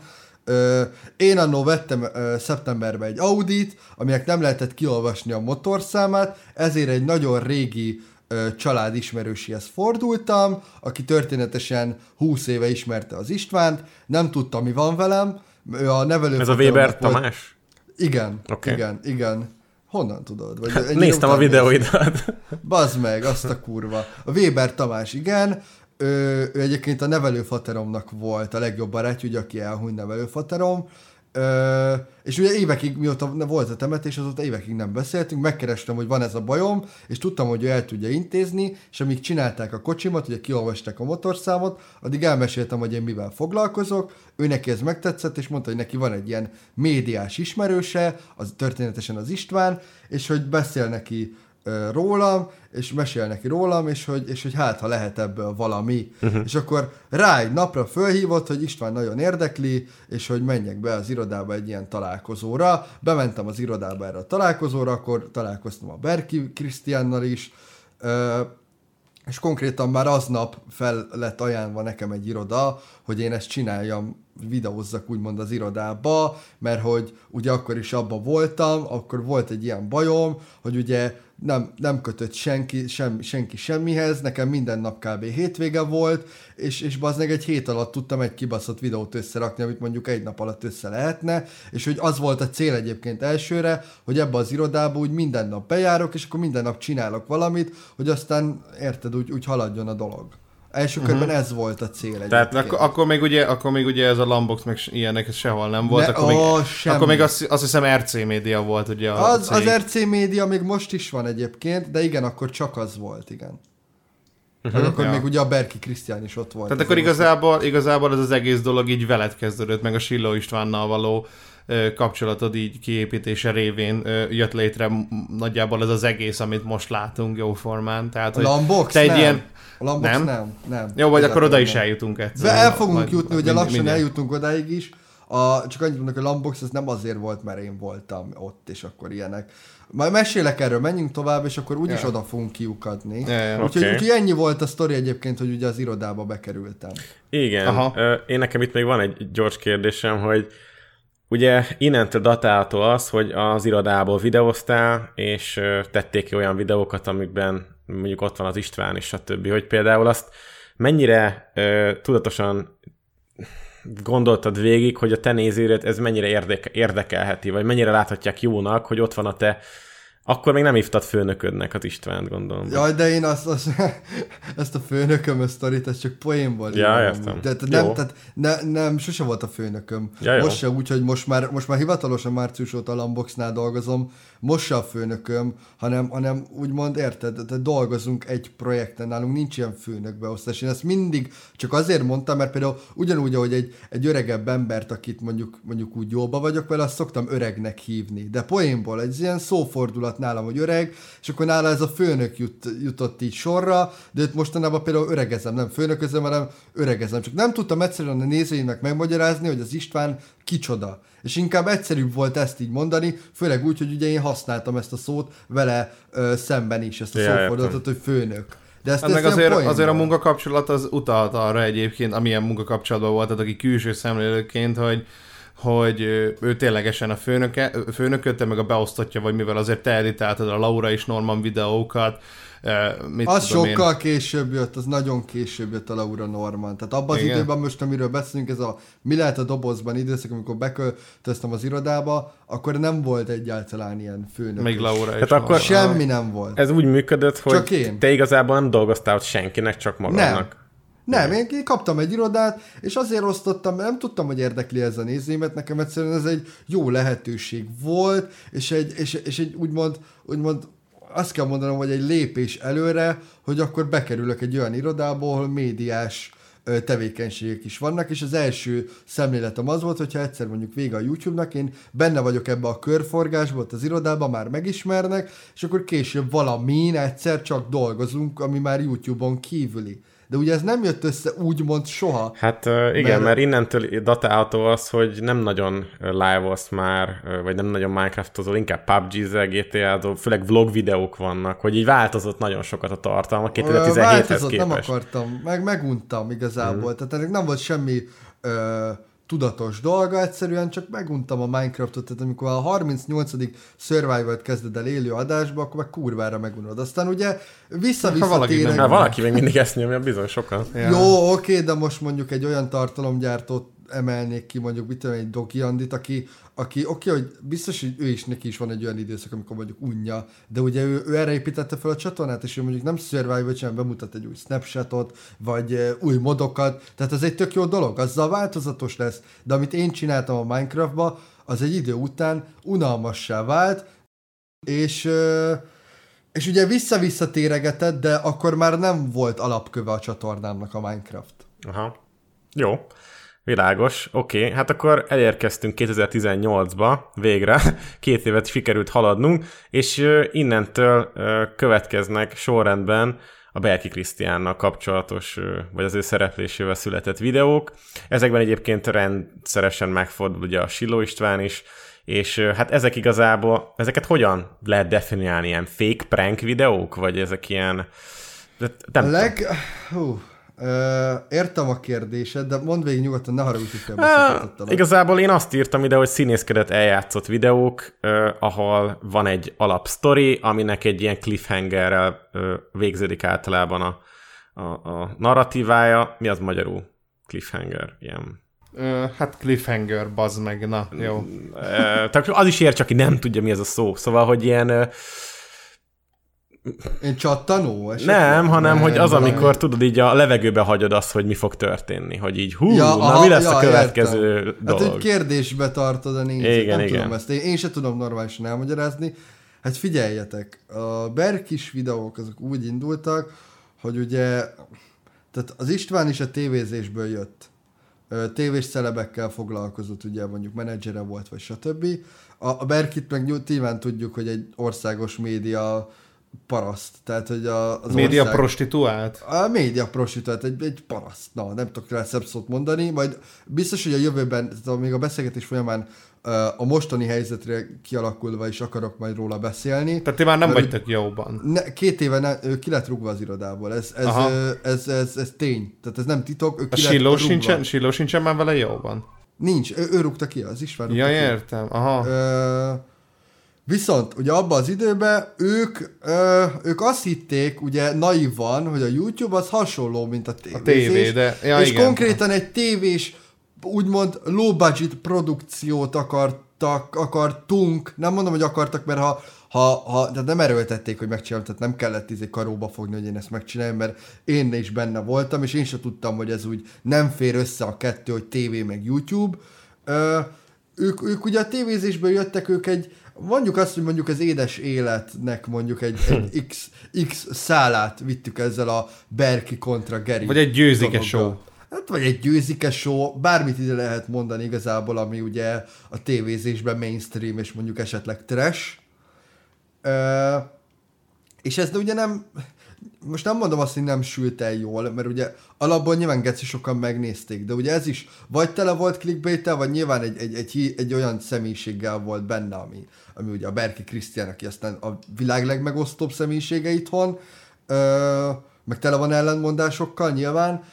Ö, én annó vettem ö, szeptemberben egy Audit, aminek nem lehetett kiolvasni a motorszámát, ezért egy nagyon régi ö, család ismerősihez fordultam, aki történetesen 20 éve ismerte az Istvánt, nem tudta, mi van velem. Ő a nevelő Ez a Weber Tamás? Igen, okay. igen, igen. Honnan tudod? Vagy Hát, néztem a videóidat. Bazd meg, azt a kurva. A Weber Tamás, igen, ő, ő egyébként a nevelőfateromnak volt a legjobb barátja, ugye, aki elhuny nevelőfaterom, Ö, és ugye évekig, mióta volt a temetés, azóta évekig nem beszéltünk, megkerestem, hogy van ez a bajom, és tudtam, hogy ő el tudja intézni, és amíg csinálták a kocsimat, ugye kiolvasták a motorszámot, addig elmeséltem, hogy én mivel foglalkozok, ő neki ez megtetszett, és mondta, hogy neki van egy ilyen médiás ismerőse, az történetesen az István, és hogy beszél neki rólam, és mesél neki rólam, és hogy, és hogy hát, ha lehet ebből valami. Uh-huh. És akkor rá egy napra fölhívott, hogy István nagyon érdekli, és hogy menjek be az irodába egy ilyen találkozóra. Bementem az irodába erre a találkozóra, akkor találkoztam a Berki Krisztiánnal is, és konkrétan már aznap fel lett ajánlva nekem egy iroda, hogy én ezt csináljam, videózzak úgymond az irodába, mert hogy ugye akkor is abban voltam, akkor volt egy ilyen bajom, hogy ugye nem, nem kötött senki, sem, senki semmihez, nekem minden nap kb. hétvége volt, és, és bazdmeg egy hét alatt tudtam egy kibaszott videót összerakni, amit mondjuk egy nap alatt össze lehetne, és hogy az volt a cél egyébként elsőre, hogy ebbe az irodába úgy minden nap bejárok, és akkor minden nap csinálok valamit, hogy aztán érted, úgy, úgy haladjon a dolog. Első uh-huh. körben ez volt a cél egyébként. Tehát De akkor, még ugye, akkor még ugye ez a Lambox meg ilyenek sehol nem volt, Ne- akkor, még, semmi. akkor még azt, azt hiszem RC média volt ugye a Az, cég. az RC média még most is van egyébként, de igen, akkor csak az volt, igen. Uh-huh. Akkor Ja. még ugye a Berki Krisztián is ott volt. Tehát akkor igazából, igazából ez az egész dolog így veled kezdődött, meg a Silló Istvánnal való ö, kapcsolatod így kiépítése révén ö, jött létre nagyjából ez az egész, amit most látunk jóformán. Tehát, hogy Lambox te egy nem. ilyen... A Lambox Nem? nem, nem. Jó, vagy akkor oda is eljutunk egyszer. De el fogunk Majd- jutni, ugye lassan mindjárt. eljutunk odáig is. A, csak annyit mondok, hogy a Lambox ez nem azért volt, mert én voltam ott, és akkor ilyenek. Majd mesélek erről, menjünk tovább, és akkor úgyis Ja. oda fogunk kiukadni. Ja. Úgyhogy, Oké. úgyhogy ennyi volt a sztori egyébként, hogy ugye az irodába bekerültem. Igen. Aha. Ö, Én nekem itt még van egy gyors kérdésem, hogy ugye innentől datálható az, hogy az irodából videóztál, és ö, tették ki olyan videókat, amikben mondjuk ott van az István és stb. Hogy például azt mennyire ö, tudatosan gondoltad végig, hogy a te nézőret ez mennyire érdeke, érdekelheti, vagy mennyire láthatják jónak, hogy ott van a te akkor még nem hívtad főnöködnek az Istvánt, gondolom. Jaj, de én azt, azt ezt a főnököm sztorit, ez csak poénból Ja, értem. De, de nem, tehát ne, nem, sose volt a főnököm. Ja, jó. most se úgy, hogy most már, most már hivatalosan március óta a Lamboxnál dolgozom, most se a főnököm, hanem, hanem úgymond érted, de dolgozunk egy projekten, nálunk nincs ilyen főnökbeosztás. Én ezt mindig csak azért mondtam, mert például ugyanúgy, ahogy egy, egy öregebb embert, akit mondjuk, mondjuk úgy jóba vagyok vele, azt szoktam öregnek hívni. De poénból, egy ilyen szófordulat nálam, hogy öreg, és akkor nála ez a főnök jut, jutott így sorra, de őt mostanában például öregezem, nem főnöközöm, hanem öregezem. Csak nem tudtam egyszerűen a nézőimnek megmagyarázni, hogy az István kicsoda. És inkább egyszerűbb volt ezt így mondani, főleg úgy, hogy ugye én használtam ezt a szót vele ö, szemben is, ezt a Ja, szófordulatot, hogy főnök. De ezt, Hát meg ezt azért, azért a munkakapcsolat az utalt arra egyébként, amilyen munkakapcsolatban voltad, aki külső szemlélőként, hogy hogy ő ténylegesen a főnöke, főnököt, te meg a beosztottja, vagy mivel azért te editáltad a Laura és Norman videókat, mit Az tudom sokkal én. később jött, az nagyon később jött a Laura Norman. Tehát abban az Igen. időben most, amiről beszélünk, ez a mi lehet a dobozban időszak, amikor beköltöztem az irodába, akkor nem volt egyáltalán ilyen főnök. Még Laura is. Hát akkor- van. Semmi nem volt. Ez úgy működött, hogy Csak én. te igazából nem dolgoztál ott senkinek, csak magadnak. Nem, én én kaptam egy irodát, és azért osztottam, mert nem tudtam, hogy érdekli ez a nézőimet, nekem egyszerűen ez egy jó lehetőség volt, és egy, és, és egy úgymond, úgymond azt kell mondanom, hogy egy lépés előre, hogy akkor bekerülök egy olyan irodába, ahol médiás tevékenységek is vannak, és az első szemléletem az volt, hogyha egyszer mondjuk vége a YouTube-nak, én benne vagyok ebbe a körforgásba, ott az irodában már megismernek, és akkor később valamin egyszer csak dolgozunk, ami már YouTube-on kívüli. De ugye ez nem jött össze úgymond soha. Hát igen, Mert- mert... innentől datálható az, hogy nem nagyon live-olsz már, vagy nem nagyon Minecraftozol, inkább PUBG-zel, GTA-zol, főleg vlog videók vannak, hogy így változott nagyon sokat a tartalma Ö, 2017-hez változott, nem képest. akartam, meg meguntam igazából, mm. tehát ennek nem volt semmi ö, tudatos dolga, egyszerűen csak meguntam a Minecraftot, tehát amikor a 38. Survival-t kezded el élő adásba, akkor meg kurvára megunod. Aztán ugye vissza-vissza Ha valaki nem- Hát valaki még mindig ezt nyomja, bizony sokan. Ja. jó, oké, de most mondjuk egy olyan tartalomgyártót emelnék ki, mondjuk mit tudom, egy Doki Andit, aki, aki oké, hogy biztos, hogy ő is, neki is van egy olyan időszak, amikor mondjuk unja, de ugye ő, ő erre építette fel a csatornát, és ő mondjuk nem survival csinál, bemutat egy új snapshotot, vagy uh, új modokat, tehát ez egy tök jó dolog, azzal változatos lesz, de amit én csináltam a Minecraftba, az egy idő után unalmassá vált, és uh, és ugye vissza-vissza de akkor már nem volt alapköve a csatornámnak a Minecraft. Aha. Jó. Világos. Oké, okay. hát akkor elérkeztünk 2018-ba, végre. Két évet sikerült haladnunk, és innentől következnek sorrendben a Berki Krisztiánnal kapcsolatos, vagy az ő szereplésével született videók. Ezekben egyébként rendszeresen megfordul ugye a Silló István is, és hát ezek igazából, ezeket hogyan lehet definiálni? Ilyen fake prank videók? Vagy ezek ilyen... Nem, leg... Hú, értem a kérdésed, de mondd végig nyugodtan, ne haragudj, hogy félbeszakítottalak. Igazából én azt írtam ide, hogy színészkedett eljátszott videók, uh, ahol van egy alapsztori, aminek egy ilyen cliffhangerrel uh, végződik általában a, a, a narratívája. Mi az magyarul? Cliffhanger, ilyen. Hát cliffhanger, bazd meg, na, jó. Uh, tehát az is ér, csak aki nem tudja, mi ez a szó. Szóval, hogy ilyen... Én csattanó? esetleg? nem, hanem, Nem, hogy az, valami- amikor tudod, így a levegőbe hagyod azt, hogy mi fog történni. Hogy így, hú, Ja, na aha, mi lesz ja, a következő értem. dolog? Hát, hogy kérdésbe tartod a nézőt, Igen, nem igen. tudom ezt. Én, én se tudom normálisan elmagyarázni. Hát figyeljetek, a Berkis videók azok úgy indultak, hogy ugye, tehát az István is a tévézésből jött. Tévés celebekkel foglalkozott, ugye mondjuk menedzsere volt, vagy stb. A, a Berkit meg nyilván tudjuk, hogy egy országos média paraszt. Tehát, hogy a, az Média ország... prostituált? A média prostituált, egy, egy paraszt. Na, nem tudok rá szebb szót mondani, majd biztos, hogy a jövőben, tehát még a beszélgetés folyamán a mostani helyzetre kialakulva is akarok majd róla beszélni. Tehát ti már nem vagytok jóban. Ne, két éve ne, ő ki lett rúgva az irodából. Ez, ez, Aha. ö, ez, ez, ez, tény. Tehát ez nem titok. Ő A Silló sincsen, Silló sincsen már vele jóban? Nincs, ő, ő rúgta ki, az István rúgta Ja, ki. értem, aha. Ö, viszont ugye abban az időben ők, ö, ők azt hitték, ugye naivan, hogy a YouTube az hasonló, mint a tévézés. tévé, de- ja, és igen. konkrétan egy tévés, úgymond low budget produkciót akartak, akartunk, nem mondom, hogy akartak, mert ha, ha, ha tehát nem erőltették, hogy megcsinálom, tehát nem kellett izé karóba fogni, hogy én ezt megcsináljam, mert én is benne voltam, és én sem tudtam, hogy ez úgy nem fér össze a kettő, hogy tévé meg YouTube. Ö, ők, ők ugye a tévézésből jöttek, ők egy, mondjuk azt, hogy mondjuk az édes életnek mondjuk egy, egy X, X szálát vittük ezzel a Berki kontra Geri. Vagy egy győzike show. Hát vagy egy győzike show, bármit ide lehet mondani igazából, ami ugye a tévézésben mainstream, és mondjuk esetleg trash. Ö, és ez ugye nem, most nem mondom azt, hogy nem sült el jól, mert ugye alapból nyilván geci sokan megnézték, de ugye ez is vagy tele volt clickbait vagy nyilván egy, egy, egy, egy olyan személyiséggel volt benne, ami, ami ugye a Berki Krisztián, aki aztán a világ legmegosztóbb személyisége itthon, ö, meg tele van ellentmondásokkal nyilván,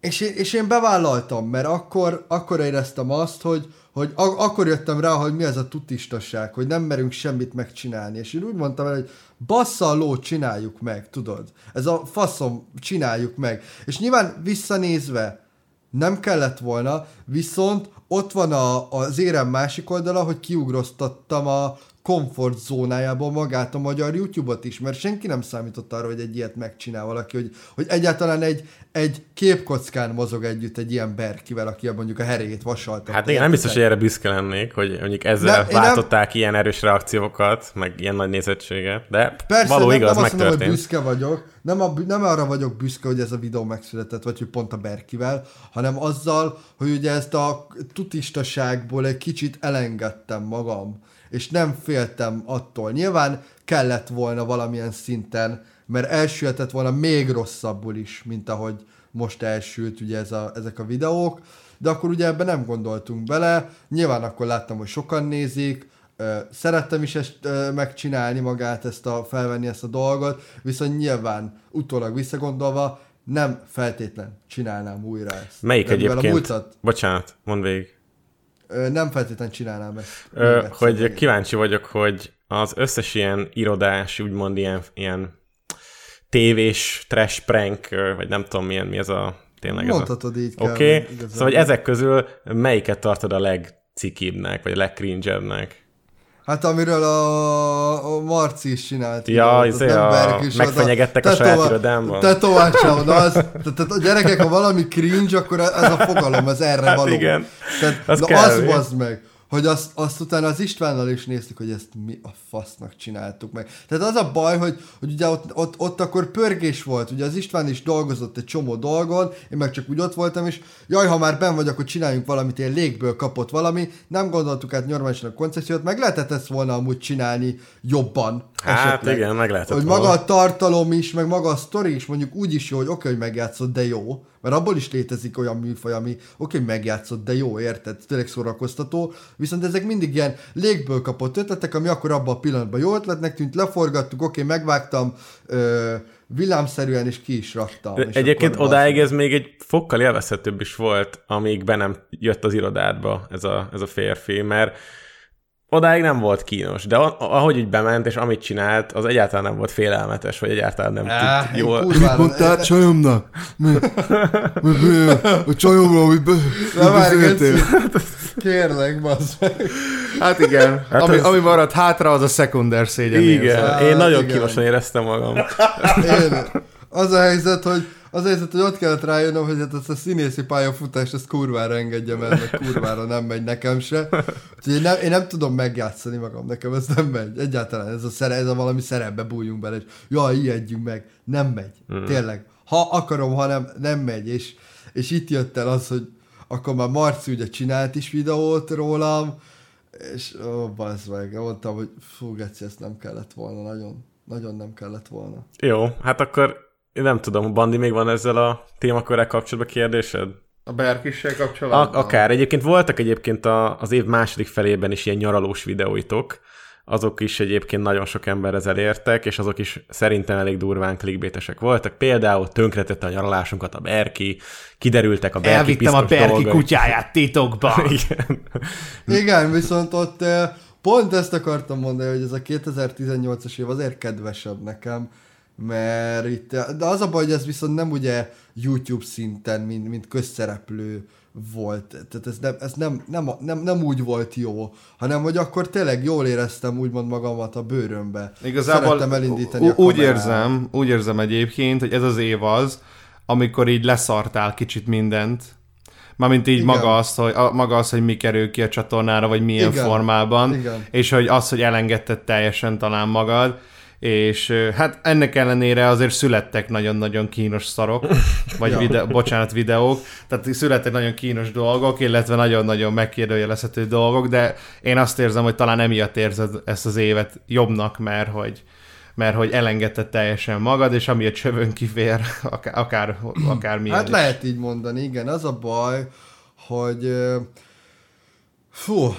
és én, és én bevállaltam, mert akkor, akkor éreztem azt, hogy, hogy ak- akkor jöttem rá, hogy mi ez a tutistaság, hogy nem merünk semmit megcsinálni. És én úgy mondtam el, hogy bassza a lót, csináljuk meg, tudod. Ez a faszom, csináljuk meg. És nyilván visszanézve nem kellett volna, viszont ott van a, az érem másik oldala, hogy kiugroztattam a komfort zónájából magát a magyar YouTube-ot is, mert senki nem számított arra, hogy egy ilyet megcsinál valaki, hogy, hogy egyáltalán egy, egy képkockán mozog együtt egy ilyen berkivel, aki mondjuk a herét vasalta. Hát igen, nem biztos, hogy erre büszke lennék, hogy mondjuk ezzel Nem, én nem- váltották ilyen erős reakciókat, meg ilyen nagy nézettséget, de Persze, való nem, igaz, nem azt mondom, hogy megtörtént. büszke vagyok, nem, a, nem arra vagyok büszke, hogy ez a videó megszületett, vagy hogy pont a Berkivel, hanem azzal, hogy ugye ezt a tutistaságból egy kicsit elengedtem magam, és nem féltem attól. Nyilván kellett volna valamilyen szinten, mert elsülhetett volna még rosszabbul is, mint ahogy most elsült ugye ez a, ezek a videók, de akkor ugye ebben nem gondoltunk bele, nyilván akkor láttam, hogy sokan nézik, Szerettem is ezt megcsinálni magát, ezt a, felvenni ezt a dolgot, viszont nyilván utólag visszagondolva nem feltétlen csinálnám újra ezt. Melyik De egyébként? A múltat, Bocsánat, mondd végig. Nem feltétlen csinálnám ezt. Ö, hogy igen. kíváncsi vagyok, hogy az összes ilyen irodás, úgymond ilyen, ilyen tévés trash prank, vagy nem tudom milyen, mi ez a tényleg ez a... Mondhatod így. Oké, okay. szóval hogy ezek közül melyiket tartod a legcikibbnek, vagy a legcringebbnek? Hát amiről a, a Marci is csinált. Ja, videót, izé az a- Berk is, megfenyegettek a az saját tetova- irodámban. Tetovácsáon, az, tehát, a gyerekek, ha valami cringe, akkor ez a fogalom, az erre Hát való. igen, Tehát, az az kell, az bazd meg, hogy azt, azt utána az Istvánnal is néztük, hogy ezt mi a fasznak csináltuk meg. Tehát az a baj, hogy, hogy ugye ott, ott, ott akkor pörgés volt, ugye az István is dolgozott egy csomó dolgon, én meg csak úgy ott voltam, és jaj, ha már ben vagy, akkor csináljunk valamit, ilyen légből kapott valami, nem gondoltuk át normálisan a koncepciót, meg lehetett ezt volna amúgy csinálni jobban. Hát esetleg. igen, meg lehetett Hogy volna. maga a tartalom is, meg maga a sztori is mondjuk úgy is jó, hogy oké, hogy megjátszott, de jó. Mert abból is létezik olyan műfaj, ami oké, hogy megjátszott, de jó, érted? Tényleg szórakoztató. Viszont ezek mindig ilyen légből kapott ötletek, ami akkor abban a pillanatban jó ötletnek tűnt, leforgattuk, oké, megvágtam, ö, villámszerűen, és ki is raktam. De és Egyébként odáig ez még egy fokkal élvezhetőbb is volt, amíg be nem jött az irodádba ez a, ez a férfi, mert odáig nem volt kínos, de a- ahogy így bement, és amit csinált, az egyáltalán nem volt félelmetes, vagy egyáltalán nem Á, tud jól... kurvára- Mondtál csajomnak? Mi? Mi, mi, a csajomról, amit be, beszéltél? Kérlek, bazd meg. Hát igen, Hát ami, ez- ami maradt hátra, az a szekunder szégyen. Igen, Á, én nagyon igen. kínosan éreztem magam. Én, az a helyzet, hogy az helyzet, hogy ott kellett rájönnöm, hogy hát ezt a színészi pályafutást, ezt kurvára engedjem el, meg kurvára nem megy nekem se. Úgyhogy én nem, én nem tudom megjátszani magam, nekem ez nem megy. Egyáltalán ez a, szere, ez a valami szerepbe bújjunk bele, és jaj, ijedjünk meg. Nem megy. Mm. Tényleg. Ha akarom, ha nem, nem megy. És, és itt jött el az, hogy akkor már Marci ugye csinált is videót rólam, és ó, bazd meg, mondtam, hogy fú, Geci, ezt nem kellett volna, nagyon, nagyon nem kellett volna. Jó, hát akkor nem tudom, Bandi, még van ezzel a témakörrel kapcsolatban kérdésed? A Berkissel A- kapcsolatban? akár. Egyébként voltak egyébként a, az év második felében is ilyen nyaralós videóitok, azok is egyébként nagyon sok emberhez elértek, és azok is szerintem elég durván klikbétesek voltak. Például tönkretette a nyaralásunkat a Berki, kiderültek a Berki Elvittem a Berki dolgai. kutyáját titokba. Igen. Igen, viszont ott eh, pont ezt akartam mondani, hogy ez a 2018-as év azért kedvesebb nekem, mert itt, de az a baj, hogy ez viszont nem ugye YouTube szinten, mint, mint közszereplő volt, tehát ez, nem, ez nem, nem, nem, nem úgy volt jó, hanem hogy akkor tényleg jól éreztem úgymond magamat a bőrömbe. Igazából Szerettem elindítani ú- úgy érzem, úgy érzem egyébként, hogy ez az év az, amikor így leszartál kicsit mindent, Mármint így Igen. maga az, hogy, a, maga az, hogy mi kerül ki a csatornára, vagy milyen Igen. formában, Igen. és hogy az, hogy elengedted teljesen talán magad, és hát ennek ellenére azért születtek nagyon-nagyon kínos szarok, vagy Ja. vide- bocsánat, videók, tehát születtek nagyon kínos dolgok, illetve nagyon-nagyon megkérdőjelezhető dolgok, de én azt érzem, hogy talán emiatt érzed ezt az évet jobbnak, mert hogy mert hogy elengedted teljesen magad, és amiatt csövön kifér, akár, akár, akármilyen Hát is. lehet így mondani, igen. Az a baj, hogy fú,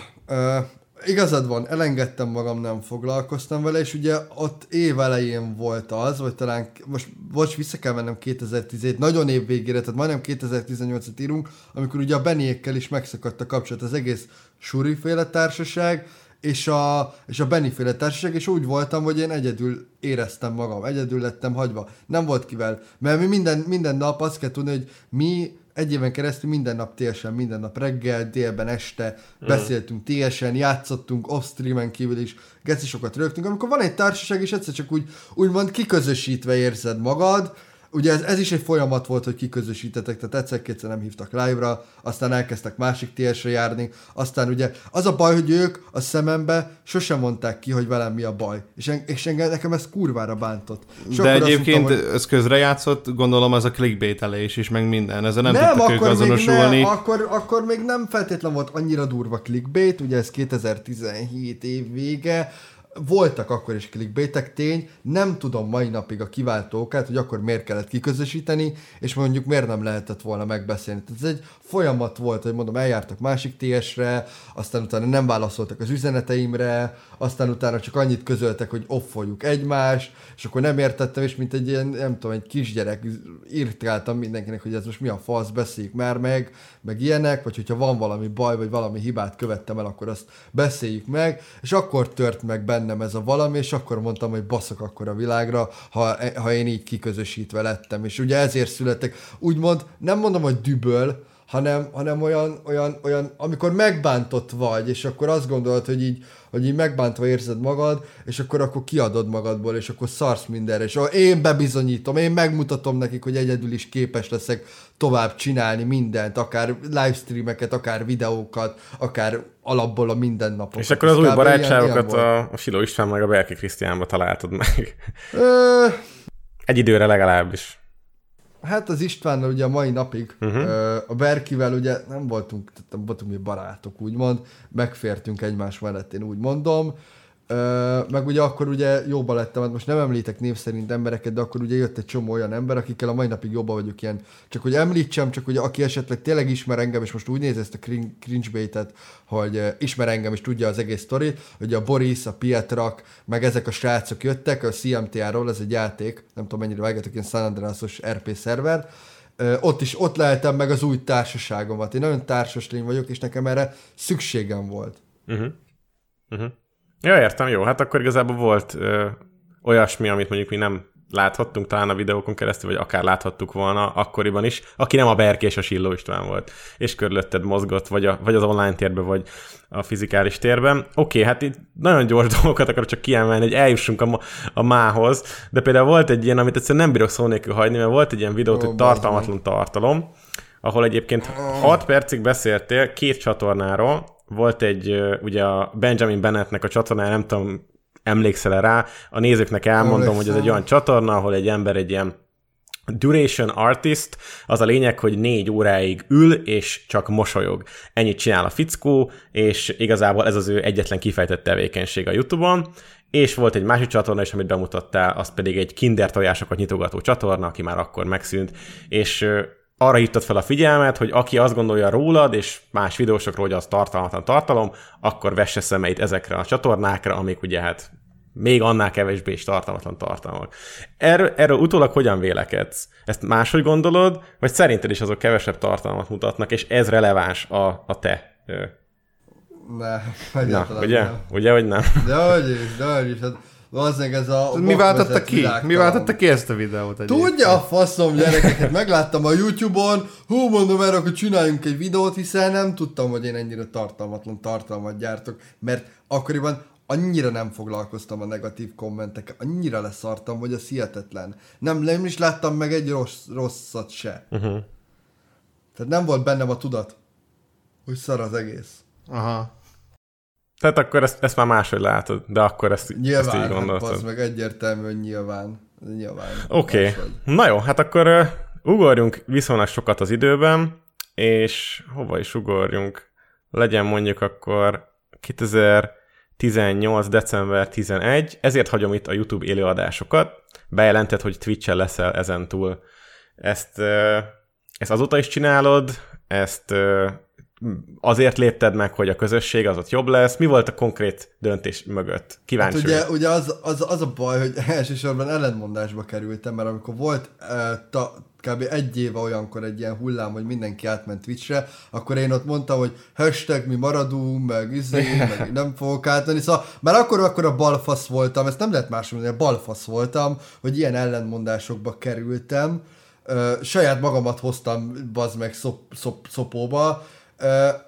igazad van, elengedtem magam, nem foglalkoztam vele, és ugye ott év elején volt az, vagy talán, most, most vissza kell mennem 2017, nagyon év végére, tehát majdnem 2018-et írunk, amikor ugye a Beniékkel is megszakadt a kapcsolat, az egész Suri-féle társaság, és a, és a Benny féle társaság, és úgy voltam, hogy én egyedül éreztem magam, egyedül lettem hagyva. Nem volt kivel, mert mi minden, minden nap azt kell tudni, hogy mi egy éven keresztül minden nap TSN, minden nap reggel, délben, este beszéltünk TSN, játszottunk off-streamen kívül is, geci sokat rögtünk. Amikor van egy társaság, és egyszer csak úgy, úgymond kiközösítve érzed magad, Ugye ez, ez is egy folyamat volt, hogy kiközösítetek, tehát egyszer-kétszer nem hívtak live-ra, aztán elkezdtek másik TS-re járni, aztán ugye az a baj, hogy ők a szemembe sosem mondták ki, hogy velem mi a baj. És, en, és engem, nekem ez kurvára bántott. És De egyébként mondtam, hogy ez közrejátszott, gondolom ez a clickbaitelés is, meg minden. Ezzel nem, nem, tudtak ők akkor még, azonosulni. ne, akkor, akkor még nem feltétlen volt annyira durva clickbait, ugye ez 2017 év vége, voltak akkor is clickbaitek, tény, nem tudom mai napig a kiváltókat, hogy akkor miért kellett kiközösíteni, és mondjuk miért nem lehetett volna megbeszélni. Tehát ez egy folyamat volt, hogy mondom, eljártak másik TS-re, aztán utána nem válaszoltak az üzeneteimre, aztán utána csak annyit közöltek, hogy offoljuk egymást, és akkor nem értettem, és mint egy ilyen, nem tudom, egy kisgyerek írtáltam mindenkinek, hogy ez most mi a fasz, beszéljük már meg, meg ilyenek, vagy hogyha van valami baj, vagy valami hibát követtem el, akkor azt beszéljük meg, és akkor tört meg bennem ez a valami, és akkor mondtam, hogy baszok akkor a világra, ha, ha én így kiközösítve lettem. És ugye ezért születek, úgymond nem mondom, hogy düböl, hanem, hanem olyan, olyan, olyan, amikor megbántott vagy, és akkor azt gondolod, hogy így, hogy így megbántva érzed magad, és akkor akkor kiadod magadból, és akkor szarsz mindenre, és én bebizonyítom, én megmutatom nekik, hogy egyedül is képes leszek tovább csinálni mindent, akár livestreameket, akár videókat, akár alapból a mindennapokat. És akkor az új barátságokat a, a Siló István meg a Berki Krisztiánba találtad meg. Ö... Egy időre legalábbis. Hát az Istvánnal ugye a mai napig, uh-huh. a Berkivel ugye nem voltunk, nem voltunk mi barátok, úgymond, megfértünk egymás mellett, én úgy mondom, meg ugye akkor ugye jóba lettem, hát most nem említek név szerint embereket, de akkor ugye jött egy csomó olyan ember, akikkel a mai napig jobban vagyok ilyen. Csak hogy említsem, csak hogy aki esetleg tényleg ismer engem, és most úgy néz ezt a cringe baitet, hogy ismer engem, és tudja az egész sztorit, hogy a Boris, a Pietrak, meg ezek a srácok jöttek, a CMTA-ról, ez egy játék, nem tudom mennyire vágjátok, ilyen San Andreas-os RP szerver, ott is, ott lehetem meg az új társaságomat. Én nagyon társas lény vagyok, és nekem erre szükségem volt. Uh-huh. Uh-huh. Ja, értem, jó. Hát akkor igazából volt ö, olyasmi, amit mondjuk mi nem láthattunk talán a videókon keresztül, vagy akár láthattuk volna akkoriban is, aki nem a Berki és a Silló István volt, és körülötted mozgott, vagy, a, vagy az online térben, vagy a fizikális térben. Oké, hát itt nagyon gyors dolgokat akarok csak kiemelni, hogy eljussunk a, a mához, de például volt egy ilyen, amit egyszerűen nem bírok szó nélkül hagyni, mert volt egy ilyen videó, oh, hogy tartalmatlan tartalom, ahol egyébként 6 percig beszéltél két csatornáról, volt egy, ugye a Benjamin Bennettnek a csatornája, nem tudom, emlékszel rá, a nézőknek elmondom, Emlékszem. hogy ez egy olyan csatorna, ahol egy ember egy ilyen Duration Artist, az a lényeg, hogy négy óráig ül, és csak mosolyog. Ennyit csinál a fickó, és igazából ez az ő egyetlen kifejtett tevékenység a YouTube-on, és volt egy másik csatorna is, amit bemutattál, az pedig egy kinder tojásokat nyitogató csatorna, aki már akkor megszűnt, és arra hívtad fel a figyelmet, hogy aki azt gondolja rólad, és más videósokról, hogy az tartalmatlan tartalom, akkor vesse szemeit ezekre a csatornákra, amik ugye hát még annál kevésbé is tartalmatlan tartalmak. Erről, erről utólag hogyan vélekedsz? Ezt máshogy gondolod, vagy szerinted is azok kevesebb tartalmat mutatnak, és ez releváns a, a te ne, Na, ugye? Nem. Ugye, hogy nem? De hogy is, de hogy is. Hát Valószínűleg ez a... Mi váltotta ki? Mi váltotta ki ezt a videót? Egyébként? Tudja a faszom gyerekeket, megláttam a Youtube-on, hú mondom erre, hogy csináljunk egy videót, hiszen nem tudtam, hogy én ennyire tartalmatlan tartalmat gyártok, mert akkoriban annyira nem foglalkoztam a negatív kommentekkel, annyira leszartam, hogy az hihetetlen. Nem, nem is láttam meg egy rossz, rosszat se. Uh-huh. Tehát nem volt bennem a tudat, hogy szar az egész. Aha. Tehát akkor ezt, ezt már máshogy látod, de akkor ezt, nyilván, ezt így gondoltad. Hát meg egyértelmű, hogy nyilván. nyilván Oké. Okay. Na jó, hát akkor uh, ugorjunk viszonylag sokat az időben, és hova is ugorjunk? Legyen mondjuk akkor 2018. december 11, ezért hagyom itt a YouTube élőadásokat. Bejelentett, hogy Twitch-en leszel ezen túl. Ezt, uh, ezt azóta is csinálod, ezt uh, azért lépted meg, hogy a közösség az ott jobb lesz? Mi volt a konkrét döntés mögött? Kíváncsi hát ugye, ugye az, az, az, a baj, hogy elsősorban ellentmondásba kerültem, mert amikor volt uh, ta, kb. egy éve olyankor egy ilyen hullám, hogy mindenki átment Twitchre, akkor én ott mondtam, hogy hashtag mi maradunk, meg izé, meg nem fogok átmenni, szóval már akkor, akkor a balfasz voltam, ezt nem lehet más mondani, balfasz voltam, hogy ilyen ellentmondásokba kerültem, uh, saját magamat hoztam, bazd meg szop, szop, szopóba,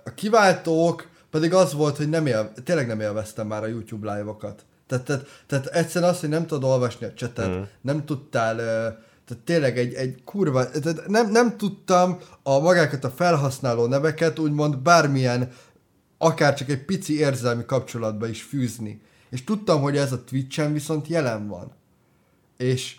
a kiváltók pedig az volt, hogy nem él, tényleg nem élveztem már a YouTube live-okat. Tehát, tehát, tehát egyszerűen az, hogy nem tudod olvasni a csetet, mm. nem tudtál, tehát tényleg egy, egy kurva, tehát nem, nem tudtam a magákat a felhasználó neveket úgymond bármilyen, akár csak egy pici érzelmi kapcsolatba is fűzni. És tudtam, hogy ez a Twitch-en viszont jelen van. És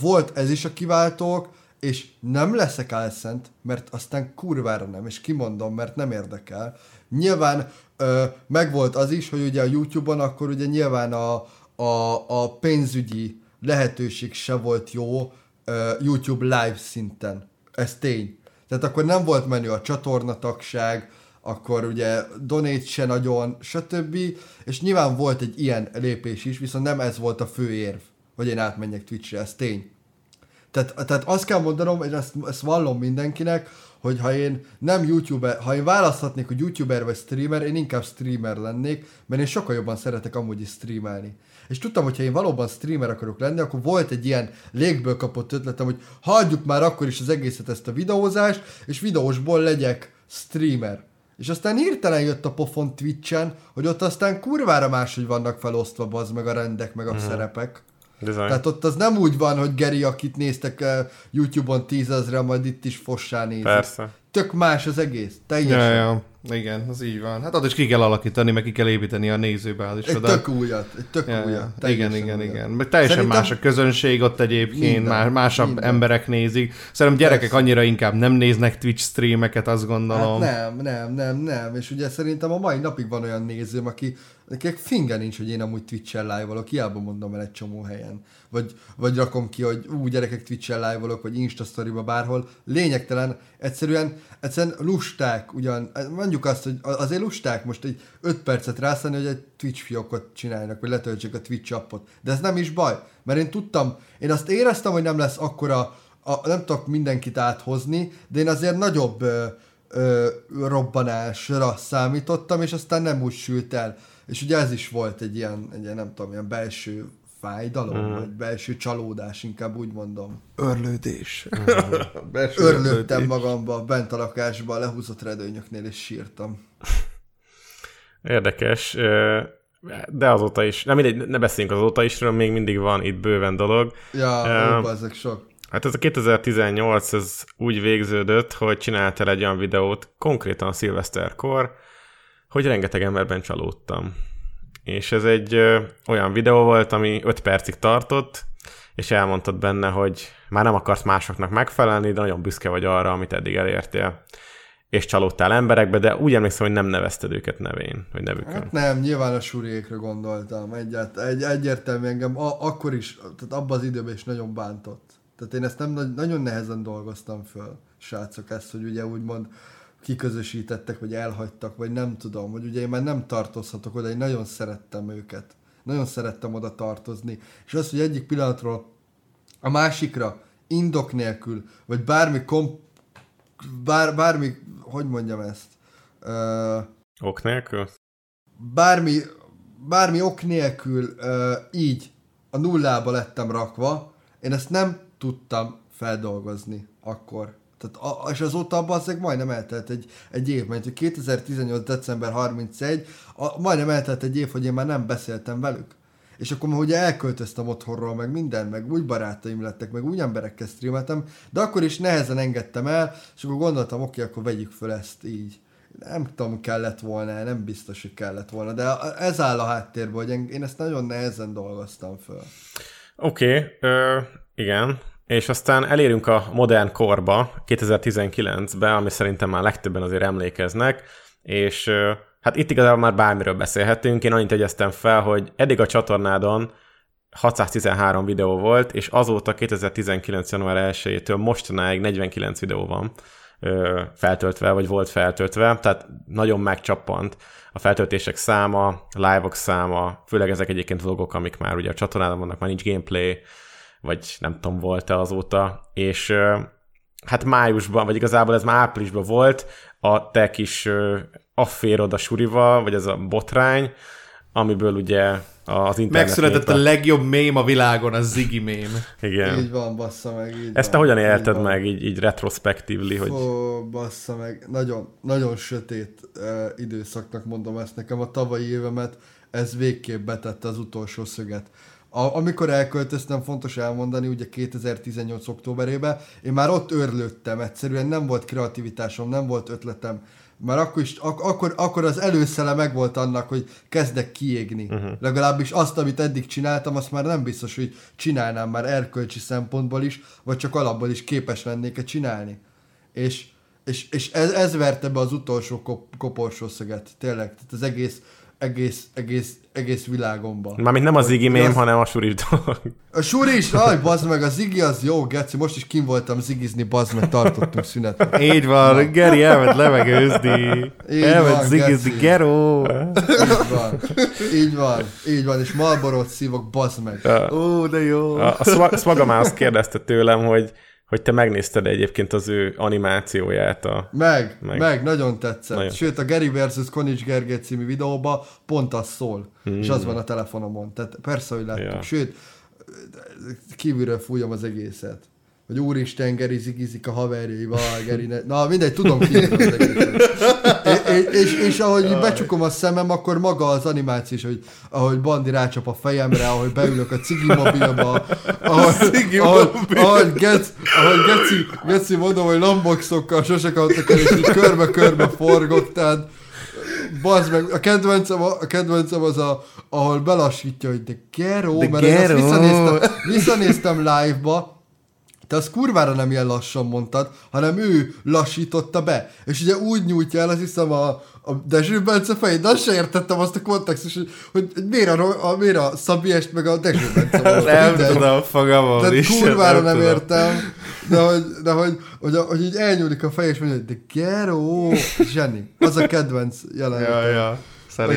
volt ez is a kiváltók, és nem leszek álszent, mert aztán kurvára nem, és kimondom, mert nem érdekel. Nyilván ö, megvolt az is, hogy ugye a YouTube-on akkor ugye nyilván a, a, a pénzügyi lehetőség se volt jó ö, YouTube live szinten. Ez tény. Tehát akkor nem volt menő a csatornatagság, akkor ugye donate se nagyon, stb. És nyilván volt egy ilyen lépés is, viszont nem ez volt a fő érv, hogy én átmenjek Twitchre, ez tény. Tehát, tehát azt kell mondanom, és ezt, ezt vallom mindenkinek, hogy ha én nem YouTuber, ha én választhatnék, hogy YouTuber vagy streamer, én inkább streamer lennék, mert én sokkal jobban szeretek amúgy is streamelni. És tudtam, hogy ha én valóban streamer akarok lenni, akkor volt egy ilyen légből kapott ötletem, hogy hagyjuk már akkor is az egészet ezt a videózást, és videósból legyek streamer. És aztán hirtelen jött a pofon Twitchen, hogy ott aztán kurvára máshogy vannak felosztva bazd meg a rendek, meg a mm. szerepek. Bizony. Tehát ott az nem úgy van, hogy Geri, akit néztek uh, YouTube-on tízezre, majd itt is fossá nézik. Persze. Tök más az egész. Teljesen. Ja, ja. Igen, az így van. Hát ott is ki kell alakítani, meg ki kell építeni a Egy nézőbázisodat. tök újat, egy tök Ja, ja. újat. Igen, igen, újat. igen. Meg teljesen Szerintem- más a közönség ott egyébként, Minden, más, másabb minden. emberek nézik. Szerintem gyerekek Persze. annyira inkább nem néznek Twitch streameket, azt gondolom. Hát nem, nem, nem, nem. És ugye szerintem a mai napig van olyan nézőm, aki nekinek finge nincs, hogy én amúgy Twitch-en live-olok, hiába mondom el egy csomó helyen. Vagy, vagy rakom ki, hogy ú, gyerekek Twitch-en live-olok, vagy Insta story bárhol. Lényegtelen, egyszerűen, egyszerűen lusták, ugyan, mondjuk azt, hogy azért lusták most egy 5 percet rászállni, hogy egy Twitch fiókot csináljanak, vagy letöltsék a Twitch appot. De ez nem is baj, mert én tudtam, én azt éreztem, hogy nem lesz akkora, a, nem tudok mindenkit áthozni, de én azért nagyobb ö, ö, robbanásra számítottam, és aztán nem úgy sült el. És ugye ez is volt egy ilyen, egy ilyen nem tudom, ilyen belső fájdalom, mm. vagy belső csalódás, inkább úgy mondom. Örlődés. Belső Örlődtem magamba bent a lakásba, a lehúzott redőnyöknél, és sírtam. Érdekes, de azóta is, nem mindegy, ne beszéljünk azóta is, még mindig van itt bőven dolog. Ja, um, ezek sok. Hát ez a 2018, ez úgy végződött, hogy csináltál egy olyan videót, konkrétan szilveszterkor, hogy rengeteg emberben csalódtam. És ez egy ö, olyan videó volt, ami 5 percig tartott, és elmondtad benne, hogy már nem akarsz másoknak megfelelni, de nagyon büszke vagy arra, amit eddig elértél. És csalódtál emberekbe, de úgy emlékszem, hogy nem nevezted őket nevén, vagy nevükön. Hát nem, nyilván a suriékra gondoltam. Egyált, egy, egyértelmű engem a, akkor is, tehát abban az időben is nagyon bántott. Tehát én ezt nem nagy- nagyon nehezen dolgoztam föl, srácok, ezt, hogy ugye úgymond kiközösítettek, vagy elhagytak, vagy nem tudom, hogy ugye én már nem tartozhatok oda, én nagyon szerettem őket. Nagyon szerettem oda tartozni. És az, hogy egyik pillanatról a másikra indok nélkül, vagy bármi kom, bár, bármi, hogy mondjam ezt, uh, Ok nélkül? bármi, bármi ok nélkül uh, így a nullába lettem rakva, én ezt nem tudtam feldolgozni akkor. Tehát, a, és azóta bazzeg majdnem eltelt egy, egy év, mert 2018. december 31, a, majdnem eltelt egy év, hogy én már nem beszéltem velük. És akkor már ugye elköltöztem otthonról, meg minden, meg úgy barátaim lettek, meg úgy emberekkel streameltem, de akkor is nehezen engedtem el, és akkor gondoltam, oké, akkor vegyük föl ezt így. Nem tudom, kellett volna, nem biztos, hogy kellett volna, de ez áll a háttérben, hogy én ezt nagyon nehezen dolgoztam föl. Oké, okay, igen. És aztán elérünk a modern korba, 2019-be, ami szerintem már legtöbben azért emlékeznek, és hát itt igazából már bármiről beszélhetünk. Én annyit egyeztem fel, hogy eddig a csatornádon 613 videó volt, és azóta 2019. január 1-től mostanáig 49 videó van feltöltve, vagy volt feltöltve, tehát nagyon megcsappant a feltöltések száma, live-ok száma, főleg ezek egyébként vlogok, amik már ugye a csatornádon vannak, már nincs gameplay, vagy nem tudom, volt-e azóta, és hát májusban, vagy igazából ez már áprilisban volt, a te kis afférod a surival, vagy ez a botrány, amiből ugye az internet... Megszületett a népe- legjobb mém a világon, a Ziggy mém. Igen. Így van, bassza meg. Így Ezt te hogyan így élted van. meg, így, így retrospektívli, hogy... Ó, bassza meg, nagyon, nagyon sötét uh, időszaknak mondom ezt nekem. A tavalyi évemet ez végképp betette az utolsó szöget. A, amikor elköltöztem, fontos elmondani, ugye 2018. októberében, én már ott örlődtem, egyszerűen nem volt kreativitásom, nem volt ötletem. Már akkor, is, ak- akkor, akkor az előszele megvolt annak, hogy kezdek kiégni. Uh-huh. Legalábbis azt, amit eddig csináltam, azt már nem biztos, hogy csinálnám már erkölcsi szempontból is, vagy csak alapból is képes lennék-e csinálni. És És, és ez, ez verte be az utolsó kop, koporsószöget, tényleg. Tehát az egész, egész, egész, egész világomban. Mármint nem az Ziggy mém, az- hanem a Suris dolog. A Suri is, aj, bazd meg, a Ziggy az jó, Geci, most is kim voltam zigizni, bazd meg, tartottunk szünetet. Így van, Geri elment levegőzni. Így elment van, zigizni, Geci. Gero. Így van, így van, így van, és Marlborot szívok, bazd meg. Ó, de jó. A, a Swag- Swaga már azt kérdezte tőlem, hogy, hogy te megnézted egyébként az ő animációját. A... Meg, Meg. meg, nagyon tetszett. Nagyon. Sőt, a Gary vs. Konics Gergely című videóban pont az szól, Hmm. és az van a telefonomon. Tehát persze, hogy láttuk. Ja. Sőt, kívülről fújom az egészet. Hogy úristen, Geri zigizik a haverjaival, Geri ne... Na, mindegy, tudom egészet. És, és, és ahogy így becsukom a szemem, akkor maga az animáció is, hogy ahogy Bandi rácsap a fejemre, ahogy beülök a cigi mobilba, ahogy, Cigi ahogy, mobil. ahogy, Geci, ahogy Geci, Geci mondom, hogy lamboxokkal sose kaptak el, és így körbe-körbe forgok, tehát Bazd meg, a kedvencem, a, a kedvencem az, a, ahol belassítja, hogy de Gero, De mert én azt Gero. visszanéztem, visszanéztem live-ba, te azt kurvára nem ilyen lassan mondtad, hanem ő lassította be. És ugye úgy nyújtja el, azt hiszem a, a Dezső Bence fejét, de azt se értettem azt a kontextus, hogy, hogy miért, a, a, miért a Szabi Est meg a Dezső Bence volt. Nem Mindegy. tudom, fogalmam Tehát is. kurvára nem tudom. értem, de hogy, de hogy, hogy, hogy így elnyúlik a fej, és mondja, hogy de Gero, zseni. Az a kedvenc jelenet. Ja, ja. Meg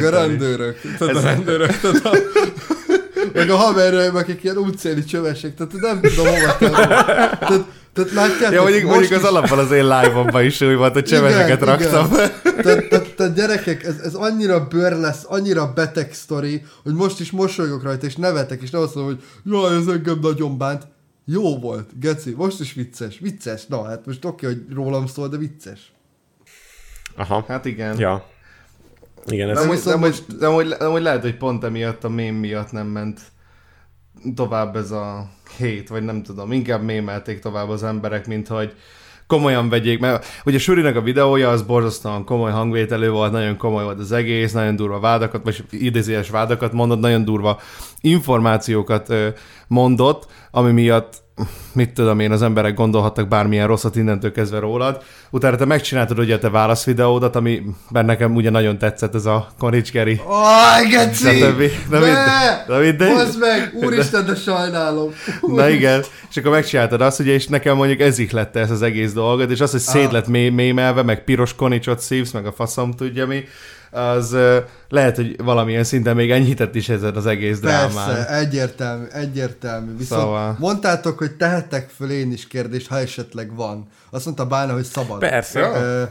Szerintem a is. rendőrök. Tehát Ez- a rendőrök, a, meg a haverjaim, akik ilyen útszéli csövesek, tehát nem tudom hova tenni. Tehát, tehát látjátok, Ja, mondjuk, mondjuk az is- alapban az én live-omban is úgy volt, hogy cseveseket Igen, raktam. igen. Tehát, tehát, tehát gyerekek, ez, ez annyira bőr lesz, annyira beteg sztori, hogy most is mosolygok rajta, és nevetek, és nem azt mondom, hogy jaj, ez engem nagyon bánt. Jó volt, geci, most is vicces. Vicces, na hát most oké, hogy rólam szól, de vicces. Aha. Hát igen. Ja. Igen, ez... De, viszont de, most- most... de, amúgy, de amúgy lehet, hogy pont emiatt a mém miatt nem ment tovább ez a hét, vagy nem tudom, inkább mémelték tovább az emberek, mint hogy komolyan vegyék, mert ugye Surinak a videója az borzasztóan komoly hangvételő volt, nagyon komoly volt az egész, nagyon durva vádakat, vagy idézéles vádakat mondott, nagyon durva információkat ö, mondott, ami miatt mit tudom én, az emberek gondolhattak bármilyen rosszat innentől kezdve rólad. Utána te megcsináltad ugye a te válaszvideódat, ami mert nekem ugye nagyon tetszett ez a Konics Geri. Aj, geci! De de mind- de mindegy. Baszd meg! Úristen, de sajnálom! Na igen, és akkor megcsináltad azt, ugye, és nekem mondjuk ez ihlette ez az egész dolgot, és az, hogy szét lett mé- mémelve, meg piros konicsot szívsz, meg a faszom tudja mi, az lehet, hogy valamilyen szinten még enyhített is ezen az egész drámán. Persze, egyértelmű, egyértelmű. Viszont Szóval- mondtátok, hogy tehetek föl én is kérdést, ha esetleg van. Azt mondta Bána, hogy szabad. Persze. Ö,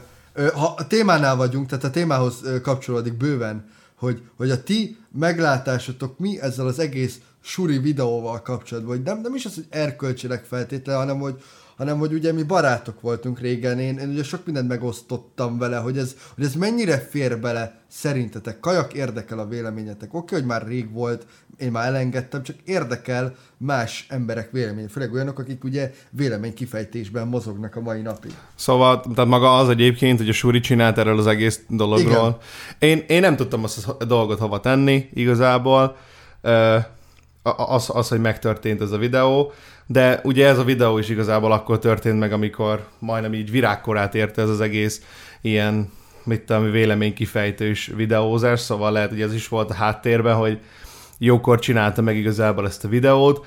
ö, ha a témánál vagyunk, tehát a témához kapcsolódik bőven, hogy, hogy a ti meglátásotok mi ezzel az egész suri videóval kapcsolatban, hogy nem, nem is az, hogy erkölcsileg feltétlenül, hanem hogy, hanem hogy ugye mi barátok voltunk régen, én, én ugye sok mindent megosztottam vele, hogy ez, hogy ez mennyire fér bele szerintetek. Kajak érdekel a véleményetek. Oké, hogy már rég volt, én már elengedtem, csak érdekel más emberek vélemény, főleg olyanok, akik ugye véleménykifejtésben mozognak a mai napig. Szóval, tehát maga az egyébként, hogy a Suri csinált erről az egész dologról. Én, én nem tudtam azt a dolgot hova tenni igazából. Az, az, hogy megtörtént ez a videó, de ugye ez a videó is igazából akkor történt meg, amikor majdnem így virágkorát érte ez az egész ilyen, mit tudom, véleménykifejtős videózás, szóval lehet, hogy ez is volt a háttérben, hogy jókor csinálta meg igazából ezt a videót.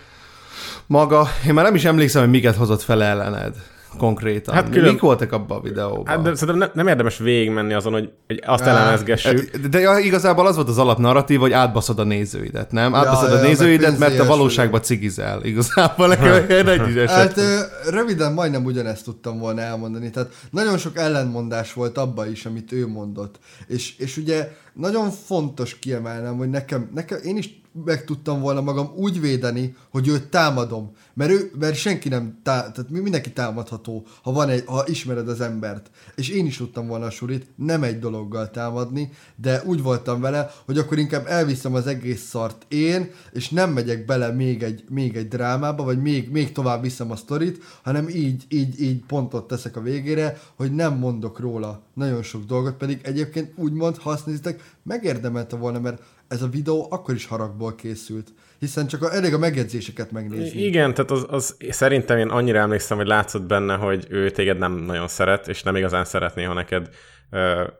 Maga, én már nem is emlékszem, hogy miket hozott fel ellened konkrétan. Hát Hát külön- Mik voltak abban a videóban? Hát de szerintem ne, nem érdemes végigmenni azon, hogy, hogy azt Á, elemezgessük. De, de ja, igazából az volt az alapnarratív, hogy átbaszod a nézőidet, nem? Átbaszod ja, a meg nézőidet, mert a valóságban cigizel. Igazából nekem egy is esett. Hát ö, röviden majdnem ugyanezt tudtam volna elmondani. Tehát nagyon sok ellenmondás volt abba is, amit ő mondott. És, és ugye nagyon fontos kiemelnem, hogy nekem, nekem én is meg tudtam volna magam úgy védeni, hogy őt támadom. Mert, ő, mert senki nem, tá, tehát mi- mindenki támadható, ha, van egy, ha ismered az embert. És én is tudtam volna a surit, nem egy dologgal támadni, de úgy voltam vele, hogy akkor inkább elviszem az egész szart én, és nem megyek bele még egy, még egy drámába, vagy még, még tovább viszem a sztorit, hanem így, így, így pontot teszek a végére, hogy nem mondok róla nagyon sok dolgot, pedig egyébként úgymond, ha azt nézitek, megérdemelte volna, mert ez a videó akkor is haragból készült, hiszen csak a, elég a megjegyzéseket megnézni. Igen, tehát az, az, szerintem én annyira emlékszem, hogy látszott benne, hogy ő téged nem nagyon szeret, és nem igazán szeretné, ha neked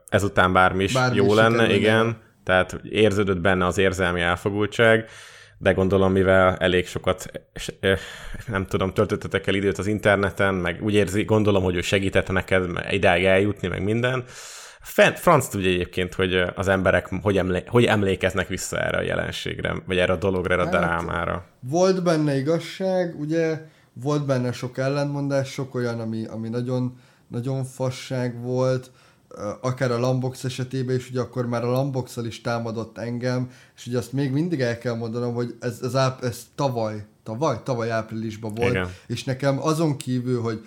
ezután bármi is Bármi jó is lenne, sikerülne. igen. Tehát érződött benne az érzelmi elfogultság, de gondolom, mivel elég sokat, nem tudom, töltöttetek el időt az interneten, meg úgy érzi, gondolom, hogy ő segítette neked idáig eljutni, meg minden. Fent, franc tudja egyébként, hogy az emberek hogy, emlé- hogy emlékeznek vissza erre a jelenségre, vagy erre a dologra, erre a Hát, drámára. Volt benne igazság, ugye, volt benne sok ellentmondás, sok olyan, ami, ami nagyon, nagyon fasság volt, akár a Lambox esetében is, ugye akkor már a lambox is támadott engem, és ugye azt még mindig el kell mondanom, hogy ez, ez, áp, ez tavaly, tavaly, tavaly áprilisban volt, Igen. és nekem azon kívül, hogy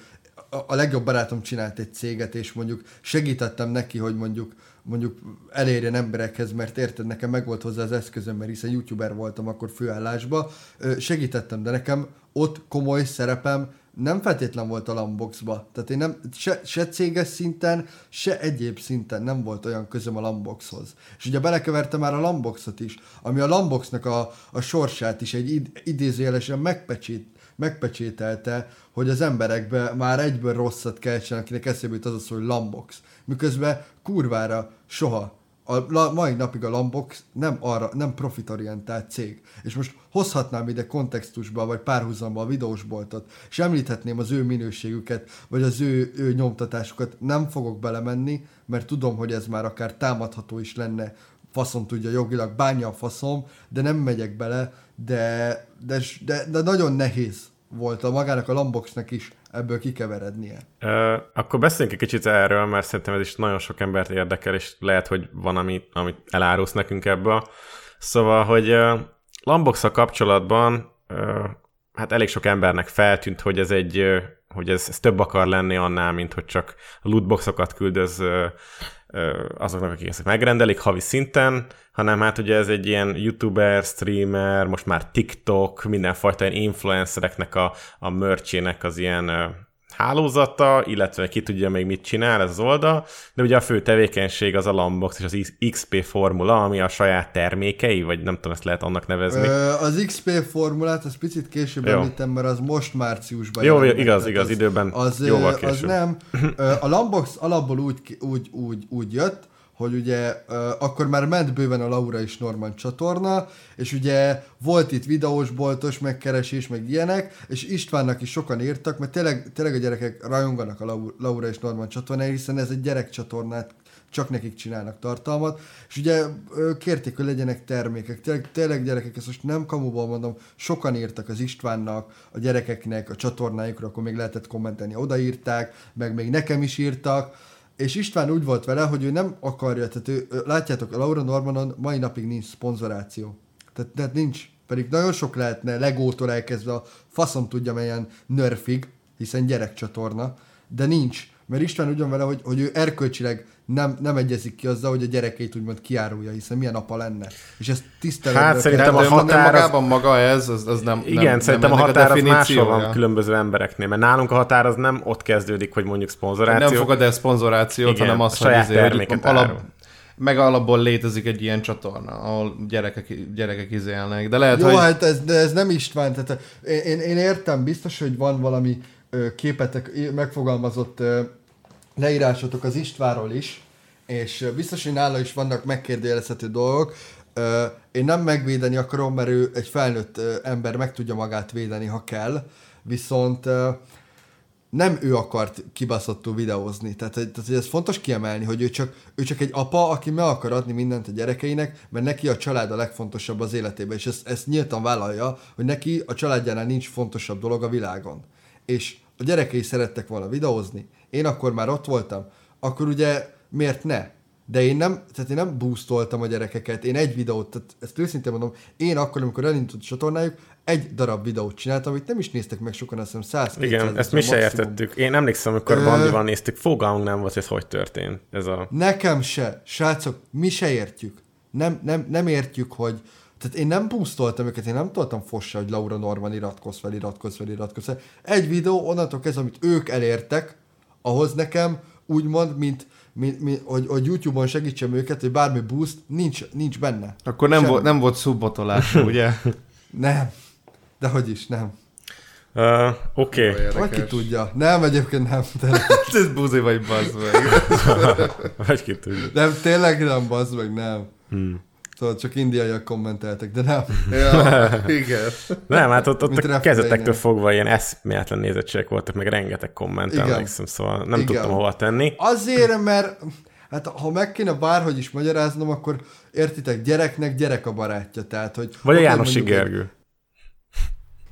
a, legjobb barátom csinált egy céget, és mondjuk segítettem neki, hogy mondjuk mondjuk elérjen emberekhez, mert érted, nekem meg volt hozzá az eszközöm, mert hiszen youtuber voltam akkor főállásba, segítettem, de nekem ott komoly szerepem nem feltétlen volt a Lamboxba. Tehát én nem, se, se céges szinten, se egyéb szinten nem volt olyan közöm a Lamboxhoz. És ugye belekevertem már a Lamboxot is, ami a Lamboxnak a, a sorsát is egy id, idézőjelesen megpecsét, megpecsételte, hogy az emberekbe már egyből rosszat keltsen, akinek eszébe jut az a szó, hogy Lambox. Miközben kurvára soha a mai napig a Lambox nem arra, nem profitorientált cég. És most hozhatnám ide kontextusba, vagy párhuzamba a videósboltot, és említhetném az ő minőségüket, vagy az ő, ő nyomtatásukat. Nem fogok belemenni, mert tudom, hogy ez már akár támadható is lenne, faszom tudja jogilag, bánja a faszom, de nem megyek bele, de, de, de, de nagyon nehéz volt a magának a Lamboxnak is ebből kikeverednie. Ö, akkor beszéljünk egy kicsit erről, mert szerintem ez is nagyon sok embert érdekel, és lehet, hogy van, ami, amit elárulsz nekünk ebből. Szóval, hogy lambox kapcsolatban ö, hát elég sok embernek feltűnt, hogy ez egy hogy ez, ez több akar lenni annál, mint hogy csak lootboxokat küldöz azoknak, akik ezt megrendelik havi szinten, hanem hát ugye ez egy ilyen youtuber, streamer, most már TikTok, mindenfajta ilyen influencereknek a, a merchének az ilyen hálózata, illetve ki tudja még mit csinál ez az oldal, de ugye a fő tevékenység az a Lambox és az XP formula, ami a saját termékei, vagy nem tudom, ezt lehet annak nevezni. Ö, az XP formulát, az picit később Jó. említem, mert az most márciusban Jó, jelent meg, igaz, igaz, az, időben az, jóval az később. nem. Ö, A Lambox alapból úgy, úgy, úgy, úgy jött, hogy ugye akkor már ment bőven a Laura és Norman csatorna, és ugye volt itt videósboltos megkeresés, meg ilyenek, és Istvánnak is sokan írtak, mert tényleg, tényleg a gyerekek rajonganak a Lau- Laura és Norman csatornája, hiszen ez egy gyerekcsatornát csak nekik csinálnak tartalmat, és ugye kérték, hogy legyenek termékek. Tényleg, tényleg gyerekek, ezt most nem kamuból mondom, sokan írtak az Istvánnak, a gyerekeknek, a csatornájukra, akkor még lehetett kommentelni, odaírták, meg még nekem is írtak, és István úgy volt vele, hogy ő nem akarja, tehát ő, látjátok, a Laura Normanon mai napig nincs szponzoráció. Tehát, tehát nincs, pedig nagyon sok lehetne Legótól elkezdve a faszom tudja melyen nerfig, hiszen gyerekcsatorna, de nincs. Mert István ugyan vele, hogy, hogy ő erkölcsileg nem, nem egyezik ki azzal, hogy a gyerekeit úgymond kiárulja, hiszen milyen apa lenne. És ezt tiszteletben Hát szerintem a határ az- magában maga ez, az, az nem Igen, nem, szerintem nem a határ az máshol definíciója. van különböző embereknél, mert nálunk a határ az nem ott kezdődik, hogy mondjuk szponzoráció. Nem fogad el szponzorációt, Igen, hanem a az, hogy, saját izé, hogy alap, árul. meg alapból létezik egy ilyen csatorna, ahol gyerekek, gyerekek izélnek. De lehet, Jó, hogy... hát ez, de ez nem István, tehát én, én, én értem, biztos, hogy van valami képetek, megfogalmazott leírásotok az Istvánról is, és biztos, hogy nála is vannak megkérdőjelezhető dolgok. Én nem megvédeni akarom, mert ő egy felnőtt ember meg tudja magát védeni, ha kell, viszont nem ő akart kibaszottul videózni. Tehát, tehát ez fontos kiemelni, hogy ő csak, ő csak egy apa, aki meg akar adni mindent a gyerekeinek, mert neki a család a legfontosabb az életében, és ezt, ezt nyíltan vállalja, hogy neki a családjánál nincs fontosabb dolog a világon. És a gyerekei szerettek volna videózni, én akkor már ott voltam, akkor ugye miért ne? De én nem, tehát én nem boostoltam a gyerekeket, én egy videót, tehát ezt őszintén mondom, én akkor, amikor elindult a csatornájuk, egy darab videót csináltam, amit nem is néztek meg sokan, azt hiszem 100 Igen, ezt mi se értettük. Én emlékszem, amikor Ö- Bandival néztük, fogalmunk nem volt, ez hogy történt. Ez a... Nekem se, srácok, mi se értjük. Nem, nem, nem értjük, hogy tehát én nem boostoltam őket, én nem toltam fossa, hogy Laura Norman iratkozz fel, iratkozz fel, iratkozz fel. Egy videó, onnantól kezdve, amit ők elértek, ahhoz nekem úgymond, mint, mint, mint hogy, hogy YouTube-on segítsem őket, hogy bármi boost, nincs, nincs benne. Akkor nem, volt, nem volt szubbotolás, ugye? Nem. De hogy is, nem. Uh, Oké. Okay. Vagy ki tudja. Nem, egyébként nem. De, Ez buzi vagy bazd meg. Vagy ki tudja. nem, tényleg nem, bazd meg, nem. Hmm. Szóval csak indiaiak kommenteltek, de nem. Ja, igen. Nem, hát ott, ott a Lane-en. fogva ilyen eszméletlen nézettségek voltak, meg rengeteg komment, Igen. emlékszem, szóval nem Igen. tudtam hova tenni. Azért, mert hát ha meg kéne bárhogy is magyaráznom, akkor értitek, gyereknek gyerek a barátja. Tehát, hogy Vagy a egy- Gergő.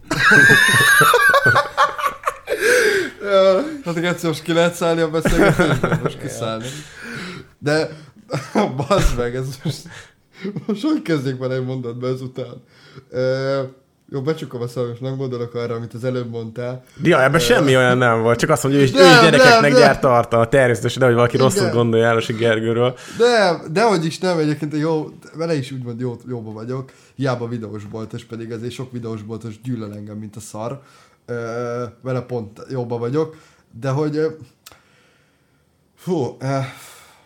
Hát igen, most ki lehet szállni a beszélgetésből, most kiszállni. De, bazd meg, ez most, most hogy kezdjék bele egy mondatba ezután? Uh, jó, becsukom a szemem, és megmondolok arra, amit az előbb mondtál. Ja, ebben semmi olyan nem volt, csak azt mondja, hogy ő is, ő Nem, is gyerekeknek nem, nem. gyárt tartalmat, természetesen, nehogy valaki Igen. rosszul gondolja Jánosi Gergőről. De, dehogy is nem, egyébként jó, vele is úgymond jó, jóba vagyok, hiába videósboltos, pedig azért sok videósboltos gyűlöl engem, mint a szar. Ö, vele pont jóba vagyok, de hogy fú, ö,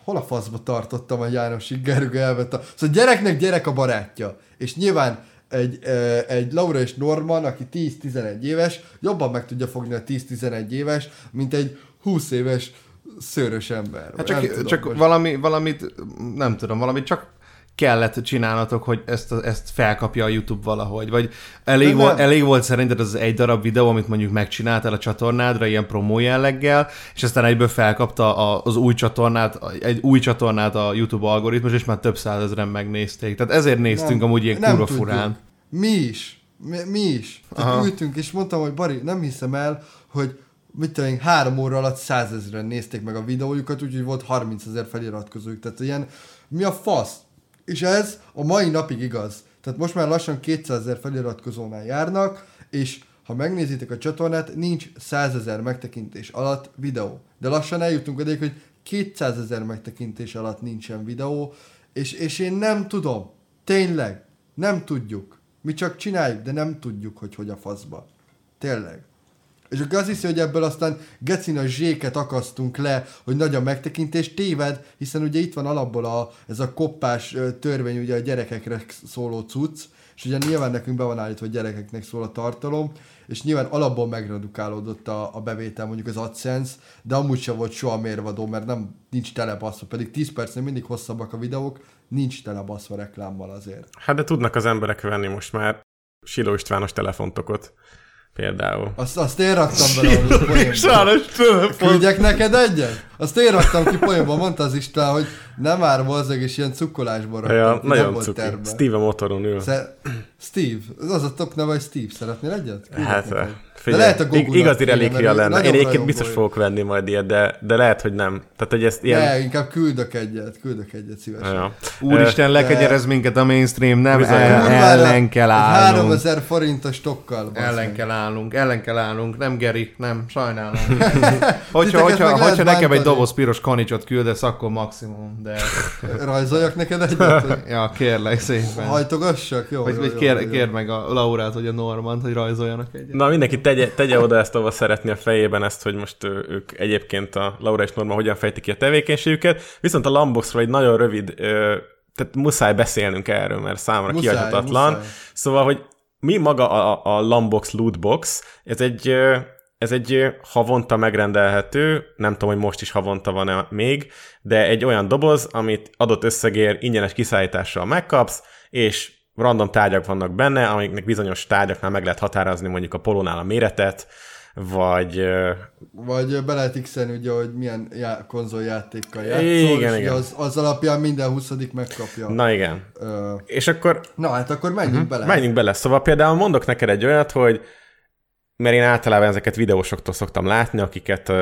hol a faszba tartottam a Jánosi Gergő elvett a... Szóval gyereknek gyerek a barátja, és nyilván egy, egy Laura és Norman, aki 10-11 éves, jobban meg tudja fogni a 10-11 éves, mint egy 20 éves szőrös ember. Hát csak, tudom, csak most- valami, valamit, nem tudom, valamit csak kellett csinálnatok, hogy ezt, ezt felkapja a YouTube valahogy, vagy elég, volt, nem. elég volt szerinted az egy darab videó, amit mondjuk megcsináltál a csatornádra, ilyen promó jelleggel, és aztán egyből felkapta a, az új csatornát, egy új csatornát a YouTube algoritmus, és már több százezren megnézték. Tehát ezért néztünk amúgy ilyen kurva furán. Mi is. Mi, mi is. Tehát Aha. ültünk, és mondtam, hogy Bari, nem hiszem el, hogy mit tudom én, három óra alatt százezren nézték meg a videójukat, úgyhogy volt 30 ezer feliratkozójuk. Tehát ilyen, mi a fasz? És ez a mai napig igaz. Tehát most már lassan 200 ezer feliratkozónál járnak, és ha megnézitek a csatornát, nincs 100 ezer megtekintés alatt videó. De lassan eljutunk odaig, hogy 200 ezer megtekintés alatt nincsen videó, és, és én nem tudom. Tényleg. Nem tudjuk. Mi csak csináljuk, de nem tudjuk, hogy hogy a faszba. Tényleg. És aki azt hiszi, hogy ebből aztán gecina zséket akasztunk le, hogy nagy a megtekintés, téved, hiszen ugye itt van alapból a, ez a koppás törvény, ugye a gyerekekre szóló cucc, és ugye nyilván nekünk be van állítva, hogy gyerekeknek szól a tartalom, és nyilván alapból megredukálódott a, a bevétel, mondjuk az AdSense, de amúgy sem volt soha mérvadó, mert nem nincs telebaszva, pedig 10 percnél mindig hosszabbak a videók, nincs telebaszva reklámmal azért. Hát de tudnak az emberek venni most már Siló Istvános telefontokot. Például. Azt, azt én raktam bele a poénba. Küldjek neked egyet? Azt én raktam ki poénba, mondta az István, hogy nem már mozzeg, és ilyen cukkolásból raktam Ja, nagyon cuki. Steve motoron ül. Sze- Steve, az a top neve, hogy Steve. Szeretnél egyet? Hát, neked. figyelj, lehet a Gogunak igazi relikvia lenne. Én egyébként biztos ő. fogok venni majd ilyet, de, de lehet, hogy nem. Tehát, hogy ezt ilyen... Ne, inkább küldök egyet, küldök egyet szívesen. Ja. Úristen, lekegyerez minket a mainstream, nem Bizony. el, ellen kell állnunk. 3000 forintos tokkal. Ellen kell állnunk, ellen kell állnunk, nem Geri, nem, sajnálom. hogyha, hogyha, hogyha nekem egy doboz piros kanicsot küldesz, akkor maximum, de Rajzoljak neked egyet? ja, kérlek szépen. Hajtogassak? Jó, jó, jó, kér, kér meg a Laurát, vagy a Normant, hogy rajzoljanak egyet. Na mindenki tegye, tegye oda ezt, ahova szeretné a fejében ezt, hogy most ők egyébként a Laura és Norma hogyan fejtik ki a tevékenységüket. Viszont a Lamboxról egy nagyon rövid, tehát muszáj beszélnünk erről, mert számomra Muszáj, kihagyhatatlan. muszáj. Szóval, hogy mi maga a, a Lambox Lootbox, ez egy, ez egy havonta megrendelhető, nem tudom, hogy most is havonta van-e még, de egy olyan doboz, amit adott összegér ingyenes kiszállítással megkapsz, és random tárgyak vannak benne, amiknek bizonyos tárgyaknál meg lehet határozni mondjuk a polónál a méretet, vagy Vagy be lehet x ugye, hogy milyen já- konzoljátékkal játszol, Igen, és igen. Az, az alapján minden 20 megkapja. na igen. Ö, És akkor na hát akkor menjünk uh-huh. bele. Menjünk bele. Szóval például mondok neked egy olyat, hogy mert én általában ezeket videósoktól szoktam látni, akiket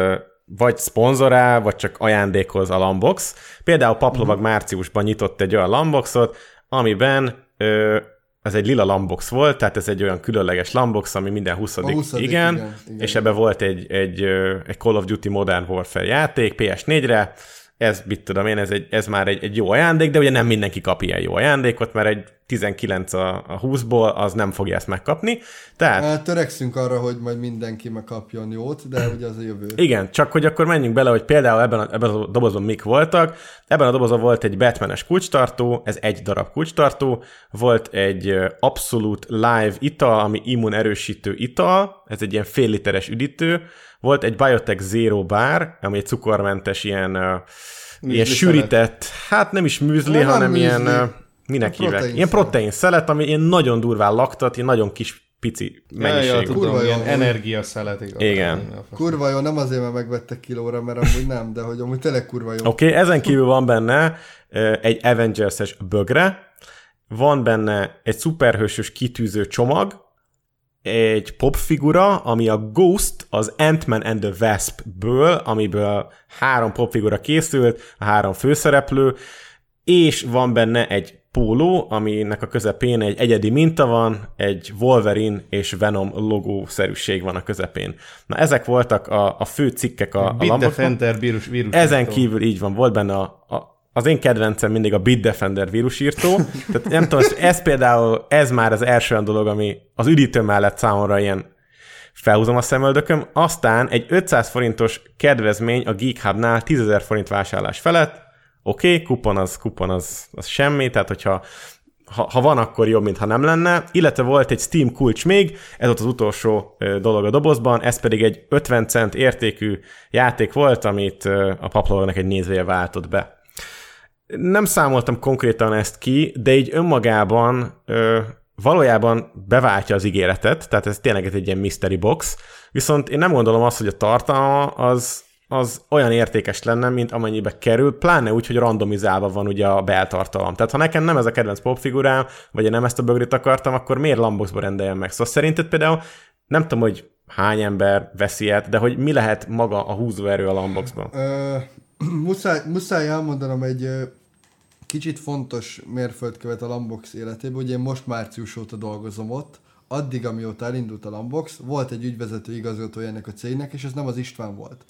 vagy szponzorál, vagy csak ajándékoz a Lambox. Például Paplovag uh-huh. márciusban nyitott egy olyan Lamboxot, amiben ö, ez egy lila Lambox volt, tehát ez egy olyan különleges Lambox, ami minden 20. A 20., igen, igen, igen. és ebben volt egy, egy, egy Call of Duty Modern Warfare játék PS4-re, ez, mit tudom én, ez, egy, ez már egy, egy jó ajándék, de ugye nem mindenki kap ilyen jó ajándékot, mert egy 19 a, a 20-ból, az nem fogja ezt megkapni. Tehát... Hát, törekszünk arra, hogy majd mindenki megkapjon jót, de ugye az a jövő. Igen, csak hogy akkor menjünk bele, hogy például ebben a, ebben a dobozban mik voltak. Ebben a dobozban volt egy Batmanes kulcstartó, ez egy darab kulcstartó, volt egy abszolút live ital, ami immun erősítő ital, ez egy ilyen fél literes üdítő, volt egy Biotech Zero Bar, ami egy cukormentes ilyen, uh, ilyen sűrített, hát nem is műzli, Nem, hanem műzli. ilyen, minek A protein hívják? Ilyen szelet. protein szelet, ami ilyen nagyon durván laktat, ilyen nagyon kis pici Ja, mennyiség. ja, tudom, Kurva ilyen jó. energiaszelet. Igen. Kurva jó, nem azért, mert megvettek kilóra, mert amúgy nem, de hogy amúgy tényleg kurva jó. Oké, okay, ezen kívül van benne egy Avengers-es bögre, van benne egy szuperhősös kitűző csomag, egy popfigura, ami a Ghost, az Ant-Man and the Wasp-ből, amiből három popfigura készült, a három főszereplő, és van benne egy póló, aminek a közepén egy egyedi minta van, egy Wolverine és Venom logószerűség van a közepén. Na ezek voltak a, a fő cikkek a, a Lambokban. Bitdefender vírus, vírus. Ezen kívül így van, volt benne a, a az én kedvencem mindig a Bitdefender vírusírtó. Tehát nem tudom, ez például, ez már az első olyan dolog, ami az üdítő mellett számomra ilyen felhúzom a szemöldököm. Aztán egy 500 forintos kedvezmény a Geek Hubnál 10.000 forint vásárlás felett. Oké, okay, kupon az, kupon az, az semmi, tehát hogyha ha, ha van, akkor jobb, mint ha nem lenne. Illetve volt egy Steam kulcs még, ez volt az utolsó dolog a dobozban, ez pedig egy 50 cent értékű játék volt, amit a paplovagnak egy nézője váltott be. Nem számoltam konkrétan ezt ki, de így önmagában ö, valójában beváltja az ígéretet, tehát ez tényleg egy ilyen mystery box, viszont én nem gondolom azt, hogy a tartalma az, az olyan értékes lenne, mint amennyibe kerül, pláne úgy, hogy randomizálva van ugye a beltartalom. Tehát ha nekem nem ez a kedvenc popfigurám, vagy én nem ezt a bögrit akartam, akkor miért Lamboxba rendeljem meg? Szóval szerinted például nem tudom, hogy hány ember veszi ilyet, de hogy mi lehet maga a húzóerő a Lamboxban? Muszáj, muszáj elmondanom egy kicsit fontos mérföldkövet a Lambox életében, ugye én most március óta dolgozom ott, addig, amióta elindult a Lambox, volt egy ügyvezető igazgatója ennek a cégnek, és ez nem az István volt.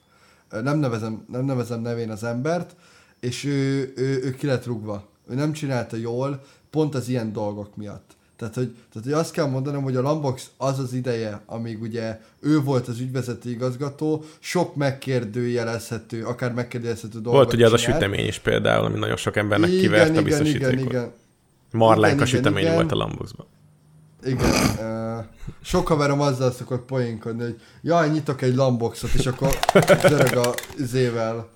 Nem nevezem, nem nevezem nevén az embert, és ő, ő, ő ki lett rúgva. Ő nem csinálta jól, pont az ilyen dolgok miatt. Tehát hogy, tehát, hogy azt kell mondanom, hogy a Lambox az az ideje, amíg ugye ő volt az ügyvezető igazgató, sok megkérdőjelezhető, akár megkérdőjelezhető dolgot Volt ugye az a sütemény is például, ami nagyon sok embernek Igen, kiverte a igen, biztosítékot. igen, igen. Marlánka Igen, igen, sütemény igen. volt a Lamboxban. Igen. Uh, sok haverom azzal szokott poénkodni, hogy jaj, nyitok egy lamboxot, és akkor zörög a zével.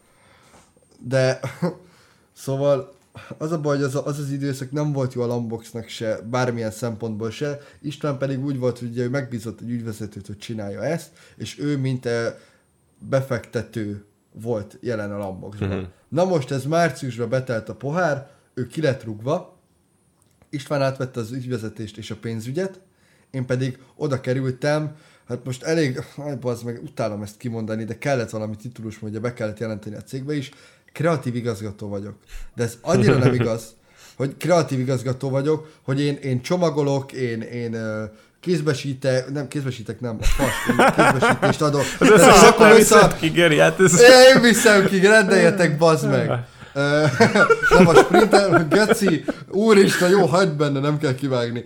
De szóval az a baj, hogy az, a- az az időszak nem volt jó a Lamboxnak se, bármilyen szempontból se. István pedig úgy volt, hogy ugye ő megbízott egy ügyvezetőt, hogy csinálja ezt, és ő, mint eh, befektető volt jelen a Lamboxban. Uh-huh. Na most ez márciusban betelt a pohár, ő ki lett rúgva, István átvette az ügyvezetést és a pénzügyet, én pedig oda kerültem, hát most elég, aj, bazd meg, utálom ezt kimondani, de kellett valami titulus, hogy be kellett jelenteni a cégbe is, kreatív igazgató vagyok. De ez annyira nem igaz, hogy kreatív igazgató vagyok, hogy én, én csomagolok, én, én kézbesítek, nem kézbesítek, nem, a fasz, én kézbesítést adok. Tehát összes akkor viszed ki, Geri, hát ez... én viszem ki, rendeljetek, bazd meg! Nem a sprinter, Geci, úristen, jó, hagyd benne, nem kell kivágni.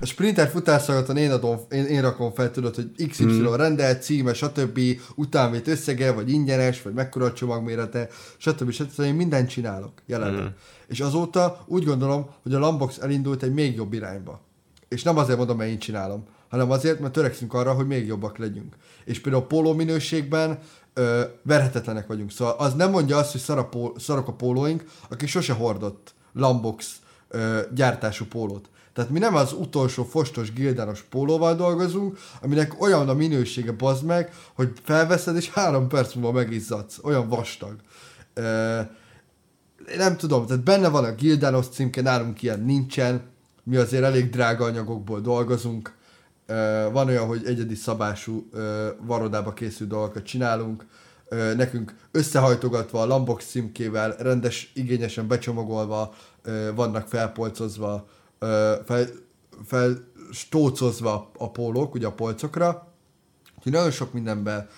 A sprinter futásszagaton én, adom, én, én rakom fel, tudod, hogy XY mm. rendelt, címe, stb. utánvét összege, vagy ingyenes, vagy mekkora a csomagmérete, stb. stb. Én mindent csinálok jelenleg. Mm. És azóta úgy gondolom, hogy a Lambox elindult egy még jobb irányba. És nem azért mondom, mert én csinálom, hanem azért, mert törekszünk arra, hogy még jobbak legyünk. És például a póló minőségben ö, verhetetlenek vagyunk. Szóval az nem mondja azt, hogy szar a pól, szarok a pólóink, aki sose hordott Lambox ö, gyártású pólót. Tehát mi nem az utolsó fostos gildános pólóval dolgozunk, aminek olyan a minősége bazd meg, hogy felveszed, és három perc múlva megizzadsz. Olyan vastag. Ö, nem tudom, tehát benne van a Gildanos címke, nálunk ilyen nincsen, mi azért elég drága anyagokból dolgozunk, van olyan, hogy egyedi szabású varodába készült dolgokat csinálunk, nekünk összehajtogatva a Lambox címkével, rendes, igényesen becsomagolva, vannak felpolcozva, ö, fel, felstócozva a pólók, ugye a polcokra, Úgyhogy nagyon sok mindenben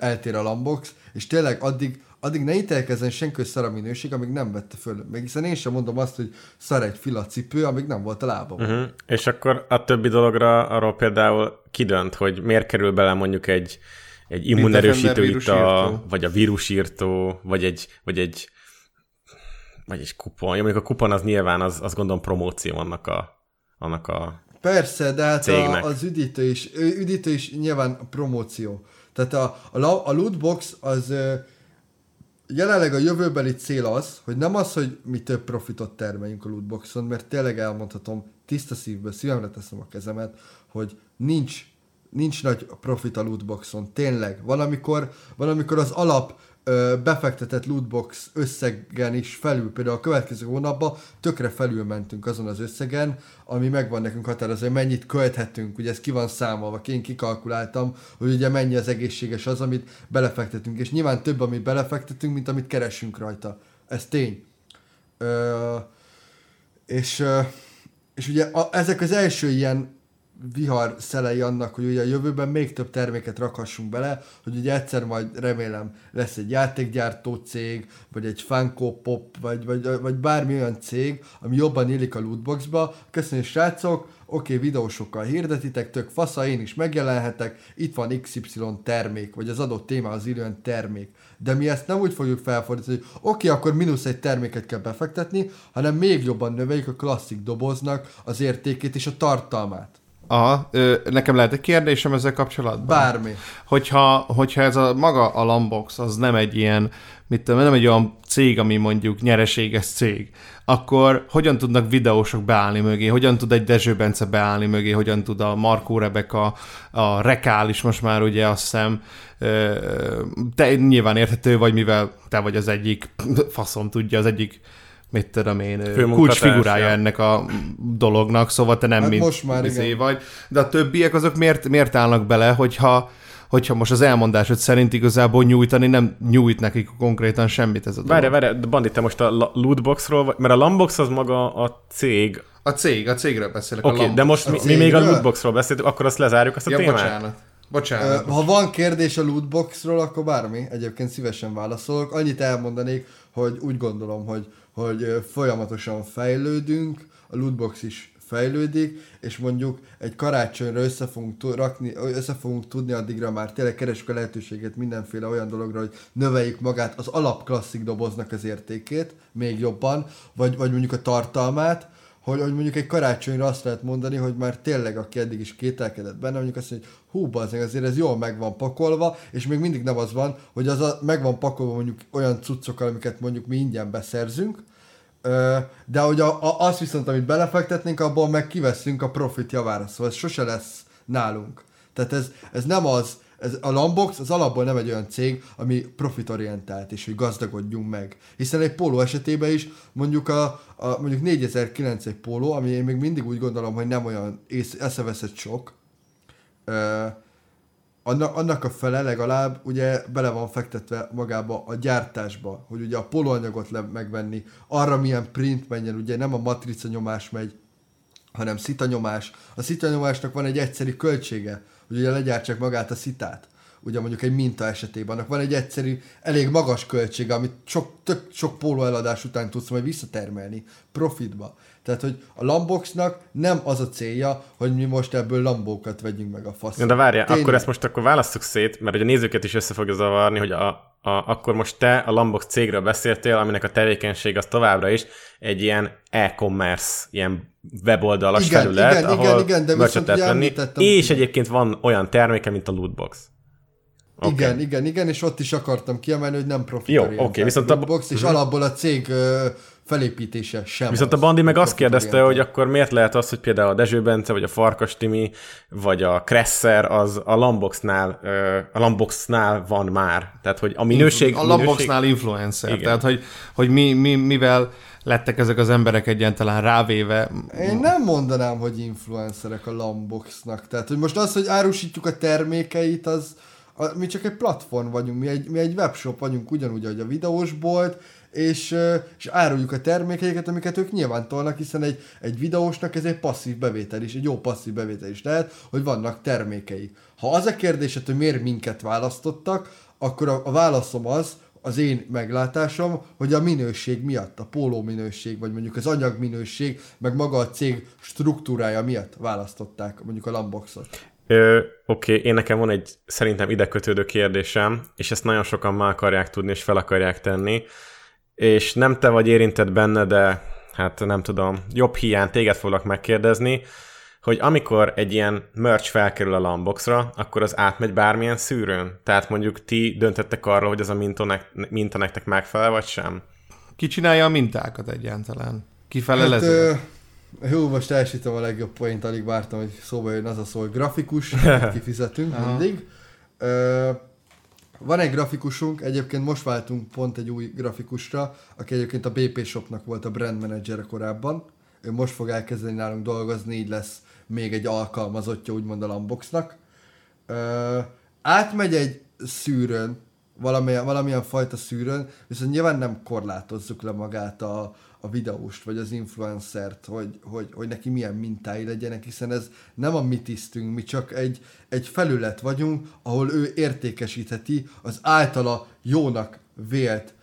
eltér a Lambox, és tényleg addig, addig ne ítélkezzen senki, hogy szar a minőség, amíg nem vette föl. Meg hiszen én sem mondom azt, hogy szar egy filacipő, amíg nem volt a lábam. Uh-huh. És akkor a többi dologra arról például kidönt, hogy miért kerül bele mondjuk egy, egy immunerősítő ital, vagy a vírusírtó, vagy egy, vagy egy vagy egy kupon. Ja, mondjuk a kupon az nyilván az, az gondolom promóció annak a, annak a Persze, de hát a, az üdítő is, üdítő is nyilván promóció. Tehát a, a, a lootbox az jelenleg a jövőbeli cél az, hogy nem az, hogy mi több profitot termeljünk a lootboxon, mert tényleg elmondhatom tiszta szívből, szívemre teszem a kezemet, hogy nincs, nincs nagy profit a lootboxon, tényleg. Valamikor, valamikor az alap befektetett lootbox összegen is felül, például a következő hónapban tökre felül mentünk azon az összegen, ami megvan nekünk határozva, hogy mennyit költhetünk, ugye ez ki van számolva, én kikalkuláltam, hogy ugye mennyi az egészséges az, amit belefektetünk, és nyilván több, amit belefektetünk, mint amit keresünk rajta. Ez tény. Ö, és, és ugye a, ezek az első ilyen vihar szelei annak, hogy ugye a jövőben még több terméket rakhassunk bele, hogy ugye egyszer majd remélem lesz egy játékgyártó cég, vagy egy Funko Pop, vagy, vagy, vagy bármi olyan cég, ami jobban élik a lootboxba. Köszönjük srácok, oké, okay, videósokkal hirdetitek, tök fasza, én is megjelenhetek, itt van XY termék, vagy az adott téma az illően termék. De mi ezt nem úgy fogjuk felfordítani, hogy oké, okay, akkor mínusz egy terméket kell befektetni, hanem még jobban növeljük a klasszik doboznak az értékét és a tartalmát. Aha, ö, nekem lehet egy kérdésem ezzel kapcsolatban? Bármi. Hogyha, hogyha ez a maga a Lambox, az nem egy ilyen, mit tudom, nem egy olyan cég, ami mondjuk nyereséges cég, akkor hogyan tudnak videósok beállni mögé, hogyan tud egy Dezső Bence beállni mögé, hogyan tud a Markó Rebeka, a Rekál is most már ugye azt hiszem, te nyilván érthető vagy, mivel te vagy az egyik, faszom tudja, az egyik mit tudom én, kulcsfigurája ennek a dolognak, szóval te nem hát mint most már izé vagy. De a többiek azok miért, miért állnak bele, hogyha hogyha most az elmondásod szerint igazából nyújtani nem nyújt nekik konkrétan semmit ez a dolog. Várj, várj, Bandi, te most a lootboxról, mert a Lambox az maga a cég. A cég, a cégről beszélek. Oké, okay, de most mi, mi még a lootboxról beszéltünk, akkor azt lezárjuk azt a ja, témát? bocsánat. Bocsánat. Ha van kérdés a lootboxról, akkor bármi, egyébként szívesen válaszolok. Annyit elmondanék, hogy úgy gondolom, hogy hogy folyamatosan fejlődünk, a lootbox is fejlődik, és mondjuk egy karácsonyra össze fogunk, rakni, össze fogunk tudni addigra már tényleg keresünk a lehetőséget mindenféle olyan dologra, hogy növeljük magát az alapklasszik doboznak az értékét még jobban, vagy, vagy mondjuk a tartalmát, hogy, hogy mondjuk egy karácsonyra azt lehet mondani, hogy már tényleg, aki eddig is kételkedett benne, mondjuk azt mondja, hogy hú, bazdmeg, azért ez jól meg van pakolva, és még mindig nem az van, hogy az a, meg van pakolva mondjuk olyan cuccokkal, amiket mondjuk mi ingyen beszerzünk, de hogy a, a, azt viszont, amit belefektetnénk, abból meg kiveszünk a profit javára, szóval ez sose lesz nálunk. Tehát ez, ez nem az, ez a Lambox az alapból nem egy olyan cég, ami profitorientált, és hogy gazdagodjunk meg. Hiszen egy póló esetében is mondjuk a, a mondjuk 4009 egy póló, ami én még mindig úgy gondolom, hogy nem olyan ész, eszeveszett sok, ö, annak, annak a fele legalább ugye bele van fektetve magába a gyártásba, hogy ugye a polóanyagot le megvenni, arra milyen print menjen, ugye nem a matrica nyomás megy, hanem szita nyomás. A szita nyomásnak van egy egyszerű költsége, hogy ugye legyártsák magát a szitát. Ugye mondjuk egy minta esetében, annak van egy egyszerű, elég magas költsége, amit sok, tök, sok póló eladás után tudsz majd visszatermelni profitba. Tehát, hogy a Lamboxnak nem az a célja, hogy mi most ebből lambókat vegyünk meg a fasz. De várjál, Tényleg. akkor ezt most akkor választjuk szét, mert hogy a nézőket is össze fogja zavarni, hogy a, a, akkor most te a Lambox cégről beszéltél, aminek a tevékenység az továbbra is egy ilyen e-commerce, ilyen weboldalas igen, felület, igen, ahol igen, igen, de viszont venni, és egyébként van olyan terméke, mint a lootbox. Okay. Igen, igen, igen, és ott is akartam kiemelni, hogy nem profit Jó, oké, okay, viszont a... Box, és uh-huh. alapból a cég felépítése sem. Viszont a Bandi meg azt kérdezte, hogy akkor miért lehet az, hogy például a Dezső Bence, vagy a Farkas Timi, vagy a Kresser az a Lamboxnál, a Lamboxnál van már. Tehát, hogy a minőség... A Lamboxnál minőség... influencer. Igen. Tehát, hogy, hogy mi, mi, mivel lettek ezek az emberek egyáltalán rávéve. Én nem mondanám, hogy influencerek a Lamboxnak. Tehát, hogy most az, hogy árusítjuk a termékeit, az, a, mi csak egy platform vagyunk, mi egy, mi egy webshop vagyunk, ugyanúgy, ahogy a videós bolt, és, és áruljuk a termékeiket, amiket ők nyilván tolnak, hiszen egy, egy videósnak ez egy passzív bevétel is, egy jó passzív bevétel is lehet, hogy vannak termékei. Ha az a kérdésed, hogy miért minket választottak, akkor a, a válaszom az, az én meglátásom, hogy a minőség miatt, a póló minőség, vagy mondjuk az anyag minőség, meg maga a cég struktúrája miatt választották mondjuk a Lamboxot. Oké, okay, én nekem van egy szerintem ide kötődő kérdésem, és ezt nagyon sokan már akarják tudni, és fel akarják tenni, és nem te vagy érintett benne, de hát nem tudom, jobb hiány téged foglak megkérdezni, hogy amikor egy ilyen merch felkerül a Lamboxra, akkor az átmegy bármilyen szűrőn? Tehát mondjuk ti döntettek arról, hogy ez a minta, ne- minta nektek megfelel, vagy sem? Ki csinálja a mintákat egyáltalán? Ki Hát, felelezi? ö, jó, most elsütöm a legjobb point, alig vártam, hogy szóba jön az a szó, hogy grafikus, kifizetünk mindig. Ö, van egy grafikusunk, egyébként most váltunk pont egy új grafikusra, aki egyébként a BP Shopnak volt a brand manager korábban. Ő most fog elkezdeni nálunk dolgozni, így lesz még egy alkalmazottja, úgymond a Lamboxnak. Ö, átmegy egy szűrőn, valamilyen, valamilyen fajta szűrőn, viszont nyilván nem korlátozzuk le magát a, a videóst, vagy az influencert, hogy, hogy, hogy neki milyen mintái legyenek, hiszen ez nem a mi tisztünk, mi csak egy, egy felület vagyunk, ahol ő értékesítheti az általa jónak vélt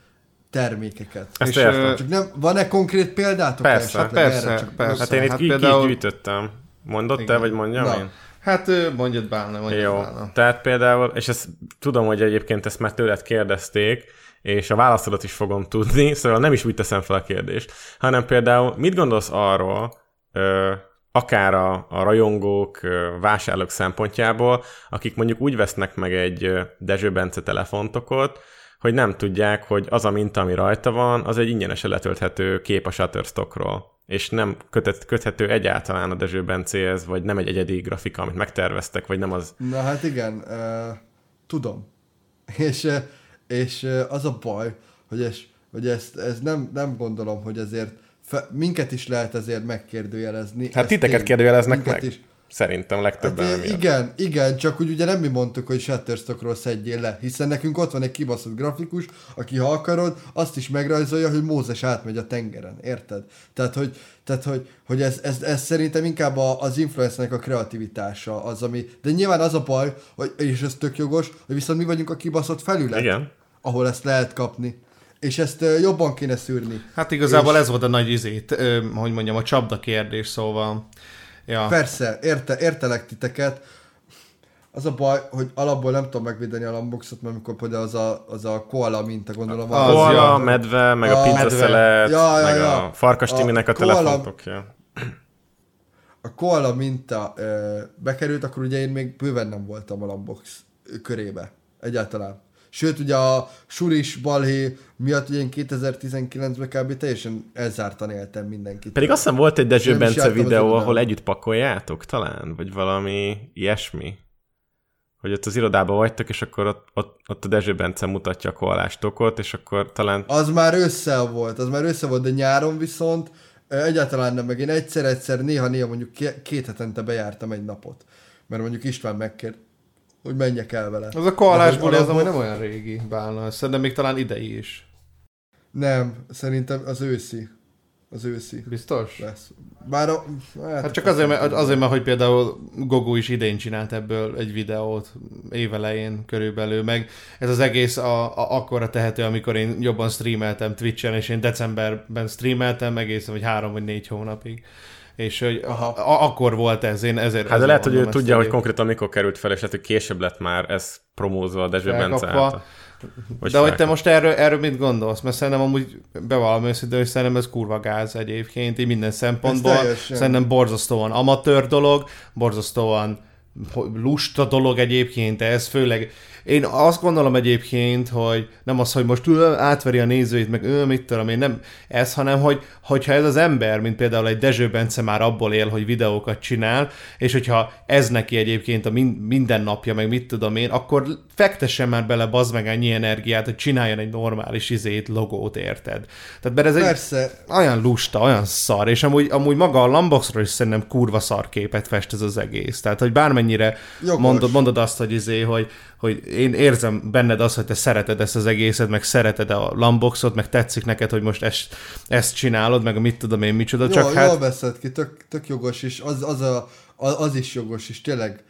termékeket. Ezt És, értem. Csak nem, van-e konkrét példátok Persze, persze, erre? Csak persze. Hát én itt hát ki, például- gyűjtöttem. Mondod te, Igen. vagy mondjam Na. én? Hát mondjad Bálna, mondjad Jó, Bálna. tehát például, és ezt tudom, hogy egyébként ezt már tőled kérdezték, és a válaszodat is fogom tudni, szóval nem is úgy teszem fel a kérdést, hanem például mit gondolsz arról, ö, akár a, a rajongók, vásárlók szempontjából, akik mondjuk úgy vesznek meg egy Dezső Bence telefontokot, hogy nem tudják, hogy az a minta, ami rajta van, az egy ingyenesen letölthető kép a Shutterstockról és nem kötet, köthető egyáltalán a Dezső Bencéhez, vagy nem egy egyedi grafika, amit megterveztek, vagy nem az Na hát igen, uh, tudom. És, és az a baj, hogy, ez, hogy ezt, ez nem, nem gondolom, hogy ezért fe, minket is lehet ezért megkérdőjelezni. Hát titeket tény. kérdőjeleznek Minket meg. Is. Szerintem legtöbben Hát, igen, igen, csak úgy ugye nem mi mondtuk, hogy Shutterstockról szedjél le, hiszen nekünk ott van egy kibaszott grafikus, aki ha akarod, azt is megrajzolja, hogy Mózes átmegy a tengeren, érted? Tehát, hogy, tehát, hogy, hogy ez, ez, ez szerintem inkább a, az influencernek a kreativitása az, ami, de nyilván az a baj, hogy, és ez tök jogos, hogy viszont mi vagyunk a kibaszott felület, Igen. ahol ezt lehet kapni. És ezt jobban kéne szűrni. Hát igazából És- ez volt a nagy izét, hogy mondjam, a csapda kérdés, szóval... Ja. Persze, érte, értelek titeket. Az a baj, hogy alapból nem tudom megvédeni a lamboxot, mert amikor például az a, az a koala minta, gondolom. Az, Koala, ja. a medve, meg a, A pizza medve. szelet, Ja, ja, meg ja. a farkas A Timinek a, koala- telefontokja. a koala minta ö, bekerült, akkor ugye én még bőven nem voltam a Lambox körébe. Egyáltalán. Sőt, ugye a Suris balhé miatt ugye én 2019-ben kb. teljesen elzártan éltem mindenkit. Pedig azt hiszem volt egy Dezső Bence videó, ahol együtt pakoljátok talán, vagy valami ilyesmi. Hogy ott az irodában vagytok, és akkor ott, ott, ott a Dezső Bence mutatja a koalástokot, és akkor talán Az már ősszel volt, az már össze volt, de nyáron viszont egyáltalán nem, meg én egyszer-egyszer, néha-néha mondjuk ké- két hetente bejártam egy napot. Mert mondjuk István megkér, hogy menjek el vele. Az a koalásból hogy amúgy nem olyan régi Bálna, szerintem még talán idei is. Nem, szerintem az őszi. Az őszi Biztos? lesz. Bár a, hát, Hát csak azért, mert, azért, mert hogy például Gogo is idén csinált ebből egy videót évelején körülbelül, meg ez az egész a, a, akkora tehető, amikor én jobban streameltem Twitch-en, és én decemberben streameltem egészen, vagy három vagy négy hónapig. És hogy Aha. a, akkor volt ez, én ezért... Hát de ezért lehet, hogy ő tudja, hogy egyébként. konkrétan mikor került fel, és lehet, hogy később lett már ez promózva a Dezső Bence által. Vagy De hogy te most erről, erről mit gondolsz? Mert szerintem amúgy bevallom őszintén, hogy szerintem ez kurva gáz egyébként, így minden szempontból. Szerintem borzasztóan amatőr dolog, borzasztóan lusta dolog egyébként ez, főleg én azt gondolom egyébként, hogy nem az, hogy most ő átveri a nézőit, meg ő mit tudom én, nem ez, hanem hogy hogyha ez az ember, mint például egy Dezső Bence már abból él, hogy videókat csinál, és hogyha ez neki egyébként a min- mindennapja, meg mit tudom én, akkor fektessen már bele bazd meg ennyi energiát, hogy csináljon egy normális izét, logót, érted? Tehát mert ez egy Persze, olyan lusta, olyan szar, és amúgy, amúgy maga a Lamboxról is szerintem kurva szar képet fest ez az egész. Tehát, hogy bármennyire Jogos. mondod, mondod azt, hogy, izé, hogy, hogy én érzem benned azt, hogy te szereted ezt az egészet, meg szereted a Lamboxot, meg tetszik neked, hogy most ezt, ezt csinálod, meg mit tudom én micsoda, Jó, csak jól hát... beszélt ki, tök, tök jogos is, az, az, a, az, is jogos is, tényleg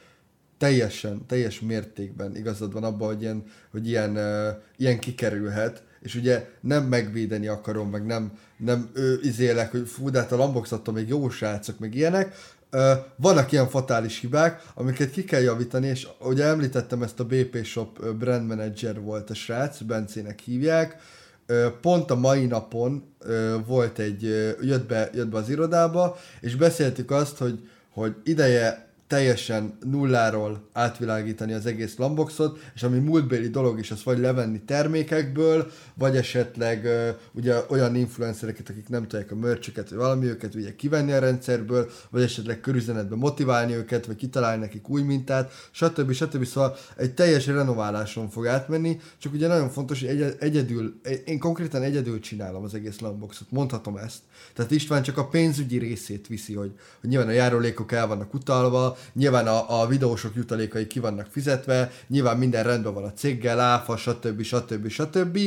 teljesen, teljes mértékben igazad van abban, hogy ilyen, hogy ilyen, uh, ilyen kikerülhet, és ugye nem megvédeni akarom, meg nem, nem ő, izélek, hogy fú, de hát a Lambox még jó srácok, meg ilyenek, vannak ilyen fatális hibák, amiket ki kell javítani, és ugye említettem ezt a BP Shop brand manager volt a srác, Bencének hívják, pont a mai napon volt egy, jött, be, jött be az irodába, és beszéltük azt, hogy, hogy ideje teljesen nulláról átvilágítani az egész Lamboxot, és ami múltbéli dolog is, az vagy levenni termékekből, vagy esetleg uh, ugye olyan influencereket, akik nem tudják a mörcsöket, vagy valami őket ugye kivenni a rendszerből, vagy esetleg körüzenetben motiválni őket, vagy kitalálni nekik új mintát, stb. stb. Szóval egy teljes renováláson fog átmenni, csak ugye nagyon fontos, hogy egy- egyedül, én konkrétan egyedül csinálom az egész Lamboxot, mondhatom ezt. Tehát István csak a pénzügyi részét viszi, hogy, hogy nyilván a járulékok el vannak utalva, nyilván a, a videósok jutalékai ki vannak fizetve, nyilván minden rendben van a céggel, áfa, stb. stb. stb.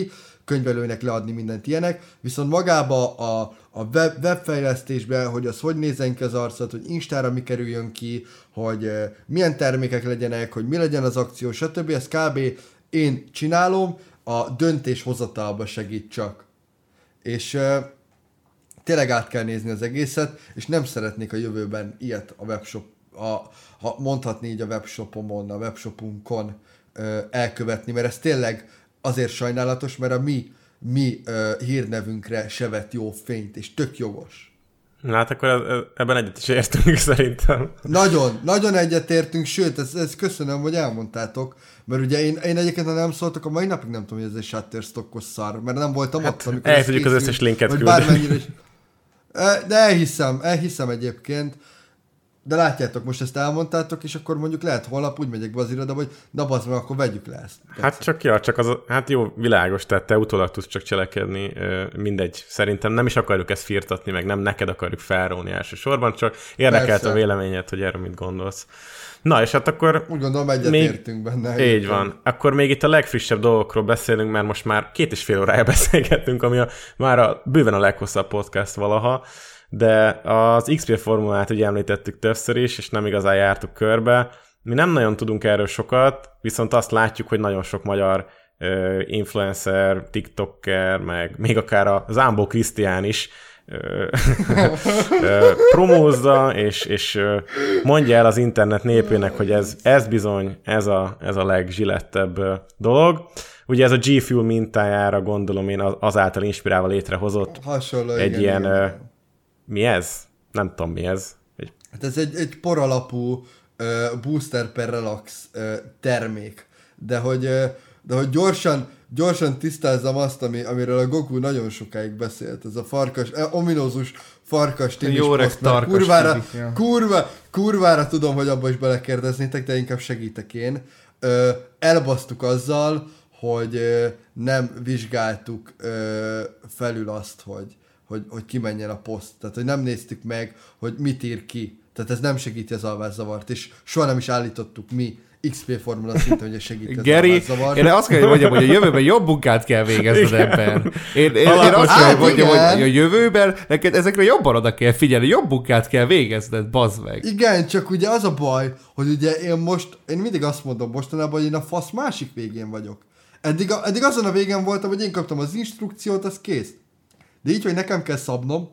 könyvelőnek leadni mindent ilyenek, viszont magába a, a web, webfejlesztésbe, hogy az hogy nézzen ki az arcot, hogy Instára mi kerüljön ki, hogy uh, milyen termékek legyenek, hogy mi legyen az akció, stb. Ezt kb. én csinálom, a döntéshozatalba segít csak. És uh, tényleg át kell nézni az egészet, és nem szeretnék a jövőben ilyet a webshop, a, ha mondhatni így a webshopomon, a webshopunkon ö, elkövetni, mert ez tényleg azért sajnálatos, mert a mi, mi ö, hírnevünkre se vett jó fényt, és tök jogos. Na hát akkor e- e- ebben egyet is értünk szerintem. Nagyon, nagyon egyetértünk, sőt, ezt, ezt köszönöm, hogy elmondtátok, mert ugye én, én egyébként, ha nem szóltok, a mai napig nem tudom, hogy ez egy Shutterstockos szar, mert nem voltam hát, ott, amikor el ez tudjuk az összes linket küldeni. bármennyire is. De elhiszem, elhiszem egyébként, de látjátok, most ezt elmondtátok, és akkor mondjuk lehet holnap úgy megyek be az irodába, hogy na bazd meg, akkor vegyük le ezt. Hát csak, ja, csak az, hát jó, világos, tehát te utólag tudsz csak cselekedni, mindegy. Szerintem nem is akarjuk ezt firtatni, meg nem neked akarjuk felróni elsősorban, csak érdekelt Persze. a véleményed, hogy erről mit gondolsz. Na, és hát akkor Úgy gondolom, egyetértünk benne. Így egyébként. van. Akkor még itt a legfrissebb dolgokról beszélünk, mert most már két és fél órája beszélgettünk, ami a, már a, bőven a leghosszabb podcast valaha, de az XP formulát ugye említettük többször is, és nem igazán jártuk körbe. Mi nem nagyon tudunk erről sokat, viszont azt látjuk, hogy nagyon sok magyar ö, influencer, tiktoker, meg még akár a Zámbó Krisztián is promózza, és, és mondja el az internet népének, hogy ez, ez bizony, ez a, ez a legzsilettebb dolog. Ugye ez a G Fuel mintájára gondolom én az- azáltal inspirálva létrehozott Hasonló, egy igen, ilyen, igen. Mi ez? Nem tudom mi ez. Egy, Hát ez egy, egy poralapú uh, booster per relax uh, termék. De hogy, uh, de hogy gyorsan, gyorsan tisztázzam azt, ami, amiről a Goku nagyon sokáig beszélt, ez a farkas, eh, ominózus farkas tínis Jó poszt, mert kurvára, tinik, ja. kurva, kurvára tudom, hogy abba is belekérdeznétek, de inkább segítek én. Ö, elbasztuk azzal, hogy ö, nem vizsgáltuk ö, felül azt, hogy, hogy, hogy kimenjen a poszt. Tehát, hogy nem néztük meg, hogy mit ír ki. Tehát ez nem segíti az alvászavart, és soha nem is állítottuk mi XP formula szinten, hogy az Geri, én azt kell, hogy mondjam, hogy a jövőben jobb munkát kell végezned ebben. Én, én, én azt kell, hogy mondjam, igen. hogy a jövőben neked ezekre jobban oda kell figyelni, jobb munkát kell végezned, bazd meg. Igen, csak ugye az a baj, hogy ugye én most, én mindig azt mondom mostanában, hogy én a fasz másik végén vagyok. Eddig, a, eddig azon a végén voltam, hogy én kaptam az instrukciót, az kész. De így, hogy nekem kell szabnom,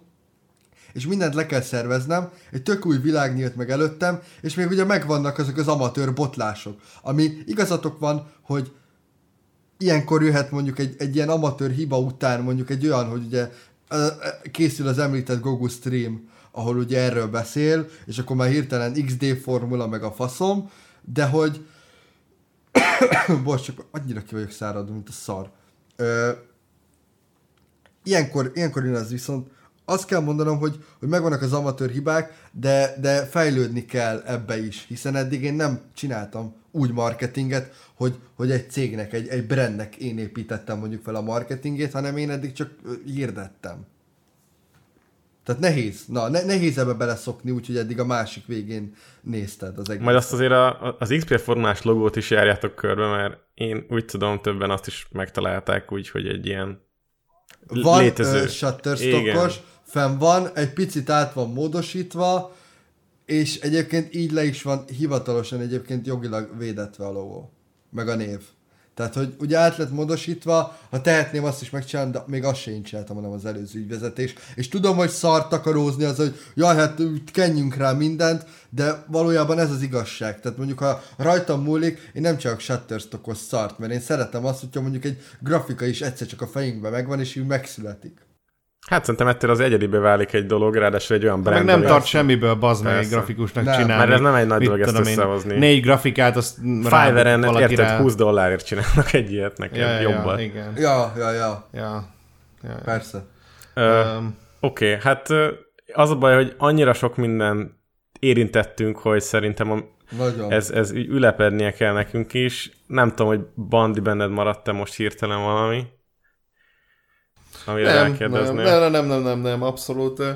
és mindent le kell szerveznem, egy tök új világ nyílt meg előttem, és még ugye megvannak azok az amatőr botlások, ami igazatok van, hogy ilyenkor jöhet mondjuk egy, egy ilyen amatőr hiba után mondjuk egy olyan, hogy ugye készül az említett Gogu stream, ahol ugye erről beszél, és akkor már hirtelen XD formula meg a faszom, de hogy Bocs, csak annyira ki vagyok száradva, mint a szar. Ö, ilyenkor, ilyenkor jön az viszont, azt kell mondanom, hogy, hogy megvannak az amatőr hibák, de, de fejlődni kell ebbe is, hiszen eddig én nem csináltam úgy marketinget, hogy, hogy egy cégnek, egy, egy brandnek én építettem mondjuk fel a marketingét, hanem én eddig csak hirdettem. Tehát nehéz, na, ne, nehéz ebbe beleszokni, úgyhogy eddig a másik végén nézted az egész. Majd azt azért a, az XP formás logót is járjátok körbe, mert én úgy tudom, többen azt is megtalálták úgy, hogy egy ilyen Van létező. Shutterstockos, fenn van, egy picit át van módosítva, és egyébként így le is van hivatalosan egyébként jogilag védetve a logó, meg a név. Tehát, hogy ugye át lett módosítva, ha tehetném, azt is megcsinálom, de még azt sem csináltam, hanem az előző ügyvezetés. És tudom, hogy szart takarózni az, hogy jaj, hát kenjünk rá mindent, de valójában ez az igazság. Tehát mondjuk, ha rajtam múlik, én nem csak Shutterstockos szart, mert én szeretem azt, hogyha mondjuk egy grafika is egyszer csak a fejünkben megvan, és így megszületik. Hát szerintem ettől az egyedibé válik egy dolog, ráadásul egy olyan brand. Meg nem tart semmiből bazd meg egy grafikusnak Nem, csinálni. mert ez nem egy nagy dolog ezt én, összehozni. Négy grafikát, azt Fiverr-en, érted, rá- 20 dollárért csinálnak egy ilyet nekem, Ja, ja, jobban. ja, igen. Ja, ja, ja, Ja. Ja. persze. Um, Oké, okay, hát az a baj, hogy annyira sok minden érintettünk, hogy szerintem a, Nagyon. ez, ez ülepednie kell nekünk is. Nem tudom, hogy Bandi benned maradt-e most hirtelen valami, amire nem, nem, rákérdeznél. nem, nem, nem, nem, nem, abszolút. ö,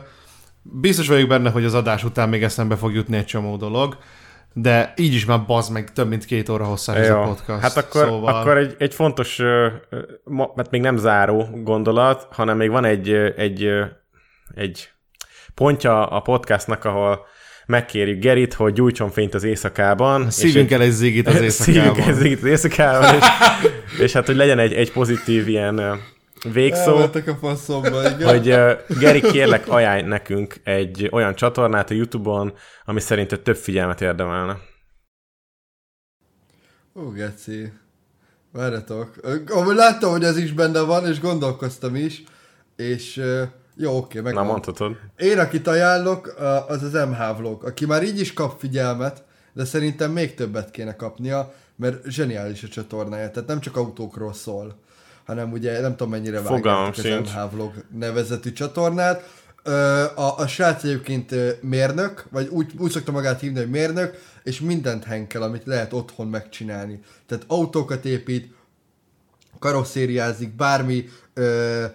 Biztos vagyok benne, hogy az adás után még eszembe fog jutni egy csomó dolog, de így is már bazd meg több mint két óra hosszás ez a podcast. Hát akkor, szóval... akkor egy, egy fontos, mert még nem záró gondolat, hanem még van egy, egy, egy pontja a podcastnak, ahol megkérjük Gerit, hogy gyújtson fényt az éjszakában. egy- el egy zigit az éjszakában. ez itt az éjszakában, és, és hát, hogy legyen egy, egy pozitív ilyen végszó, Elmentek a faszomba, igen. hogy uh, Geri, kérlek, ajánlj nekünk egy olyan csatornát a YouTube-on, ami szerinted több figyelmet érdemelne. Ó, geci. Várjatok. Amúgy láttam, hogy ez is benne van, és gondolkoztam is, és ö, jó, oké, meg Na, mondhatod. Én, akit ajánlok, az az MH Vlog, aki már így is kap figyelmet, de szerintem még többet kéne kapnia, mert zseniális a csatornája, tehát nem csak autókról szól, hanem ugye nem tudom mennyire vágjátok az. MH Vlog nevezetű csatornát. A, a srác egyébként mérnök, vagy úgy, úgy szokta magát hívni, hogy mérnök, és mindent henkel, amit lehet otthon megcsinálni. Tehát autókat épít, karosszériázik, bármi ö,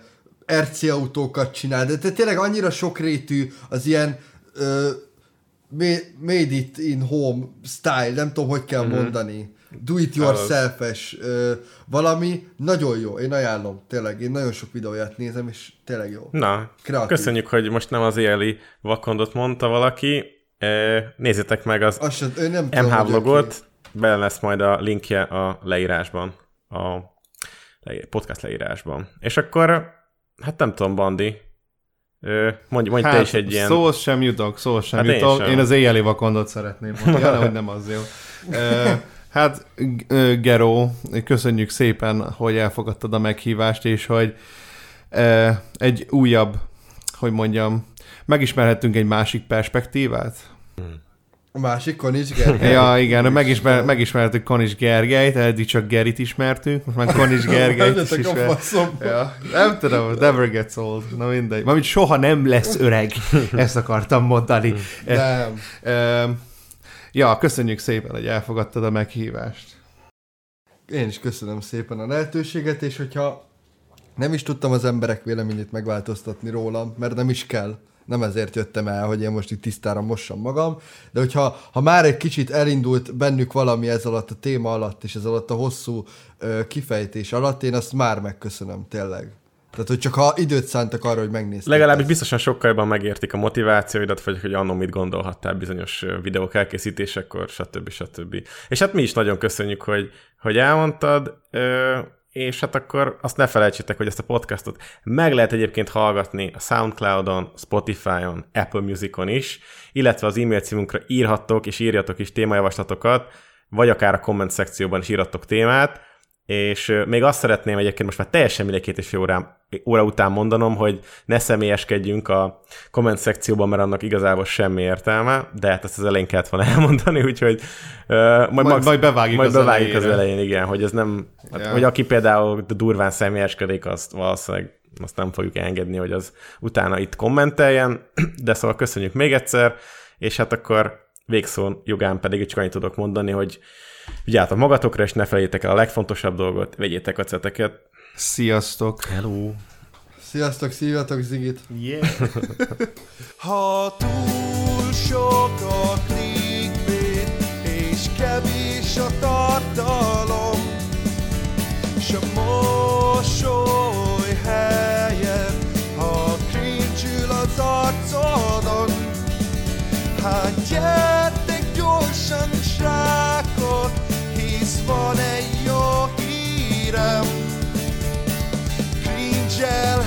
RC autókat csinál, de te tényleg annyira sokrétű az ilyen ö, ma- made it in home style, nem tudom, hogy kell mm-hmm. mondani. Do it yourself-es ö, valami, nagyon jó, én ajánlom, tényleg, én nagyon sok videóját nézem, és tényleg jó. Na, Kreatív. köszönjük, hogy most nem az éli vakondot mondta valaki. Nézzétek meg az sem, ő nem MH vlogot, bele lesz majd a linkje a leírásban, a podcast leírásban. És akkor, hát nem tudom, Bandi, mondj, mondj hát, te is egy ilyen... Szóhoz sem jutok, szóhoz sem Hát hát én jutok. sem. Én, én az éjjeli vakondot szeretném mondani, ja, hogy nem az jó. Hát, G- ö, Gero, köszönjük szépen, hogy elfogadtad a meghívást, és hogy egy újabb, hogy mondjam, megismerhettünk egy másik perspektívát. A másikon is, Gergely. Ja, igen, megismer, megismertük Konis Gergelyt, eddig csak Gerit ismertünk, most már Konis Gergelyt is ismer. Ja, nem tudom, never gets old. Na mindegy. Mármint soha nem lesz öreg. Ezt akartam mondani. Nem. Ö, Ja, köszönjük szépen, hogy elfogadtad a meghívást. Én is köszönöm szépen a lehetőséget, és hogyha nem is tudtam az emberek véleményét megváltoztatni rólam, mert nem is kell. Nem ezért jöttem el, hogy én most itt tisztára mossam magam, de hogyha ha már egy kicsit elindult bennük valami ez alatt a téma alatt, és ez alatt a hosszú ö, kifejtés alatt, én azt már megköszönöm, tényleg. Tehát, hogy csak ha időt szántak arra, hogy megnézték. Legalábbis biztosan sokkal jobban megértik a motivációidat, vagy hogy annó mit gondolhattál bizonyos videók elkészítésekor, stb. stb. És hát mi is nagyon köszönjük, hogy, hogy elmondtad, és hát akkor azt ne felejtsétek, hogy ezt a podcastot meg lehet egyébként hallgatni a Soundcloudon, Spotify-on, Apple Music-on is, illetve az e-mail címunkra írhattok és írjatok is témajavaslatokat, vagy akár a komment szekcióban is írhattok témát, és még azt szeretném egyébként most már teljesen mindegy két és fél órán, óra után mondanom, hogy ne személyeskedjünk a komment szekcióban, mert annak igazából semmi értelme, de hát ezt az elején kellett volna elmondani, úgyhogy uh, majd, Majd- max- majd bevágjuk majd az bevágjuk az elején, igen, hogy ez nem, Ja. ja. hogy aki például durván személyeskedik, azt valószínűleg azt nem fogjuk engedni, hogy az utána itt kommenteljen, de szóval köszönjük még egyszer, és hát akkor végszó jogán pedig csak annyit tudok mondani, hogy Vigyázzatok magatokra, és ne felejétek el a legfontosabb dolgot, vegyétek a ceteket. Sziasztok! Hello! Sziasztok, szívjatok Zigit! Yeah! ha túl sok a clickbait, és kevés a tartalom, és a mosoly helyen, ha cringe az arcodon, hát gyere! van egy jó hírem, cringe